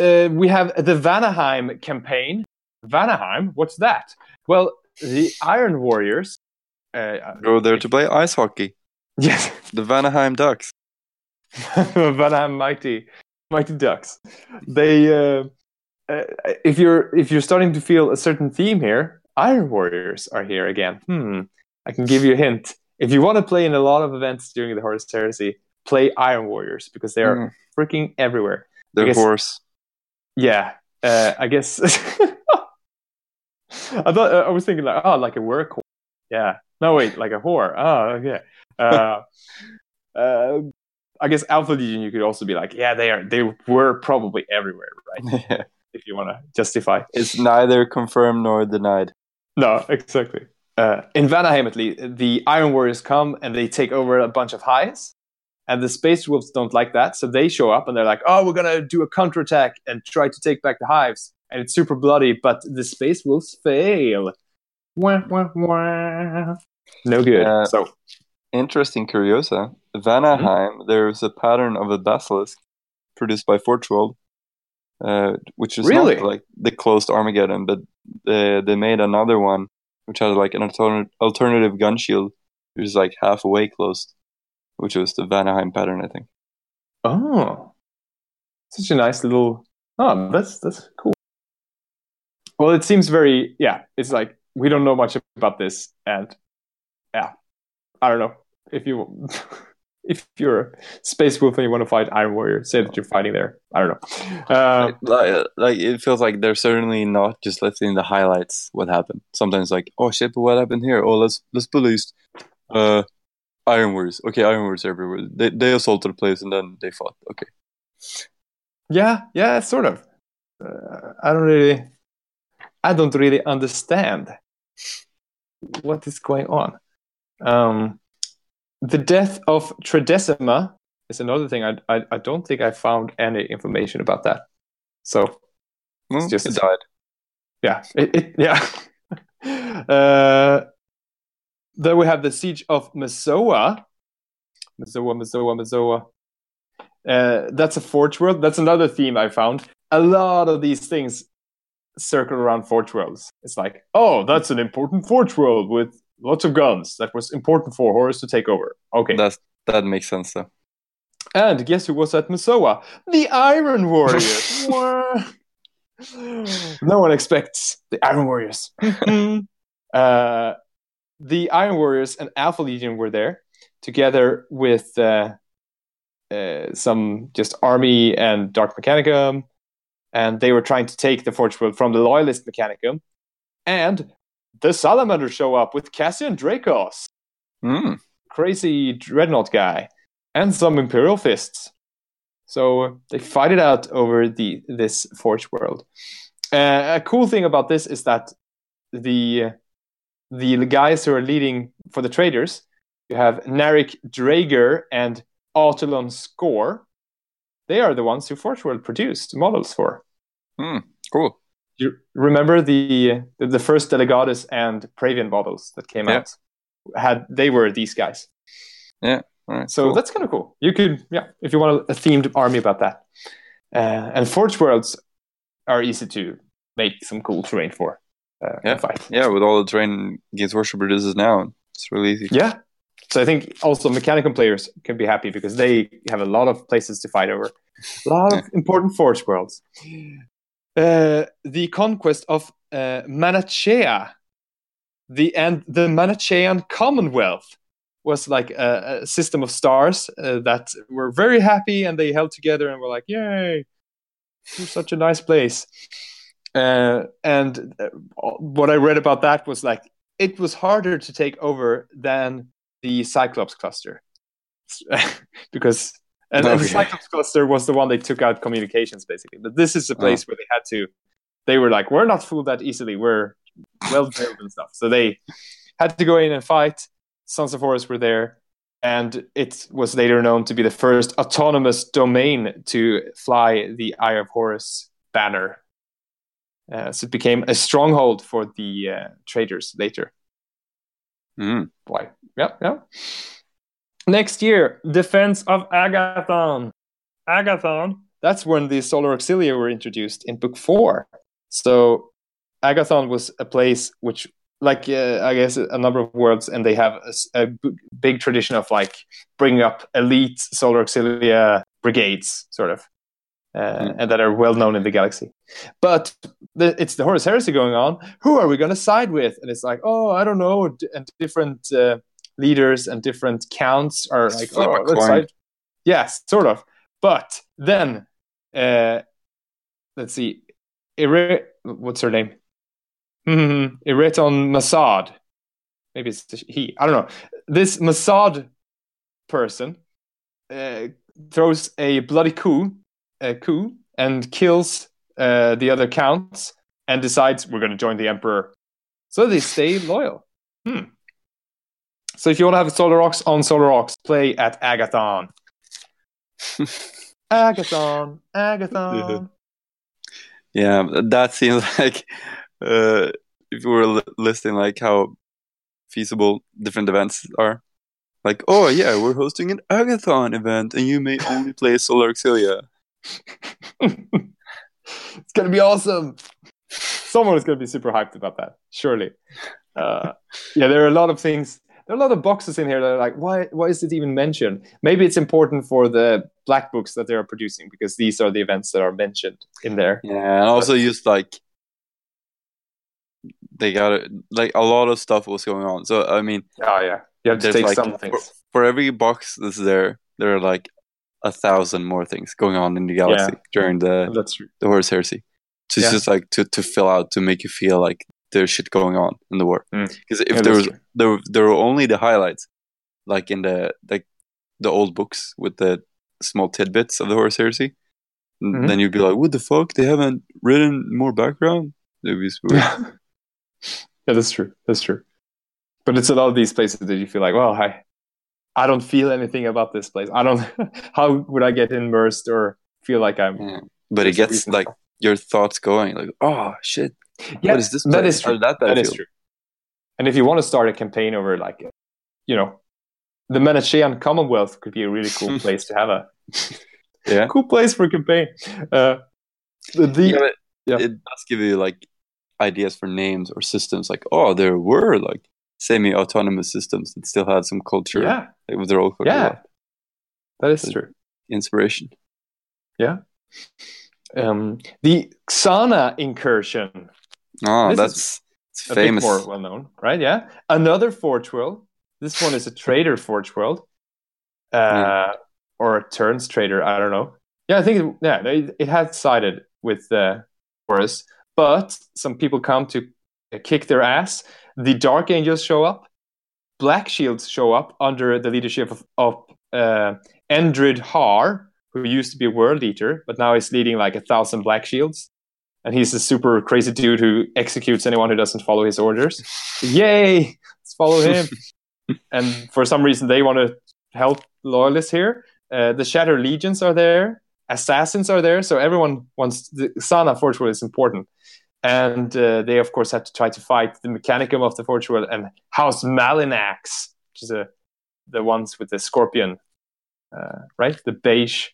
Speaker 1: Uh, we have the Vanaheim campaign. Vanaheim, what's that? Well, the Iron Warriors. Uh,
Speaker 2: Go there to play ice hockey. [LAUGHS]
Speaker 1: yes,
Speaker 2: The Vanaheim Ducks. [LAUGHS]
Speaker 1: Vanaheim Mighty, Mighty Ducks. They, uh, uh, if you're if you're starting to feel a certain theme here, Iron Warriors are here again. Hmm, I can give you a hint. If you want to play in a lot of events during the Horus Heresy, play Iron Warriors because they are
Speaker 2: Mm.
Speaker 1: freaking everywhere.
Speaker 2: They're
Speaker 1: Because-
Speaker 2: horse.
Speaker 1: Yeah, uh, I guess [LAUGHS] I thought I was thinking like oh like a work whore. Yeah. No wait, like a whore. Oh okay. Uh, uh, I guess Alpha Legion you could also be like yeah they are they were probably everywhere right [LAUGHS]
Speaker 2: Yeah.
Speaker 1: if you want to justify.
Speaker 2: It's neither confirmed nor denied.
Speaker 1: No, exactly. Uh, in Vanaheim, at least, the Iron Warriors come and they take over a bunch of hives, and the Space Wolves don't like that, so they show up and they're like, "Oh, we're gonna do a counterattack and try to take back the hives." And it's super bloody, but the Space Wolves fail. Wah, wah, wah. No good.
Speaker 2: Yeah.
Speaker 1: So
Speaker 2: Interesting curiosa. Vanaheim, mm-hmm. there's a pattern of a basilisk produced by Forge World, uh, which is
Speaker 1: Really?
Speaker 2: not like the closed Armageddon, but they, they made another one which had like an altern- alternative gun shield, which is like half away closed, which was the Vanaheim pattern, I think.
Speaker 1: Oh, such a nice little. Oh, that's that's cool. Well, it seems very yeah. It's like we don't know much about this, and yeah, I don't know if you [LAUGHS] if you're a space wolf and you want to fight Iron Warrior, say that you're fighting there. I don't know. Uh,
Speaker 2: like, like it feels like they're certainly not just listing the highlights what happened. Sometimes like, oh shit, but what happened here? Oh, let's let's police uh Iron Warriors. Okay, Iron Warriors everywhere. They they assaulted the place and then they fought. Okay.
Speaker 1: yeah, yeah, sort of. Uh, I don't really, I don't really understand what is going on. Um, the death of Tradesima is another thing. I, I I don't think I found any information about that. So
Speaker 2: Well,
Speaker 1: just-
Speaker 2: it died.
Speaker 1: yeah, it, it yeah. [LAUGHS] uh, then we have the siege of Mezoa. Mezoa, Mezoa, Mezoa. Uh, that's a Forge World. That's another theme I found. A lot of these things circle around Forge Worlds. It's like, oh, that's an important Forge World with lots of guns. That was important for Horus to take over. Okay.
Speaker 2: That's that makes sense though.
Speaker 1: And guess who was at Mezoa? The Iron Warriors. [LAUGHS] No one expects the Iron Warriors. [LAUGHS] uh, the Iron Warriors and Alpha Legion were there together with uh, uh, some just army and Dark Mechanicum, and they were trying to take the Forge World from the Loyalist Mechanicum. And the Salamanders show up with Cassian Dracos
Speaker 2: Mm.
Speaker 1: crazy dreadnought guy and some imperial fists so they fight it out over the this forge world uh, a cool thing about this is that the the guys who are leading for the traitors you have Narik Dreygur and Autilon Skorr they are the ones who forge world produced models for
Speaker 2: Cool.
Speaker 1: you remember the the, first Delegatus and Praevian models that came
Speaker 2: Yeah.
Speaker 1: out had they were these guys Yeah.
Speaker 2: All right.
Speaker 1: so
Speaker 2: cool.
Speaker 1: that's kind of cool. You could, yeah, if you want a, a themed army about that. Uh, and Forge Worlds are easy to make some cool terrain for. Uh,
Speaker 2: Yeah.
Speaker 1: fight.
Speaker 2: yeah, with all the terrain Games Workshop produces now, it's really easy.
Speaker 1: Yeah. So I think also mechanical players can be happy because they have a lot of places to fight over. A lot of important Forge Worlds. Uh, the conquest of uh, Manachea, the and the Manachean Commonwealth was like a, a system of stars uh, that were very happy and they held together and were like, "Yay, we're such a nice place." Uh, and uh, what I read about that was like it was harder to take over than the Cyclops cluster [LAUGHS] because and, and the. Cyclops cluster was the one they took out communications basically. But this is the place where they had to. They were like, "We're not fooled that easily. We're well drilled and stuff." So they had to go in and fight. Sons of Horus were there, and it was later known to be the first autonomous domain to fly the Eye of Horus banner. Uh, so it became a stronghold for the uh, traitors later.
Speaker 2: Mm.
Speaker 1: Why? Yeah, yeah. Next year, Defense of Agathon. Agathon. That's when the Solar Auxilia were introduced in Book Four. So Agathon was a place which, like uh, I guess, a number of worlds, and they have a, s- a b- big tradition of like bringing up elite Solar Auxilia brigades, sort of, uh, and that are well known in the galaxy. But the, it's the Horus Heresy going on. Who are we going to side with? And it's like, oh, I don't know. D- And different uh, leaders and different counts are like, oh, let's side. Yes, sort of. But then, uh, let's see. Ire- what's her name? Hmm, Iriton Masad. Maybe it's he. I don't know. This Massad person uh, throws a bloody coup, a coup, and kills uh, the other counts, and decides we're going to join the emperor. So they stay [LAUGHS] loyal. Hmm. So if you want to have Solar Aux on Solar Aux, play at Agathon. [LAUGHS] Agathon, Agathon. [LAUGHS]
Speaker 2: Yeah, that seems like uh, if you were li- listing like how feasible different events are. Like, oh yeah, we're hosting an Agathon event, and you may only play Solar Auxilia.
Speaker 1: It's gonna be awesome. Someone is gonna be super hyped about that, surely. Uh, yeah, there are a lot of things. There are a lot of boxes in here that are like, why? Why is it even mentioned? Maybe it's important for the black books that they are producing because these are the events that are mentioned in there.
Speaker 2: Yeah, and also just like they got it. Like a lot of stuff was going on. So I mean,
Speaker 1: Oh yeah, you have to
Speaker 2: there's
Speaker 1: take
Speaker 2: like
Speaker 1: some
Speaker 2: for,
Speaker 1: things.
Speaker 2: for every box that's there, there are like a thousand more things going on in the galaxy during the
Speaker 1: That's true.
Speaker 2: the Horus Heresy. So it's
Speaker 1: Yeah.
Speaker 2: just like to, to fill out to make you feel like there's shit going on in the war.
Speaker 1: Mm.
Speaker 2: Because if
Speaker 1: Yeah,
Speaker 2: there was
Speaker 1: true.
Speaker 2: there there were only the highlights, like in the like the old books with the small tidbits of the Horus Heresy,
Speaker 1: Mhm.
Speaker 2: then you'd be like, "What the fuck? They haven't written more background." It'd be weird. [LAUGHS]
Speaker 1: Yeah, that's true. That's true. But it's a lot of these places that you feel like, well, I, I don't feel anything about this place. I don't. [LAUGHS] how would I get immersed or feel like I'm?
Speaker 2: Yeah. But it gets like your thoughts going, like, "Oh shit,
Speaker 1: Yeah,
Speaker 2: what is this?"
Speaker 1: that
Speaker 2: place?
Speaker 1: is
Speaker 2: How
Speaker 1: true.
Speaker 2: that
Speaker 1: That is true. And if you want to start a campaign over, like, you know, the Menachean Commonwealth could be a really cool [LAUGHS] place to have a
Speaker 2: Yeah.
Speaker 1: cool place for a campaign. Uh, the, the
Speaker 2: Yeah,
Speaker 1: yeah.
Speaker 2: it does give you like ideas for names or systems. Like, oh, there were like semi-autonomous systems that still had some culture
Speaker 1: yeah,
Speaker 2: with their own culture.
Speaker 1: yeah, that is true.
Speaker 2: inspiration. Yeah.
Speaker 1: Um, the Xana incursion.
Speaker 2: Oh,
Speaker 1: This
Speaker 2: that's it's
Speaker 1: a
Speaker 2: famous.
Speaker 1: more well known, right? Yeah, another Forge World. This one is a traitor Forge World, uh, or a turns traitor. I don't know. Yeah, I think it, yeah, it, it had sided with the Horus, but some people come to kick their ass. The Dark Angels show up. Black Shields show up under the leadership of, of uh, Endryd Haar, who used to be a world eater, but now he's leading like a thousand Black Shields. And he's a super crazy dude who executes anyone who doesn't follow his orders. [LAUGHS] Yay! Let's follow him. [LAUGHS] and for some reason, they want to help loyalists here. Uh, the Shatter Legions are there. Assassins are there. So everyone wants the Xana Forge World is important. And uh, they, of course, have to try to fight the Mechanicum of the Forge World and House Malinax, which is a, the ones with the scorpion, uh, right? The beige,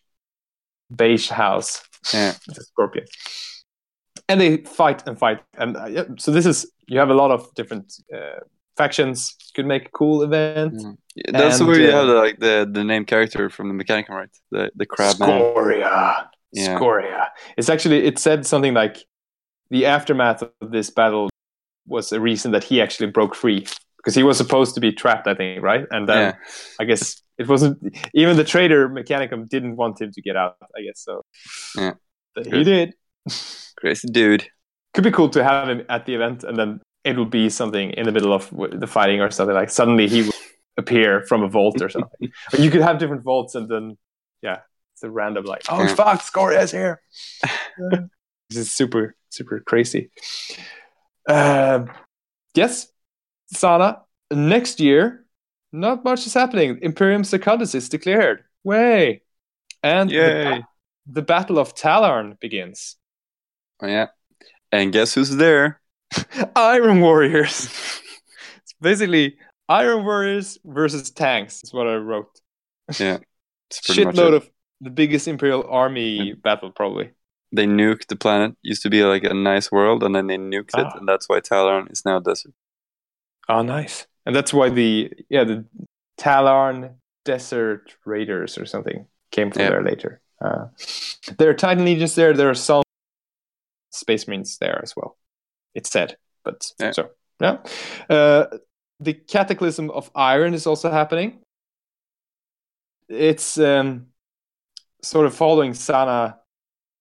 Speaker 1: beige house
Speaker 2: Yeah.
Speaker 1: the scorpion. And they fight and fight, and uh, yeah, so this is you have a lot of different uh, factions. Could make a cool event.
Speaker 2: Mm. Yeah, That's
Speaker 1: And,
Speaker 2: where you
Speaker 1: uh,
Speaker 2: have the, like the the name character from the Mechanicum, right? The the crab man.
Speaker 1: Scoria,
Speaker 2: Yeah.
Speaker 1: Scoria. It's actually it said something like the aftermath of this battle was a reason that he actually broke free because he was supposed to be trapped, I think, right? And then
Speaker 2: Yeah.
Speaker 1: I guess it wasn't even the traitor Mechanicum didn't want him to get out. I guess so.
Speaker 2: Yeah.
Speaker 1: But he did.
Speaker 2: Crazy dude.
Speaker 1: could be cool to have him at the event and then it will be something in the middle of the fighting or something like suddenly he will appear from a vault or something [LAUGHS] or you could have different vaults and then yeah it's a random like oh
Speaker 2: Yeah.
Speaker 1: fuck Scoria's here [LAUGHS] this is super super crazy um yes Xana next year not much is happening Imperium Secundus is declared way and the, ba- the battle of Talarn begins
Speaker 2: Oh, yeah. And guess who's there? [LAUGHS]
Speaker 1: Iron Warriors. it's basically Iron Warriors versus tanks. Is what I wrote.
Speaker 2: Yeah. It's pretty much
Speaker 1: Shitload
Speaker 2: it.
Speaker 1: of the biggest Imperial army battle, probably.
Speaker 2: They nuked the planet. Used to be like a nice world, and then they nuked it,
Speaker 1: Ah.
Speaker 2: and that's why Talarn is now a desert.
Speaker 1: Oh, nice. And that's why the yeah the Talarn Desert Raiders or something came from
Speaker 2: Yeah.
Speaker 1: there later. Uh, there are Titan legions there. There are some Space Marines there as well. It's said, but
Speaker 2: Yeah.
Speaker 1: so yeah. Uh, the Cataclysm of Iron is also happening. It's um, sort of following Xana.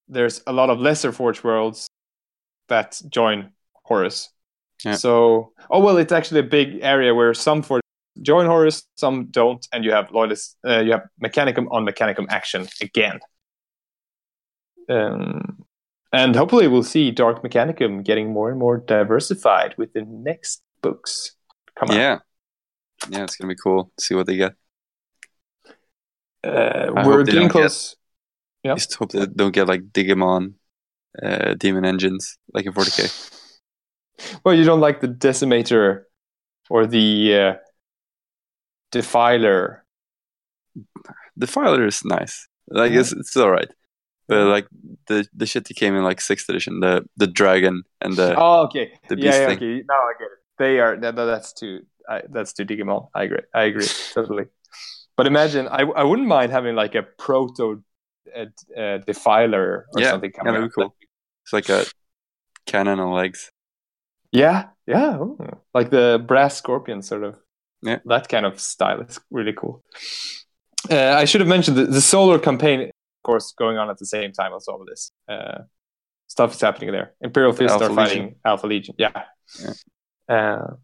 Speaker 1: There's a lot of lesser Forge worlds that join Horus.
Speaker 2: Yeah.
Speaker 1: So, oh well, it's actually a big area where some for join Horus, some don't, and you have loyalists. Uh, you have Mechanicum on Mechanicum action again. Um, and hopefully, we'll see Dark Mechanicum getting more and more diversified with the next books. Come on.
Speaker 2: Yeah, yeah, it's gonna be cool. to See what they get.
Speaker 1: Uh, we're getting close. Yeah.
Speaker 2: Just hope they don't get like Digimon, uh, demon engines like in 40k.
Speaker 1: Well, you don't like the Decimator or the uh, Defiler.
Speaker 2: The filer is nice. Like
Speaker 1: Yeah.
Speaker 2: it's it's all right, but like the the shit that came in like sixth edition, the the dragon and the
Speaker 1: Oh, okay.
Speaker 2: the
Speaker 1: yeah,
Speaker 2: beast
Speaker 1: yeah,
Speaker 2: thing.
Speaker 1: okay. Now I get it. They are. That, that- that's too. I, that's too Digimon. I agree. I agree [LAUGHS] totally. But imagine, I I wouldn't mind having like a proto uh, uh, Defiler or
Speaker 2: Yeah,
Speaker 1: something
Speaker 2: yeah,
Speaker 1: coming
Speaker 2: that'd be
Speaker 1: out.
Speaker 2: cool. it's like a cannon on legs.
Speaker 1: Yeah, yeah. ooh. Like the brass scorpion, sort of.
Speaker 2: Yeah.
Speaker 1: That kind of style is really cool. Uh, I should have mentioned the, the solar campaign, of course, going on at the same time as all of this. Uh, stuff is happening there. Imperial Fist are fighting Alpha Legion. Yeah. Uh,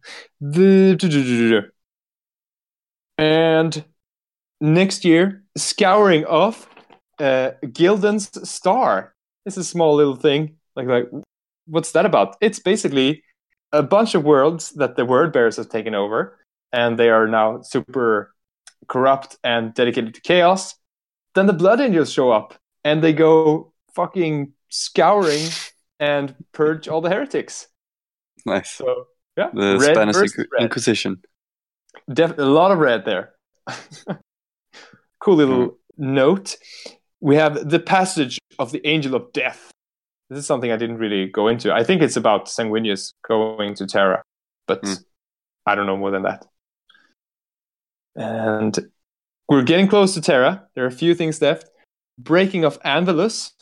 Speaker 1: the. And next year, scouring off uh, Gildan's Star. It's a small little thing. Like, like, what's that about? It's basically a bunch of worlds that the word bearers have taken over, and they are now super corrupt and dedicated to chaos. Then the Blood Angels show up, and they go fucking scouring and purge all the heretics.
Speaker 2: Nice.
Speaker 1: So yeah,
Speaker 2: The
Speaker 1: red
Speaker 2: Spanish Inqu-. Inquisition.
Speaker 1: Def- a lot of red there. [LAUGHS] cool little note. We have the passage of the Angel of Death. This is something I didn't really go into. I think it's about Sanguinius going to Terra, but
Speaker 2: Hmm.
Speaker 1: I don't know more than that. And we're getting close to Terra. There are a few things left. Breaking of Anvilus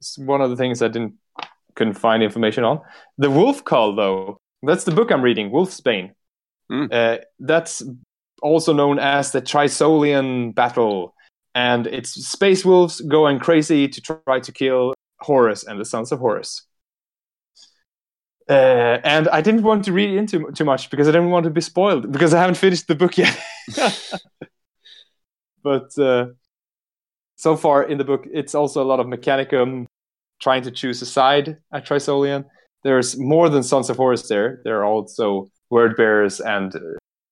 Speaker 1: is one of the things I didn't couldn't find information on. The Wolf Call, though, that's the book I'm reading, Wolfsbane.
Speaker 2: Hmm.
Speaker 1: Uh, that's also known as the Trisolian Battle, and it's space wolves going crazy to try to kill Horus and the sons of Horus. Uh, and I didn't want to read into too much because I didn't want to be spoiled because I haven't finished the book yet. [LAUGHS] but uh, so far in the book, it's also a lot of Mechanicum trying to choose a side at Trisolian. There's more than Sons of Horus there. There are also word bearers and uh,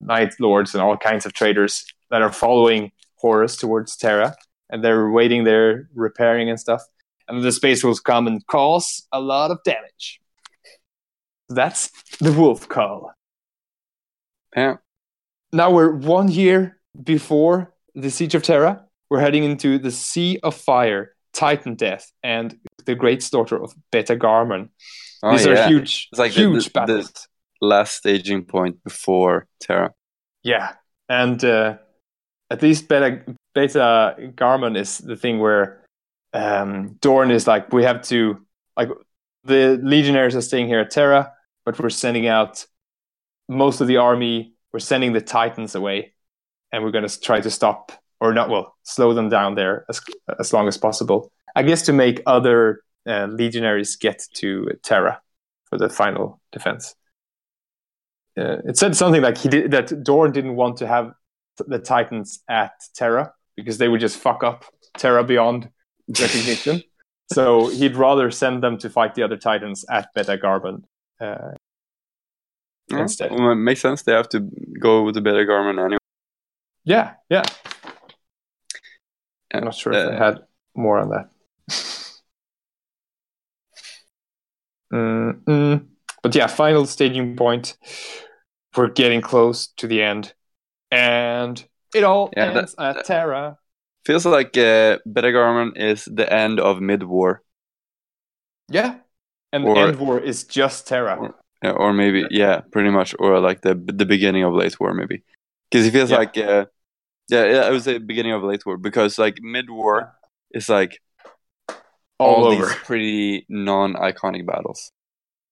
Speaker 1: Night Lords and all kinds of traitors that are following Horus towards Terra, and they're waiting there, repairing and stuff. And the space wolves come and cause a lot of damage. That's the wolf call.
Speaker 2: Yeah.
Speaker 1: Now we're one year before the Siege of Terra. We're heading into the Sea of Fire, Titan Death, and the Great Slaughter of Beta Garmon.
Speaker 2: Oh,
Speaker 1: These
Speaker 2: yeah.
Speaker 1: are huge,
Speaker 2: It's like
Speaker 1: huge
Speaker 2: the- the-
Speaker 1: battles.
Speaker 2: Last staging point before Terra.
Speaker 1: Yeah, and uh, at least Beta Beta Garmon is the thing where um, Dorn is like, we have to like the legionaries are staying here at Terra, but we're sending out most of the army. We're sending the Titans away, and we're going to try to stop or not. Well, slow them down there as as long as possible. I guess to make other uh, Legionaries get to Terra for the final defense uh, it said something like he did that Dorn didn't want to have the Titans at Terra because they would just fuck up Terra beyond [LAUGHS] recognition. so he'd rather send them to fight the other Titans at Beta Garmon. Uh,
Speaker 2: Yeah.
Speaker 1: Instead.
Speaker 2: Well, it makes sense. They have to go with the Beta Garmon anyway.
Speaker 1: yeah, yeah. I'm not sure if I
Speaker 2: Uh,
Speaker 1: had more on that. Mm-mm. But yeah, final staging point. We're getting close to the end, and it all
Speaker 2: Yeah, that-
Speaker 1: ends at Terra.
Speaker 2: Feels like uh, Beta Garmon is the end of mid war.
Speaker 1: Yeah, and
Speaker 2: Or-
Speaker 1: End War is just Terra.
Speaker 2: Or- Yeah, or maybe yeah, pretty much, or like the the beginning of late war, maybe, because it feels
Speaker 1: Yeah.
Speaker 2: like uh, yeah, yeah, I would say beginning of late war because like mid war is like
Speaker 1: all,
Speaker 2: all,
Speaker 1: over.
Speaker 2: these pretty non-iconic battles.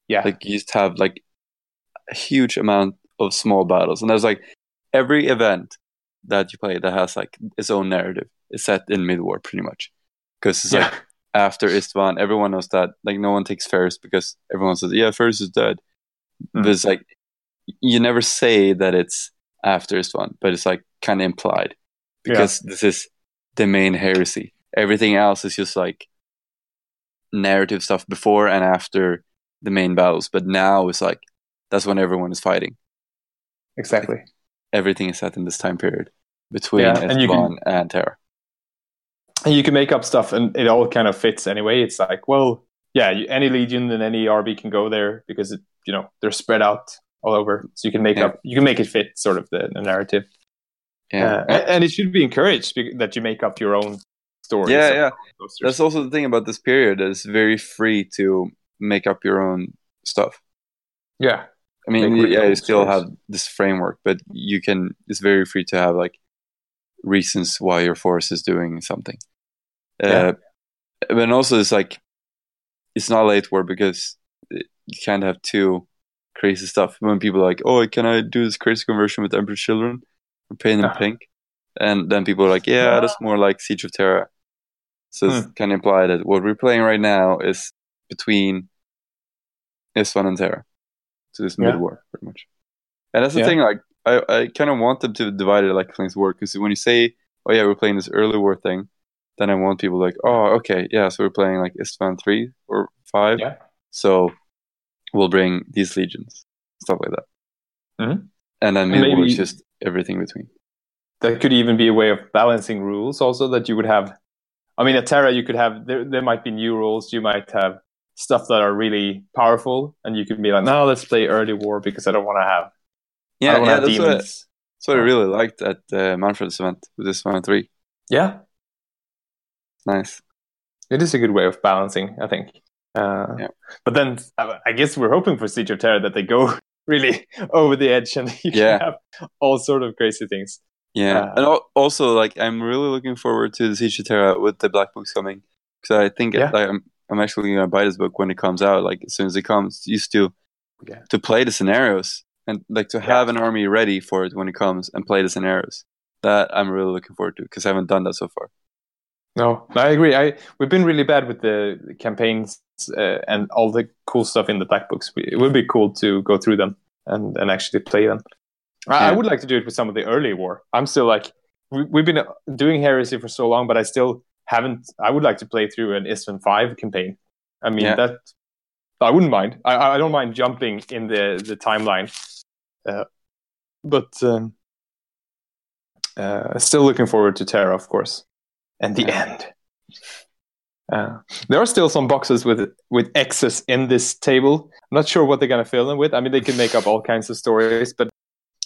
Speaker 1: Yeah,
Speaker 2: Like you just have like a huge amount of small battles, and there's like every event that you play that has like its own narrative is set in mid war, pretty much, because it's
Speaker 1: yeah,
Speaker 2: like after Istvan. Everyone knows that. Like no one takes Ferrus because everyone says, "Yeah, Ferrus is dead."
Speaker 1: Mm.
Speaker 2: But it's like you never say that it's after Istvan, but it's like kind of implied because this is the main heresy. Everything else is just like narrative stuff before and after the main battles. But now it's like that's when everyone is fighting.
Speaker 1: exactly.
Speaker 2: Everything is set in this time period between
Speaker 1: Yeah, and you
Speaker 2: Istvan and Terra.
Speaker 1: And you can make up stuff, and it all kind of fits anyway. It's like, well, yeah, you, any legion and any RB can go there because it, you know they're spread out all over, so you can make
Speaker 2: Yeah.
Speaker 1: up, you can make it fit sort of the, the narrative.
Speaker 2: Yeah,
Speaker 1: Uh, and, and it should be encouraged that you make up your own story.
Speaker 2: Yeah, yeah.
Speaker 1: posters.
Speaker 2: That's also the thing about this period. It's very free to make up your own stuff.
Speaker 1: yeah,
Speaker 2: I mean, yeah, you still have this framework, but you can. It's very free to have like reasons why your force is doing something.
Speaker 1: Yeah.
Speaker 2: Uh, but also, it's like it's not late war because you can't have too crazy stuff. When people are like, "Oh, can I do this crazy conversion with Emperor Children and paint them
Speaker 1: Ah.
Speaker 2: pink?" and then people are like, "Yeah, that's more like Siege of Terra." So it's
Speaker 1: Hmm.
Speaker 2: kind of imply that what we're playing right now is between Isvan and Terra. So it's
Speaker 1: Yeah.
Speaker 2: mid-war, pretty much. And that's the
Speaker 1: Yeah.
Speaker 2: thing. Like, I, I kind of want them to divide it like Flames War because when you say, "Oh yeah, we're playing this early war thing," then I want people like, "Oh, okay, yeah, so we're playing like Istvan three or five.
Speaker 1: Yeah.
Speaker 2: So we'll bring these legions, stuff like that."
Speaker 1: Mhm.
Speaker 2: And then mid war
Speaker 1: maybe-
Speaker 2: just everything between.
Speaker 1: that could even be a way of balancing rules. Also, that you would have. I mean, at Terra, you could have there. There might be new rules. You might have stuff that are really powerful, and you can be like, "No, let's play early war because I don't want to have.
Speaker 2: Yeah, yeah,
Speaker 1: have
Speaker 2: that's what,
Speaker 1: demons."
Speaker 2: that's what I really liked at uh, Manfred's event with this one three.
Speaker 1: Yeah,
Speaker 2: Nice.
Speaker 1: it is a good way of balancing. I think. Uh,
Speaker 2: Yeah.
Speaker 1: But then I I guess we're hoping for Siege of Terra that they go [LAUGHS] really [LAUGHS] over the edge and [LAUGHS] you
Speaker 2: Yeah.
Speaker 1: can have all sort of crazy things.
Speaker 2: Yeah,
Speaker 1: Uh,
Speaker 2: and also like I'm really looking forward to the Siege of Terra with the Black Books coming because I think
Speaker 1: Yeah.
Speaker 2: like, I'm I'm actually gonna buy this book when it comes out. Like as soon as it comes, used to
Speaker 1: Yeah.
Speaker 2: to play the scenarios and like to have an army ready for it when it comes and play the scenarios. That I'm really looking forward to because I haven't done that so far.
Speaker 1: No, I agree. I we've been really bad with the campaigns uh, and all the cool stuff in the black books. It would be cool to go through them and, and actually play them. I, I would like to do it with some of the early war. I'm still like we, we've been doing heresy for so long, but I still haven't. I would like to play through an Istvan five campaign. I mean
Speaker 2: Yeah.
Speaker 1: that I wouldn't mind. I I don't mind jumping in the the timeline, uh, but um, uh, still looking forward to Terra, of course, and the end. Uh, there are still some boxes with with X's in this table. I'm not sure what they're gonna fill them with. I mean, they can make up all kinds of stories, but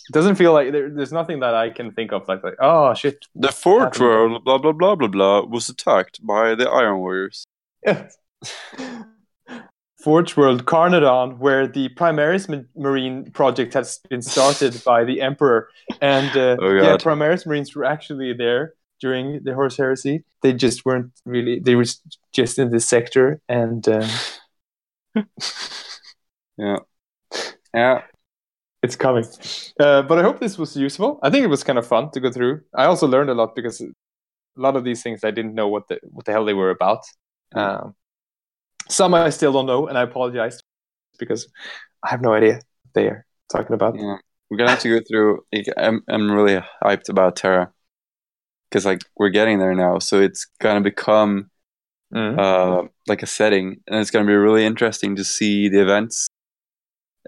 Speaker 1: it doesn't feel like there, there's nothing that I can think of like like oh shit.
Speaker 2: The world, blah blah blah blah blah, was attacked by the Iron Warriors. [LAUGHS]
Speaker 1: Forge World Carnadon, where the Primaris Marine project has been started [LAUGHS] by the Emperor, and uh,
Speaker 2: Oh,
Speaker 1: yeah, Primaris Marines were actually there during the Horus Heresy. They just weren't really. They were just in this sector, and uh, [LAUGHS]
Speaker 2: Yeah, yeah,
Speaker 1: it's coming. Uh, but I hope this was useful. I think it was kind of fun to go through. I also learned a lot because a lot of these things I didn't know what the what the hell they were about. Um, some I still don't know, and I apologize because I have no idea what they are talking about.
Speaker 2: yeah. We're gonna have to go through. I'm I'm really hyped about Terra because like we're getting there now, so it's gonna become
Speaker 1: Mhm.
Speaker 2: uh, like a setting, and it's going to be really interesting to see the events.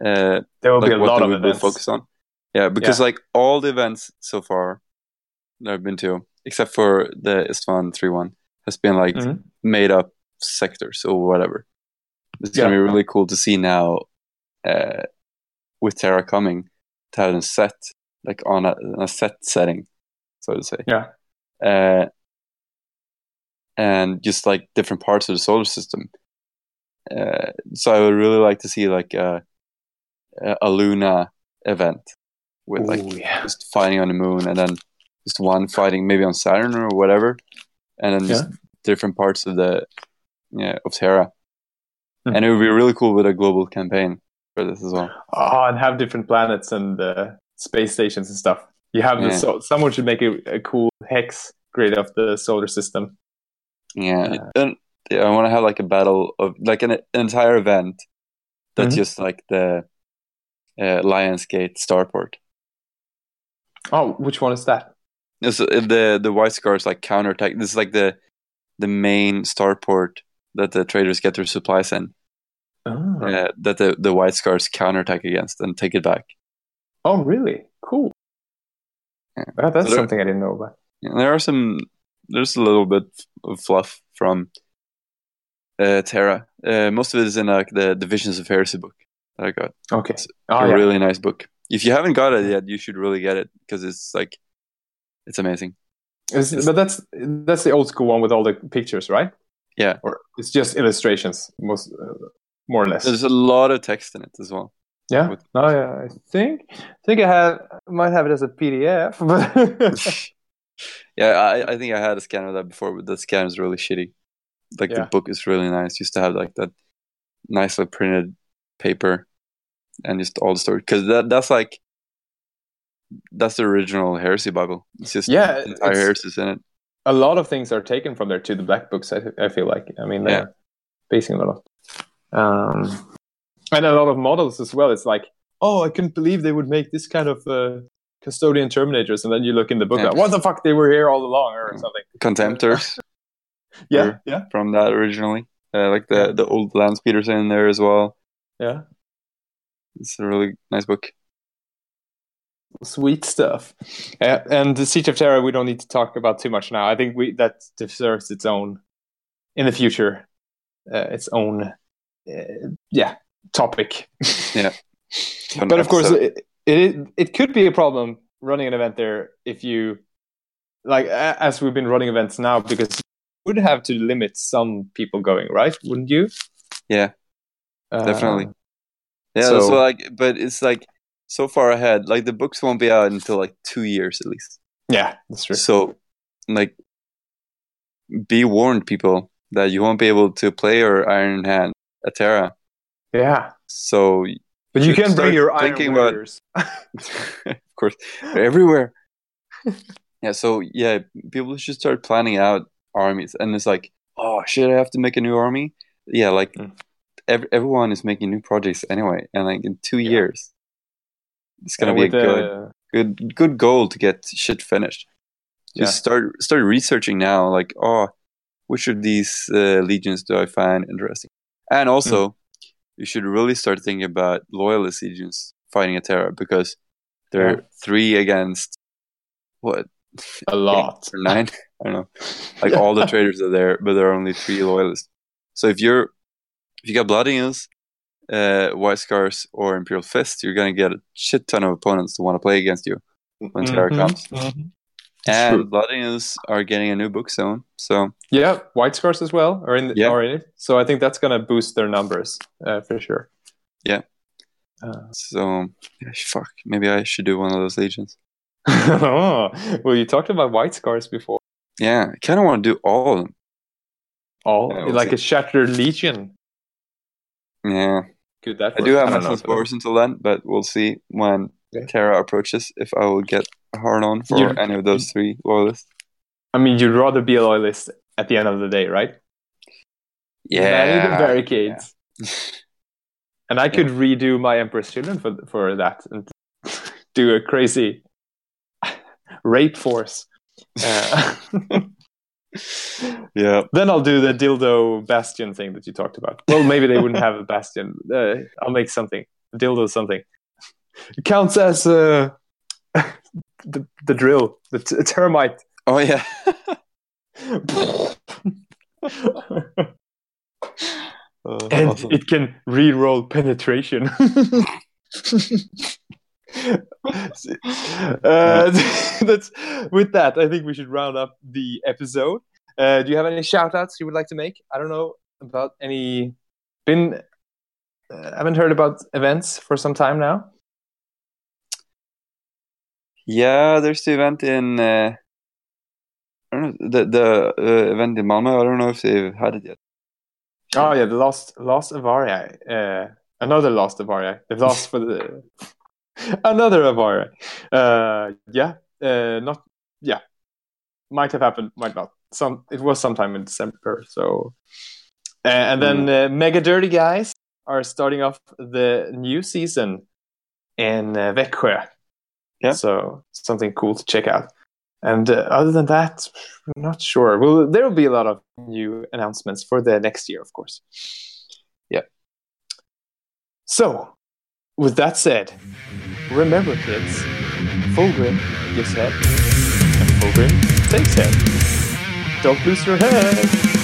Speaker 2: Uh,
Speaker 1: there will
Speaker 2: like
Speaker 1: be a lot of events.
Speaker 2: focus on. Yeah, because
Speaker 1: Yeah.
Speaker 2: like all the events so far that I've been to, except for the Istvan three one, has been like
Speaker 1: Mhm.
Speaker 2: made up sectors or whatever. It's going to be really cool to see now uh, with Terra coming to have them set like on a, a set setting, so to say.
Speaker 1: Yeah.
Speaker 2: Uh, and just like different parts of the solar system. Uh, so I would really like to see like a, a Luna event with like
Speaker 1: Ooh, yeah.
Speaker 2: just fighting on the moon and then just one fighting maybe on Saturn or whatever, and then just different parts of the yeah of Terra.
Speaker 1: Hmm.
Speaker 2: And it would be really cool with a global campaign for this as well.
Speaker 1: Oh, and have different planets and uh, space stations and stuff. You have the
Speaker 2: Yeah.
Speaker 1: so someone should make a, a cool hex grid of the solar system.
Speaker 2: Yeah,
Speaker 1: Yeah.
Speaker 2: and yeah, I want to have like a battle of like an, an entire event that's
Speaker 1: Mhm.
Speaker 2: just like the uh, Lionsgate starport.
Speaker 1: Oh, which one is that?
Speaker 2: This, uh, the the White Scars like counterattack. This is like the the main starport that the traitors get their supplies in.
Speaker 1: Oh,
Speaker 2: Uh, that the the White Scars counterattack against and take it back.
Speaker 1: oh really? Cool.
Speaker 2: Yeah.
Speaker 1: That's
Speaker 2: So there-
Speaker 1: something I didn't know about.
Speaker 2: There are some. There's a little bit of fluff from uh, Terra. Uh, most of it is in like the Divisions of Heresy book that I got.
Speaker 1: Okay.
Speaker 2: It's
Speaker 1: Oh,
Speaker 2: a
Speaker 1: yeah.
Speaker 2: really nice book. If you haven't got it yet, you should really get it because it's like it's amazing.
Speaker 1: Is- but that's that's the old school one with all the pictures, right?
Speaker 2: Yeah.
Speaker 1: Or it's just illustrations, most uh, more or less.
Speaker 2: There's a lot of text in it as well.
Speaker 1: yeah.
Speaker 2: with-
Speaker 1: Oh yeah. I think I think I have might have it as a PDF, [LAUGHS] but [LAUGHS]
Speaker 2: Yeah, I, I think I had a scan of that before, but the scan is really shitty. Like
Speaker 1: Yeah.
Speaker 2: the book is really nice. Used to have like that nicely printed paper and just all the story because that that's like that's the original heresy Bible. It's just
Speaker 1: Yeah,
Speaker 2: entire
Speaker 1: it's-
Speaker 2: heresies in it.
Speaker 1: a lot of things are taken from there to the black books. I, I feel like. I mean, they're basing a lot. Um, and a lot of models as well. It's like, oh, I couldn't believe they would make this kind of uh, custodian terminators, and then you look in the book,
Speaker 2: Yeah.
Speaker 1: like, what the fuck, they were here all along, or
Speaker 2: Mm.
Speaker 1: something.
Speaker 2: Contemptors [LAUGHS]
Speaker 1: Yeah, yeah,
Speaker 2: from that originally, uh, like the the old Lance Peterson in there as well.
Speaker 1: yeah.
Speaker 2: It's a really nice book.
Speaker 1: Sweet stuff. Uh, and the Siege of Terra, we don't need to talk about too much now. I think we that deserves its own in the future, uh, its own, uh, yeah, topic.
Speaker 2: yeah. [LAUGHS]
Speaker 1: but of course, it, it it could be a problem running an event there if you like as we've been running events now because you would have to limit some people going, right? Wouldn't you?
Speaker 2: Yeah,
Speaker 1: Uh,
Speaker 2: definitely. Yeah,
Speaker 1: so-
Speaker 2: so like, but it's like so far ahead. Like the books won't be out until like two years at least.
Speaker 1: yeah, that's true.
Speaker 2: So, like, be warned, people, that you won't be able to play your Iron Hand at Terra.
Speaker 1: Yeah,
Speaker 2: So,
Speaker 1: but you can bring your iron
Speaker 2: thinking about-
Speaker 1: warriors. [LAUGHS] [LAUGHS]
Speaker 2: of course, everywhere. yeah. So yeah, people should start planning out armies, and it's like, oh, should I have to make a new army? Yeah, like
Speaker 1: Mm.
Speaker 2: Ev- everyone is making new projects anyway, and like in two
Speaker 1: Yeah.
Speaker 2: years, it's gonna be a
Speaker 1: the-
Speaker 2: good, good, good goal to get shit finished.
Speaker 1: Yeah.
Speaker 2: Just start start researching now. Like, oh, which of these uh, legions do I find interesting? And also,
Speaker 1: Hmm.
Speaker 2: you should really start thinking about loyalist legions fighting a Terra because they're
Speaker 1: Yeah.
Speaker 2: three against what
Speaker 1: a [LAUGHS] lot.
Speaker 2: nine? [LAUGHS] I don't know. Like [LAUGHS] all the traitors are there, but there are only three loyalists. So if you're if you got Blood Eagles, uh, White Scars, or Imperial Fist, you're gonna get a shit ton of opponents to want to play against you when Terra
Speaker 1: Mhm,
Speaker 2: comes.
Speaker 1: mhm.
Speaker 2: And
Speaker 1: true.
Speaker 2: Blood Eagles are getting a new book zone, so
Speaker 1: Yeah, white scars as well are in the,
Speaker 2: Yeah.
Speaker 1: are in it. So I think that's gonna boost their numbers uh, for sure.
Speaker 2: Yeah.
Speaker 1: Uh,
Speaker 2: so yeah, fuck. Maybe I should do one of those legions. [LAUGHS]
Speaker 1: oh, well, you talked about white scars before.
Speaker 2: Yeah, I kind of want to do all of them.
Speaker 1: All
Speaker 2: Yeah,
Speaker 1: like
Speaker 2: see.
Speaker 1: a shattered legion.
Speaker 2: Yeah,
Speaker 1: Could that?
Speaker 2: I
Speaker 1: work?
Speaker 2: do have
Speaker 1: don't
Speaker 2: my
Speaker 1: know,
Speaker 2: spores until then, but we'll see when
Speaker 1: Yeah.
Speaker 2: Terra approaches if I will get a hard on for
Speaker 1: You-
Speaker 2: any of those three loyalists.
Speaker 1: I mean, you'd rather be a loyalist at the end of the day, right? Manning the
Speaker 2: Yeah,
Speaker 1: barricades. And I could redo my Empress Children for for that and [LAUGHS] do a crazy [LAUGHS] rape force. Uh, [LAUGHS]
Speaker 2: yeah.
Speaker 1: then I'll do the dildo bastion thing that you talked about. Well, maybe they wouldn't have a bastion. Uh, I'll make something. Dildo something. It counts as uh, [LAUGHS] the the drill, the t- termite.
Speaker 2: Oh yeah. [LAUGHS]
Speaker 1: And
Speaker 2: awesome.
Speaker 1: it can re-roll penetration. [LAUGHS] [LAUGHS] uh, [LAUGHS] that's with that. I think we should round up the episode. Uh, do you have any shout outs you would like to make? I don't know about any. Been uh, haven't heard about events for some time now.
Speaker 2: Yeah, there's the event in. Uh, I don't know the the uh, event in Malmö. I don't know if they've had it yet.
Speaker 1: Oh yeah, the lost lost Avaria. Uh, another lost Avaria. The lost for the another Avaria. Uh, yeah, uh, not yeah. Might have happened, might not. Some it was sometime in December. So Uh, and then uh, Mega Dirty Guys are starting off the new season in uh, Växjö.
Speaker 2: Yeah.
Speaker 1: So something cool to check out. And uh, other than that, I'm not sure. Well, there will be a lot of new announcements for the next year, of course. Yeah. So, with that said, remember, kids, full Fulgrim gives head, and full Fulgrim takes head. Don't lose your head.